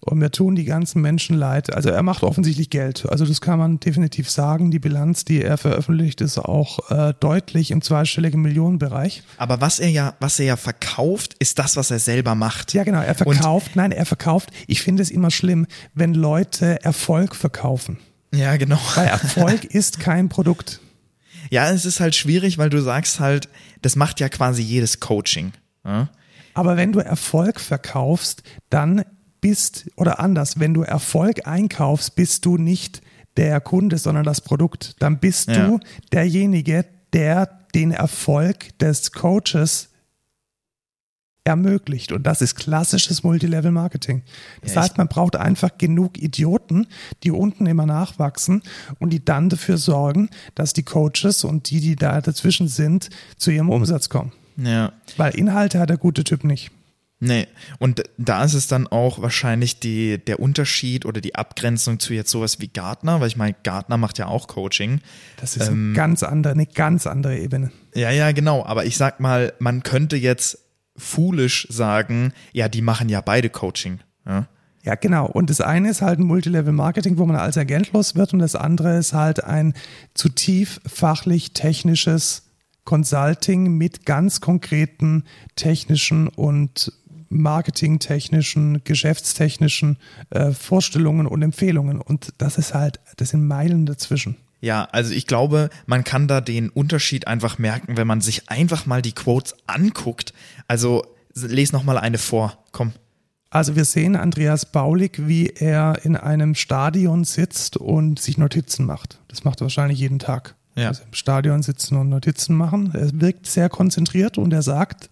Speaker 2: und mir tun die ganzen Menschen leid. Also er macht offensichtlich Geld. Also das kann man definitiv sagen. Die Bilanz, die er veröffentlicht, ist auch äh, deutlich im zweistelligen Millionenbereich.
Speaker 1: Aber was er ja, was er ja verkauft, ist das, was er selber macht.
Speaker 2: Ja, genau. Er verkauft, nein, er verkauft. Ich finde es immer schlimm, wenn Leute Erfolg verkaufen.
Speaker 1: Ja, genau.
Speaker 2: Weil Erfolg ist kein Produkt.
Speaker 1: Ja, es ist halt schwierig, weil du sagst halt, das macht ja quasi jedes Coaching. Ja?
Speaker 2: Aber wenn du Erfolg verkaufst, dann bist, oder anders, wenn du Erfolg einkaufst, bist du nicht der Kunde, sondern das Produkt. Dann bist
Speaker 1: Ja.
Speaker 2: du derjenige, der den Erfolg des Coaches ermöglicht. Und das ist klassisches Multilevel-Marketing. Das
Speaker 1: Ja,
Speaker 2: heißt, man braucht einfach genug Idioten, die unten immer nachwachsen und die dann dafür sorgen, dass die Coaches und die, die da dazwischen sind, zu ihrem Umsatz kommen.
Speaker 1: Ja.
Speaker 2: Weil Inhalte hat der gute Typ nicht.
Speaker 1: Nee, und da ist es dann auch wahrscheinlich die, der Unterschied oder die Abgrenzung zu jetzt sowas wie Gartner, weil ich meine, Gartner macht ja auch Coaching.
Speaker 2: Das ist
Speaker 1: Ähm,
Speaker 2: eine ganz andere, eine ganz andere Ebene.
Speaker 1: Ja, ja, genau. Aber ich sag mal, man könnte jetzt foolish sagen, ja, die machen ja beide Coaching. Ja,
Speaker 2: Ja, genau. Und das eine ist halt ein Multilevel-Marketing, wo man als agentlos wird und das andere ist halt ein zu tief fachlich technisches Consulting mit ganz konkreten technischen und marketingtechnischen, geschäftstechnischen äh, Vorstellungen und Empfehlungen. Und das ist halt, das sind Meilen dazwischen.
Speaker 1: Ja, also ich glaube, man kann da den Unterschied einfach merken, wenn man sich einfach mal die Quotes anguckt. Also les noch mal eine vor. Komm.
Speaker 2: Also wir sehen Andreas Baulig, wie er in einem Stadion sitzt und sich Notizen macht. Das macht er wahrscheinlich jeden Tag.
Speaker 1: Ja.
Speaker 2: Also im Stadion sitzen und Notizen machen. Er wirkt sehr konzentriert und er sagt,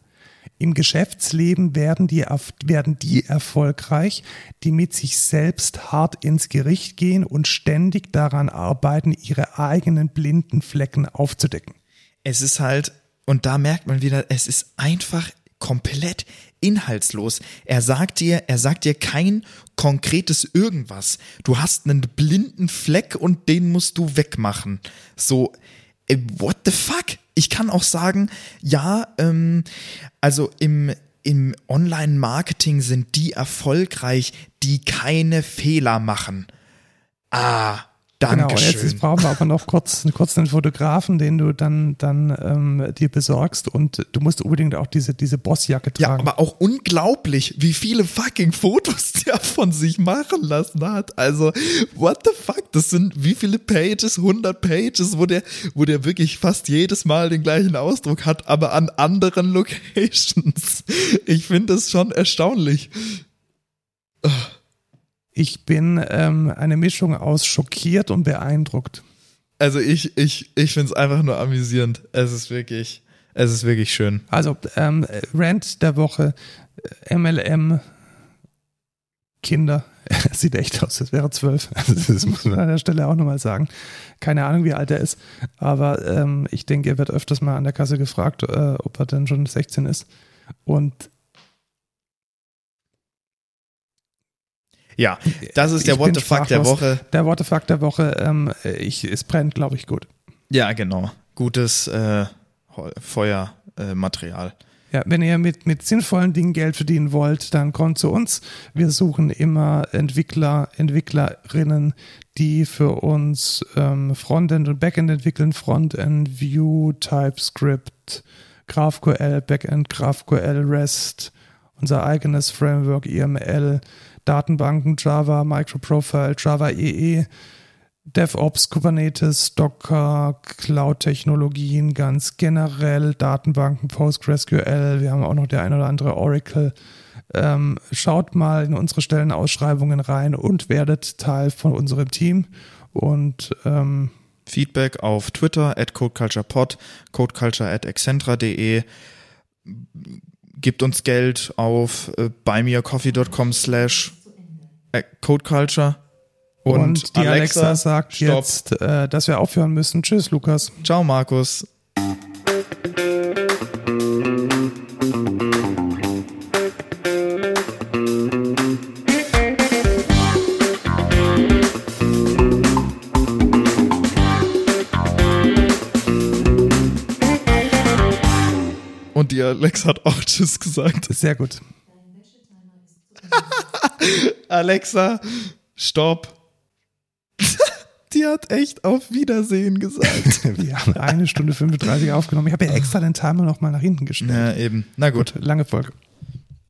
Speaker 2: im Geschäftsleben werden die, werden die erfolgreich, die mit sich selbst hart ins Gericht gehen und ständig daran arbeiten, ihre eigenen blinden Flecken aufzudecken.
Speaker 1: Es ist halt, und da merkt man wieder, es ist einfach komplett inhaltslos. Er sagt dir, er sagt dir kein konkretes irgendwas. Du hast einen blinden Fleck und den musst du wegmachen. So, äh, what the fuck? Ich kann auch sagen, ja, ähm, also im, im Online-Marketing sind die erfolgreich, die keine Fehler machen. Ah,
Speaker 2: Genau,
Speaker 1: danke
Speaker 2: und jetzt, brauchen wir aber noch kurz, kurz einen Fotografen, den du dann, dann ähm, dir besorgst und du musst unbedingt auch diese, diese Bossjacke
Speaker 1: Ja,
Speaker 2: tragen.
Speaker 1: aber auch unglaublich, wie viele fucking Fotos der von sich machen lassen hat. Also, what the fuck? Das sind wie viele Pages? 100 Pages, wo der, wo der wirklich fast jedes Mal den gleichen Ausdruck hat, aber an anderen Locations. Ich finde das schon erstaunlich.
Speaker 2: Ich bin ähm, eine Mischung aus schockiert und beeindruckt.
Speaker 1: Also ich, ich, ich finde es einfach nur amüsierend. Es ist wirklich, es ist wirklich schön.
Speaker 2: Also ähm, Rant der Woche, äh, MLM, Kinder. Sieht echt aus, als wäre zwölf. Also das muss man an der Stelle auch nochmal sagen. Keine Ahnung, wie alt er ist, aber ähm, ich denke, er wird öfters mal an der Kasse gefragt, äh, ob er denn schon 16 ist. Und
Speaker 1: Ja, das ist der
Speaker 2: Ich
Speaker 1: What the fuck der. Woche.
Speaker 2: der What the Fuck der Woche, ähm, ich, es brennt, glaube ich, gut.
Speaker 1: Ja, genau. Gutes äh, Feuermaterial.
Speaker 2: Ja, wenn ihr mit, mit sinnvollen Dingen Geld verdienen wollt, dann kommt zu uns. Wir suchen immer Entwickler, Entwicklerinnen, die für uns ähm, Frontend und Backend entwickeln. Frontend, Vue, TypeScript, GraphQL, Backend, GraphQL, REST, unser eigenes Framework, IML, Datenbanken, Java, Microprofile, Java EE, DevOps, Kubernetes, Docker, Cloud-Technologien ganz generell, Datenbanken, PostgreSQL, wir haben auch noch der ein oder andere Oracle. Ähm, schaut mal in unsere Stellenausschreibungen rein und werdet Teil von unserem Team. Und ähm,
Speaker 1: Feedback auf Twitter at codeculturepod, codeculture at excentra.de. Gibt uns Geld auf äh, buymeacoffee.com slash äh, codeculture.
Speaker 2: und,
Speaker 1: Und,
Speaker 2: die Alexa, sagt
Speaker 1: stopp.
Speaker 2: jetzt, äh, dass wir aufhören müssen. Tschüss, Lukas.
Speaker 1: Ciao, Markus. Alexa hat auch Tschüss gesagt.
Speaker 2: Sehr gut.
Speaker 1: Alexa, stopp. Die hat echt auf Wiedersehen gesagt.
Speaker 2: Wir haben eine Stunde 35 aufgenommen. Ich habe ja extra den Timer noch mal nach hinten gestellt.
Speaker 1: Ja, eben. Na gut.
Speaker 2: Lange Folge.